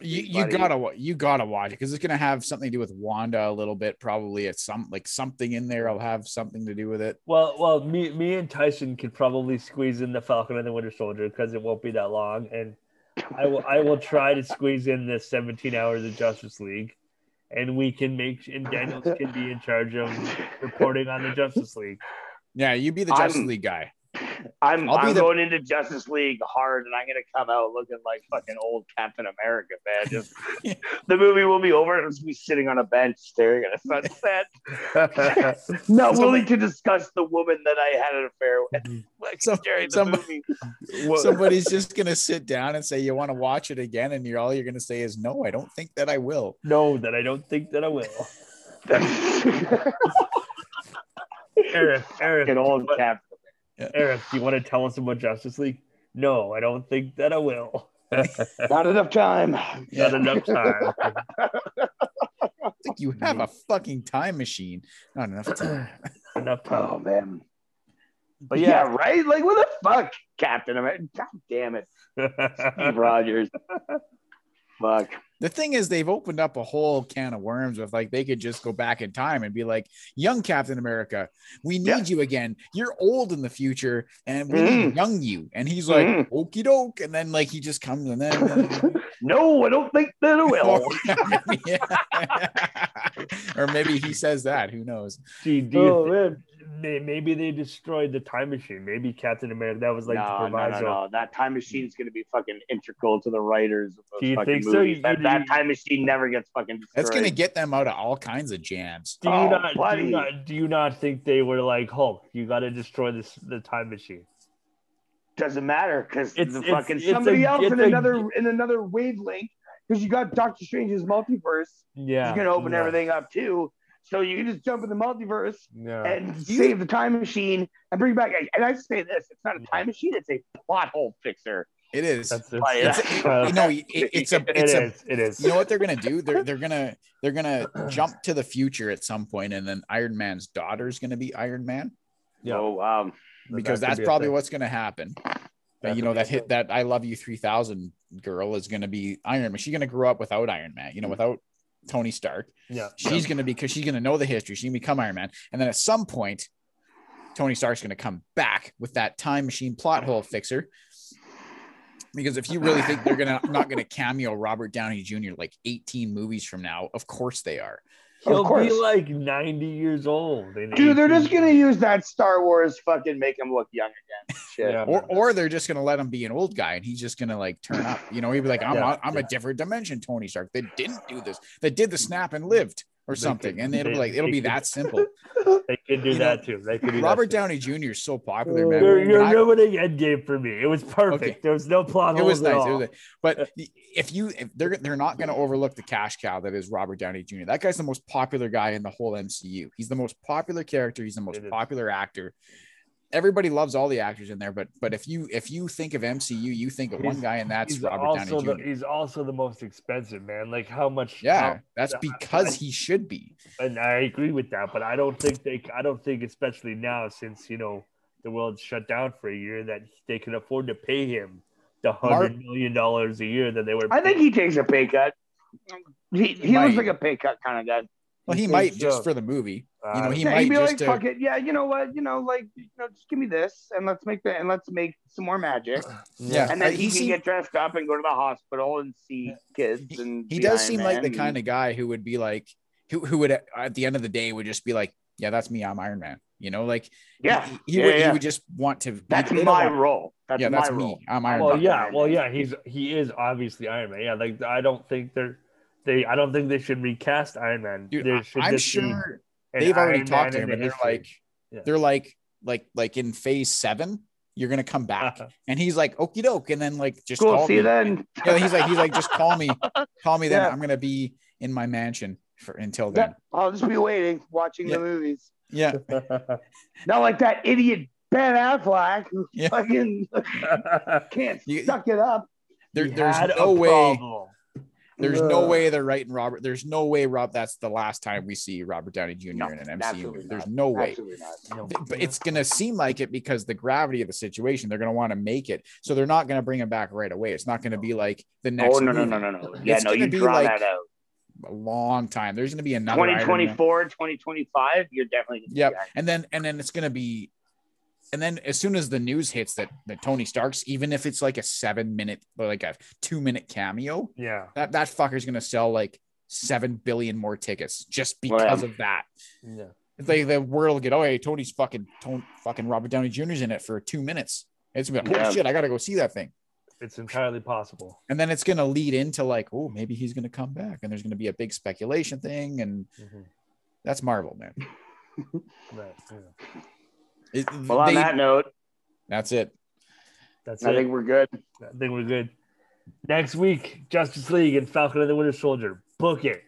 S2: You, you gotta you gotta watch it because it's gonna have something to do with Wanda a little bit. Probably it's some like something in there. I'll have something to do with it.
S1: Well, well, me, me and Tyson could probably squeeze in the Falcon and the Winter Soldier because it won't be that long, and I will, I will try to squeeze in the 17 hours of Justice League, and we can make, and Daniels can be in charge of reporting on the Justice League.
S2: Yeah, you be the
S3: I'm-
S2: Justice League guy.
S3: I'm I'm
S2: the-
S3: going into Justice League hard, and I'm gonna come out looking like fucking old Captain America, man. Just *laughs* the movie will be over, and I'll just be sitting on a bench staring at a sunset, *laughs* not willing to discuss the woman that I had an affair with mm-hmm. like,
S2: Some-
S3: during the
S2: some-
S3: movie. *laughs*
S2: Somebody's just gonna sit down and say, "You want to watch it again?" And you're all you're gonna say is, "No, I don't think that I will."
S1: no, that I don't think that I will. Eric, Eric,
S3: old
S1: what-
S3: Captain.
S1: Eric, do you want to tell us about Justice League? No, I don't think that I will. *laughs*
S3: Not enough time.
S1: Not enough time. *laughs*
S2: I think you have a fucking time machine. Not enough time. *clears throat*
S1: enough time.
S3: Oh man.
S1: But
S3: yeah,
S1: yeah,
S3: right. Like what the fuck, Captain America? God damn it, *laughs* Steve Rogers. Fuck.
S2: The thing is, they've opened up a whole can of worms with like they could just go back in time and be like, "Young Captain America, we need
S3: Yeah.
S2: you again. You're old in the future, and we need
S3: Mm.
S2: young you." And he's like,
S3: Mm.
S2: "Okie doke," and then like he just comes and then. *laughs*
S3: No, I don't think that I will. *laughs* *laughs*
S2: or maybe he says that. Who knows?
S1: Do, do
S3: Oh,
S1: thi-
S3: man.
S1: May- maybe they destroyed the time machine. Maybe Captain America. That was like the
S3: no, no, no, no. That time machine's going to be fucking integral to the writers of those
S1: Do you
S3: fucking
S1: think so? You-
S3: that,
S1: you-
S3: that time machine never gets fucking destroyed.
S2: That's gonna get them out of all kinds of jams.
S1: Do you
S3: Oh,
S1: not? Do you not? Do you not think they were like Hulk? You got to destroy this the time machine.
S3: Doesn't matter because
S1: It's-
S3: the fucking
S1: it's
S3: somebody
S1: a-
S3: else in
S1: a-
S3: another in another wavelength because you got Doctor Strange's multiverse.
S1: Yeah,
S3: He's going to open
S1: yeah,
S3: everything up too. So you can just jump in the multiverse
S1: Yeah.
S3: and
S2: You-
S3: save the time machine and bring back. And I say this: it's not a time machine; it's a plot hole fixer.
S2: It is.
S1: That's *laughs* it.
S3: Like,
S2: It's,
S1: Uh,
S2: no, it, it's a. *laughs*
S1: it
S2: It's a.
S1: is. It is.
S2: You know what they're gonna do? They're they're gonna *laughs* they're gonna jump to the future at some point, and then Iron Man's daughter is gonna be Iron Man
S1: Yeah.
S3: So um,
S2: because
S1: That
S2: that's
S1: be
S2: probably what's gonna happen.
S1: That
S2: you know that hit
S1: thing.
S2: that I love you three thousand girl is gonna be Iron Man. She's gonna grow up without Iron Man. You know, without Tony Stark.
S1: Yeah.
S2: She's gonna be because she's gonna know the history. She gonna become Iron Man, and then at some point, Tony Stark's going to come back with that time machine plot hole fixer. Because if you really think they're gonna *laughs* not gonna cameo Robert Downey Jr. like 18 movies from now, of course they are.
S1: He'll be like 90 years old.
S3: Dude, they're just gonna use that Star Wars fucking make him look young again. Shit.
S1: Yeah.
S2: Or or they're just gonna let him be an old guy and he's just gonna like turn up. You know, he'd be like, I'm
S1: Yeah,
S2: I'm a different dimension, Tony Stark. They didn't do this. They did the snap and lived or something.
S1: could-
S2: And it'll be like it'll be
S1: could-
S2: that simple. *laughs*
S1: They could do
S2: You know,
S1: that too. They could do
S2: Robert
S1: that.
S2: Downey Jr. is so popular, man.
S1: You're, you're
S2: I-
S1: ruining Endgame for me. It was perfect.
S2: Okay.
S1: There was no plot
S2: it was
S1: holes at
S2: nice. It
S1: all.
S2: was, but if you if they're they're not going to overlook the cash cow that is Robert Downey Jr. That guy's the most popular guy in the whole MCU. He's the most popular character. He's the most
S1: It is.
S2: popular actor. Everybody loves all the actors in there, but but if you if you think of MCU, you think of one guy, and that's
S1: he's
S2: Robert
S1: also
S2: Downey Jr.
S1: the, he's also the most expensive man. Like how much?
S2: yeah,
S1: how-
S2: that's because
S1: I-
S2: he should be.
S1: and I agree with that. But I don't think they. I don't think, especially now, since you know the world's shut down for a year, that they can afford to pay him the hundred million dollars a year that they were.
S3: I think he takes a pay cut. He he
S2: Might.
S3: looks like a pay cut kind of guy.
S2: Well, he
S1: think
S2: might
S1: so?
S2: just for the movie. You know, he
S3: yeah,
S2: might
S3: he'd be
S2: just
S3: like,
S2: to-
S3: fuck it. Yeah, you know what? You know, like, you know, just give me this and let's make the and let's make some more magic. *clears throat*
S2: Yeah,
S3: And then
S2: uh,
S3: he,
S2: he
S3: can
S2: seem-
S3: get dressed up and go to the hospital and see kids. And
S2: he does
S3: Iron
S2: seem like the
S3: Man
S2: kind of guy who would be like who who would at the end of the day would just be like, yeah, that's me. I'm Iron Man. You know, like
S3: Yeah,
S2: he, he
S3: yeah,
S2: would he would just want to.
S3: That's my
S2: want-
S3: role. That's
S2: yeah,
S3: my
S2: that's
S3: role.
S2: me. I'm Iron
S1: Well,
S2: Man.
S1: yeah, well, yeah, he's he is obviously Iron Man. Yeah, like I don't think they're they. I don't think they should recast Iron Man.
S2: Dude,
S1: There
S2: I-
S1: should
S2: I'm
S1: just be
S2: sure
S1: an
S2: they've already
S1: Iron
S2: talked
S1: Man
S2: to him,
S1: the
S2: and they're
S1: history.
S2: like,
S1: Yeah.
S2: they're like, like, like in Phase Seven, you're gonna come back, uh-huh. and he's like, okie doke, and then like just
S3: Cool.
S2: call
S3: See
S2: me.
S3: you then.
S2: Yeah, he's like, he's like, just call me, *laughs* call me then.
S3: Yeah.
S2: I'm gonna be in my mansion for until then.
S3: Yeah, I'll just be waiting, watching
S2: Yeah.
S3: the movies.
S2: Yeah, *laughs*
S3: Not like that idiot Ben Affleck who
S2: Yeah.
S3: fucking *laughs* can't
S2: You-
S3: suck it up.
S2: there, there's
S1: had a
S2: no way.
S1: problem.
S2: There's no way they're writing Robert. There's no way Rob. That's the last time we see Robert Downey Jr.
S3: No,
S2: in an MCU movie. There's
S3: not.
S2: no way.
S3: Absolutely not.
S1: No.
S2: Th- But it's gonna seem like it because the gravity of the situation. They're gonna want to make it, so they're not gonna bring him back right away. It's not gonna be like the oh, next.
S3: Oh no no
S2: movie.
S3: no no no. Yeah,
S2: It's
S3: no, you
S2: be
S3: draw
S2: like
S3: that out.
S2: A long time. There's gonna be another.
S3: 2024, 2025, you're definitely gonna
S2: Yep. And then and then it's gonna be, and then as soon as the news hits that that Tony Stark's, even if it's like a seven minute or like a two minute cameo,
S1: Yeah,
S2: that that fucker's gonna sell like seven billion more tickets just
S3: Well, yeah.
S2: because of that.
S1: yeah.
S2: It's like the world will get, oh hey, Tony's fucking Tony, fucking Robert Downey Jr.'s in it for two minutes. It's gonna be like,
S3: Yeah.
S2: holy shit, I gotta go see that thing.
S1: It's entirely possible.
S2: And then it's gonna lead into like, oh, maybe he's gonna come back, and there's gonna be a big speculation thing, and
S1: Mhm.
S2: that's Marvel, man.
S1: Right. yeah.
S2: It-
S3: Well, on
S2: they-
S3: that note,
S2: that's it.
S1: That's
S3: I
S1: it.
S3: think we're good.
S1: I think we're good. Next week, Justice League and Falcon and the Winter Soldier. Book it.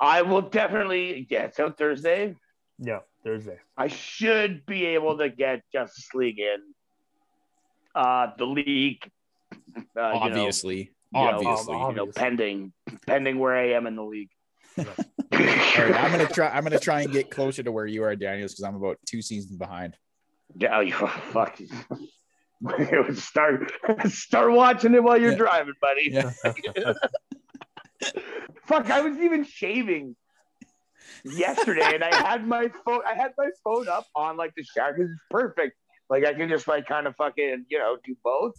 S3: I will definitely. Yeah, it's out Thursday.
S1: Yeah, Thursday.
S3: I should be able to get Justice League in. Uh, the league. Uh,
S2: obviously,
S3: you know,
S2: obviously.
S3: You know, you know, pending, pending where I am in the league. *laughs* *laughs*
S2: All right, I'm gonna try. I'm gonna try and get closer to where you are, Daniels, because I'm about two seasons behind.
S3: Yeah, oh, *laughs* you fuck. start *laughs* start watching it while you're
S2: Yeah.
S3: driving, buddy.
S2: Yeah. *laughs*
S3: Fuck, I was even shaving yesterday, and I had my phone. I had my phone up on like the shower because it's perfect. Like I can just like kind of fucking you know do both.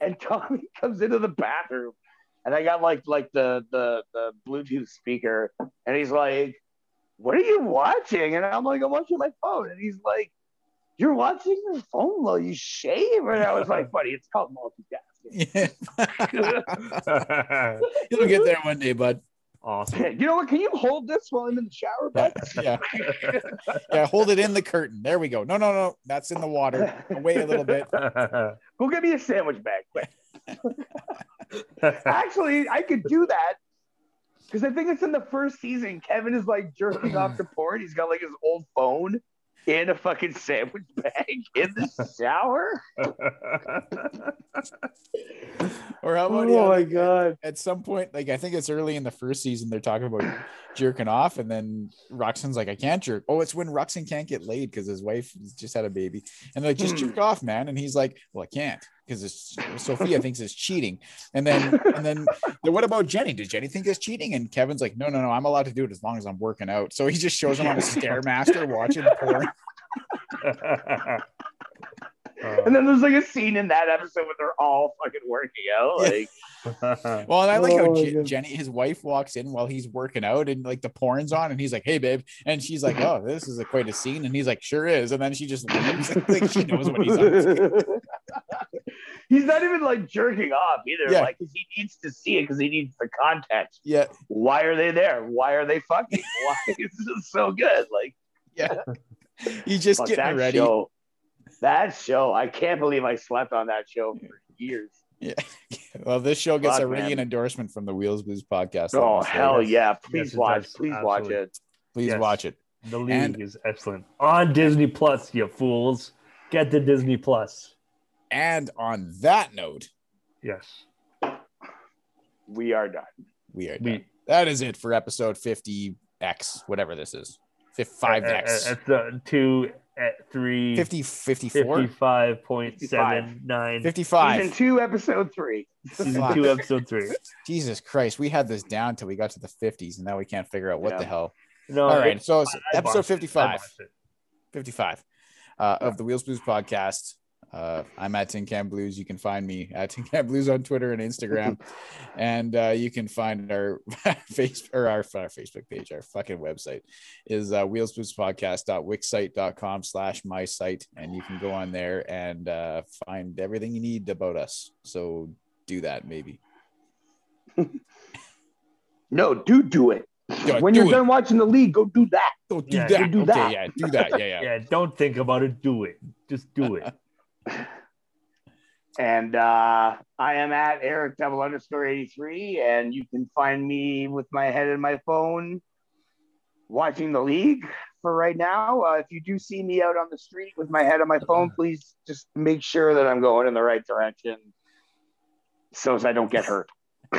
S3: And Tommy comes into the bathroom, and I got like like the the the Bluetooth speaker, and he's like, "What are you watching?" And I'm like, "I'm watching my phone," and he's like. You're watching your phone while you shave, and I was like, *laughs* "Buddy, it's called multitasking."
S2: Yeah. *laughs* You'll get there one day, bud.
S1: awesome.
S3: You know what? Can you hold this while I'm in the shower, bud? *laughs*
S2: Yeah. Yeah. Hold it in the curtain. There we go. No, no, no. That's in the water. Away a little bit.
S3: Go get me a sandwich bag, quick. Actually, I could do that because I think it's in the first season. Kevin is like jerking off to porn. He's got like his old phone in a fucking sandwich bag in the shower. *laughs*
S2: Or how about
S3: Oh
S2: yeah,
S3: my
S2: like,
S3: god!
S2: at some point, like I think it's early in the first season, they're talking about jerking off, and then Ruxin's like, I can't jerk. Oh, it's when Ruxin can't get laid because his wife just had a baby. And they're like, just
S3: Hmm.
S2: jerk off, man. And he's like, Well, I can't because Sophia thinks it's cheating. And then and then *laughs* then what about Jenny? Does Jenny think it's cheating? And Kevin's like, No, no, no, I'm allowed to do it as long as I'm working out. So he just shows him on a stairmaster watching porn.
S1: Uh, *laughs* *laughs*
S3: And then there's like a scene in that episode where they're all fucking working out. Like,
S2: Well, and I like how
S1: Oh, my
S2: Je- Jenny, his wife, walks in while he's working out, and like the porn's on, and he's like, "Hey, babe," and she's like, "Oh, this is a quite a scene," and he's like, "Sure is," and then she just leaves. like she knows what he's up to.
S3: He's not even like jerking off either.
S2: Yeah.
S3: Like 'cause he needs to see it because he needs the context.
S2: Yeah,
S3: Why are they there? Why are they fucking? *laughs* Why is this so good? Like
S2: yeah. You just
S3: get
S2: ready.
S3: show. That show. I can't believe I slept on that show for years. Yeah. *laughs*
S2: Well, this show gets
S3: Fuck,
S2: a ringing
S3: man.
S2: endorsement from the Wheels Blues podcast.
S3: Oh
S2: Let me say
S3: hell
S2: that.
S3: yeah! Please
S1: Yes,
S3: watch.
S1: does.
S3: Please watch it.
S2: Please
S1: Yes.
S2: watch it.
S1: the league
S2: And-
S1: is excellent on Disney Plus. You fools, get the Disney Plus.
S2: And on that note,
S1: Yes,
S3: We are done.
S2: we are done.
S1: we
S2: That is it for episode 50X, whatever this is. Fif- 5X.
S1: Uh, uh, uh, at the two at three
S2: 50, 54,
S1: 55.79.
S2: 55.
S3: Season two, episode three.
S1: Season two, episode three. *laughs*
S2: Jesus Christ, we had this down till we got to the 50s, and now we can't figure out what
S3: Yeah.
S2: the hell.
S1: No,
S2: All right,
S1: it-
S2: so it's
S1: I
S2: episode
S1: watched
S2: 55. 55 uh, of the Wheels Blues podcast. Uh, I'm at Tin Can Blues. You can find me at Tin Can Blues on Twitter and Instagram, *laughs* and uh, you can find our *laughs* face or our, our Facebook page. Our fucking website is uh, wheelsbluespodcast.wixsite.com slash my site, and you can go on there and uh, find everything you need about us. So do that, maybe. *laughs*
S3: No, do do it.
S2: Yeah,
S3: when
S2: do
S3: you're
S2: it.
S3: done watching the league, go do that.
S2: Don't do
S1: Yeah,
S2: that.
S3: do
S2: okay,
S3: that.
S2: yeah, do that. Yeah, yeah.
S1: Yeah, don't think about it. Do it. Just do it.
S3: And uh, I am at Eric double underscore 83, and you can find me with my head in my phone watching the league for right now. Uh, if you do see me out on the street with my head on my phone, please just make sure that I'm going in the right direction so as I don't get hurt. *laughs*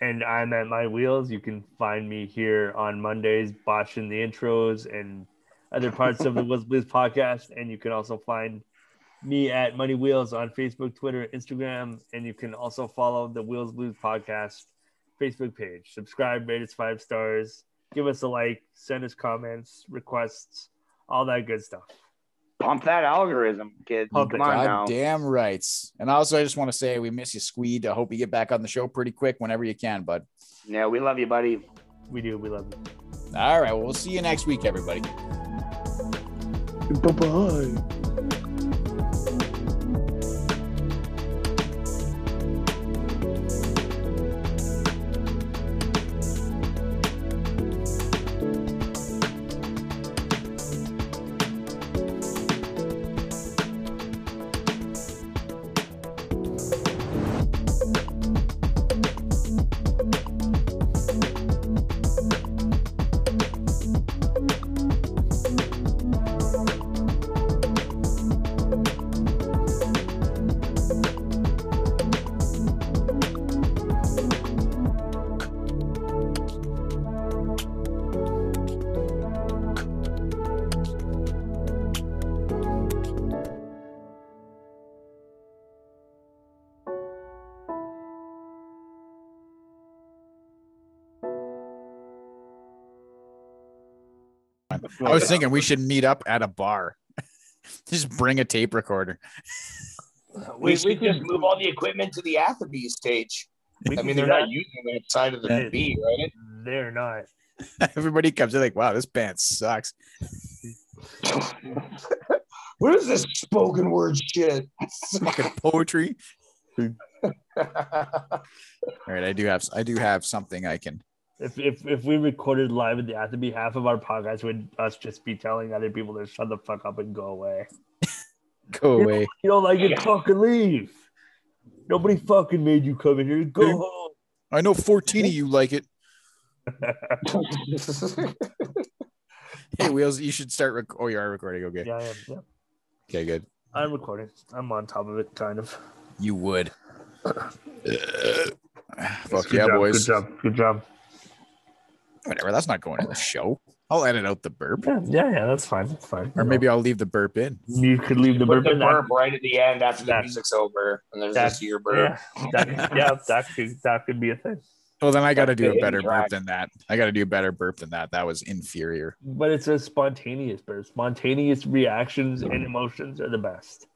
S1: and I'm at my wheels. You can find me here on Mondays, botching the intros and other parts of the Wheels Blues podcast. And you can also find me at Money Wheels on Facebook, Twitter, Instagram, and you can also follow the Wheels Blues podcast Facebook page. Subscribe, rate us five stars, give us a like, send us comments, requests, all that good stuff.
S3: Pump that algorithm, kid.
S1: Pump
S3: Come
S1: it.
S3: on
S2: God
S3: now.
S2: damn rights. And also, I just want to say we miss you, Squeed. I hope you get back on the show pretty quick whenever you can, bud.
S3: Yeah, we love you, buddy.
S1: We do. We love you.
S2: All right. Well, we'll see you next week, everybody.
S3: Bye bye.
S2: I was thinking we should meet up at a bar. *laughs* just bring a tape recorder.
S4: We,
S1: We-
S4: should
S1: we
S4: just move all the equipment to the Atherby stage. I mean, they're not using that side of the
S1: Yeah.
S4: B, right?
S1: They're not. *laughs*
S2: Everybody comes in like, wow, this band sucks. *laughs*
S4: what is this spoken word shit?
S2: Fucking poetry. All right, I do have I do have something I can.
S1: If, if if we recorded live at the Atherby, half of our podcast would us just be telling other people to shut the fuck up and go away. *laughs*
S2: Go away.
S1: You don't like it, fucking leave. Nobody fucking made you come in here. Go
S2: Hey.
S1: home.
S2: I know 14 of you *laughs* like it. Hey, Wheels, you should start. Rec- oh, you are recording. Okay.
S1: yeah, I am. Yeah.
S2: Okay, good.
S1: I'm recording. I'm on top of it, kind of.
S2: You would. *clears throat* Uh, fuck
S1: Good
S2: yeah,
S1: job,
S2: boys.
S1: Good job. Good job.
S2: Whatever. That's not going in the show. I'll edit out the burp.
S1: Yeah, yeah, yeah that's fine. That's fine.
S2: Or maybe I'll leave the burp in.
S1: you could leave the burp
S4: the
S1: in.
S4: burp right at the end after the
S1: That-
S4: music's over, and there's
S1: that-
S4: this your burp.
S1: Yeah, that, yeah, that could that could be a thing.
S2: Well, then I got to do a
S3: the
S2: better burp than that. I got to do a better burp than that. That was inferior.
S1: But it's a spontaneous burp. Spontaneous reactions and emotions are the best.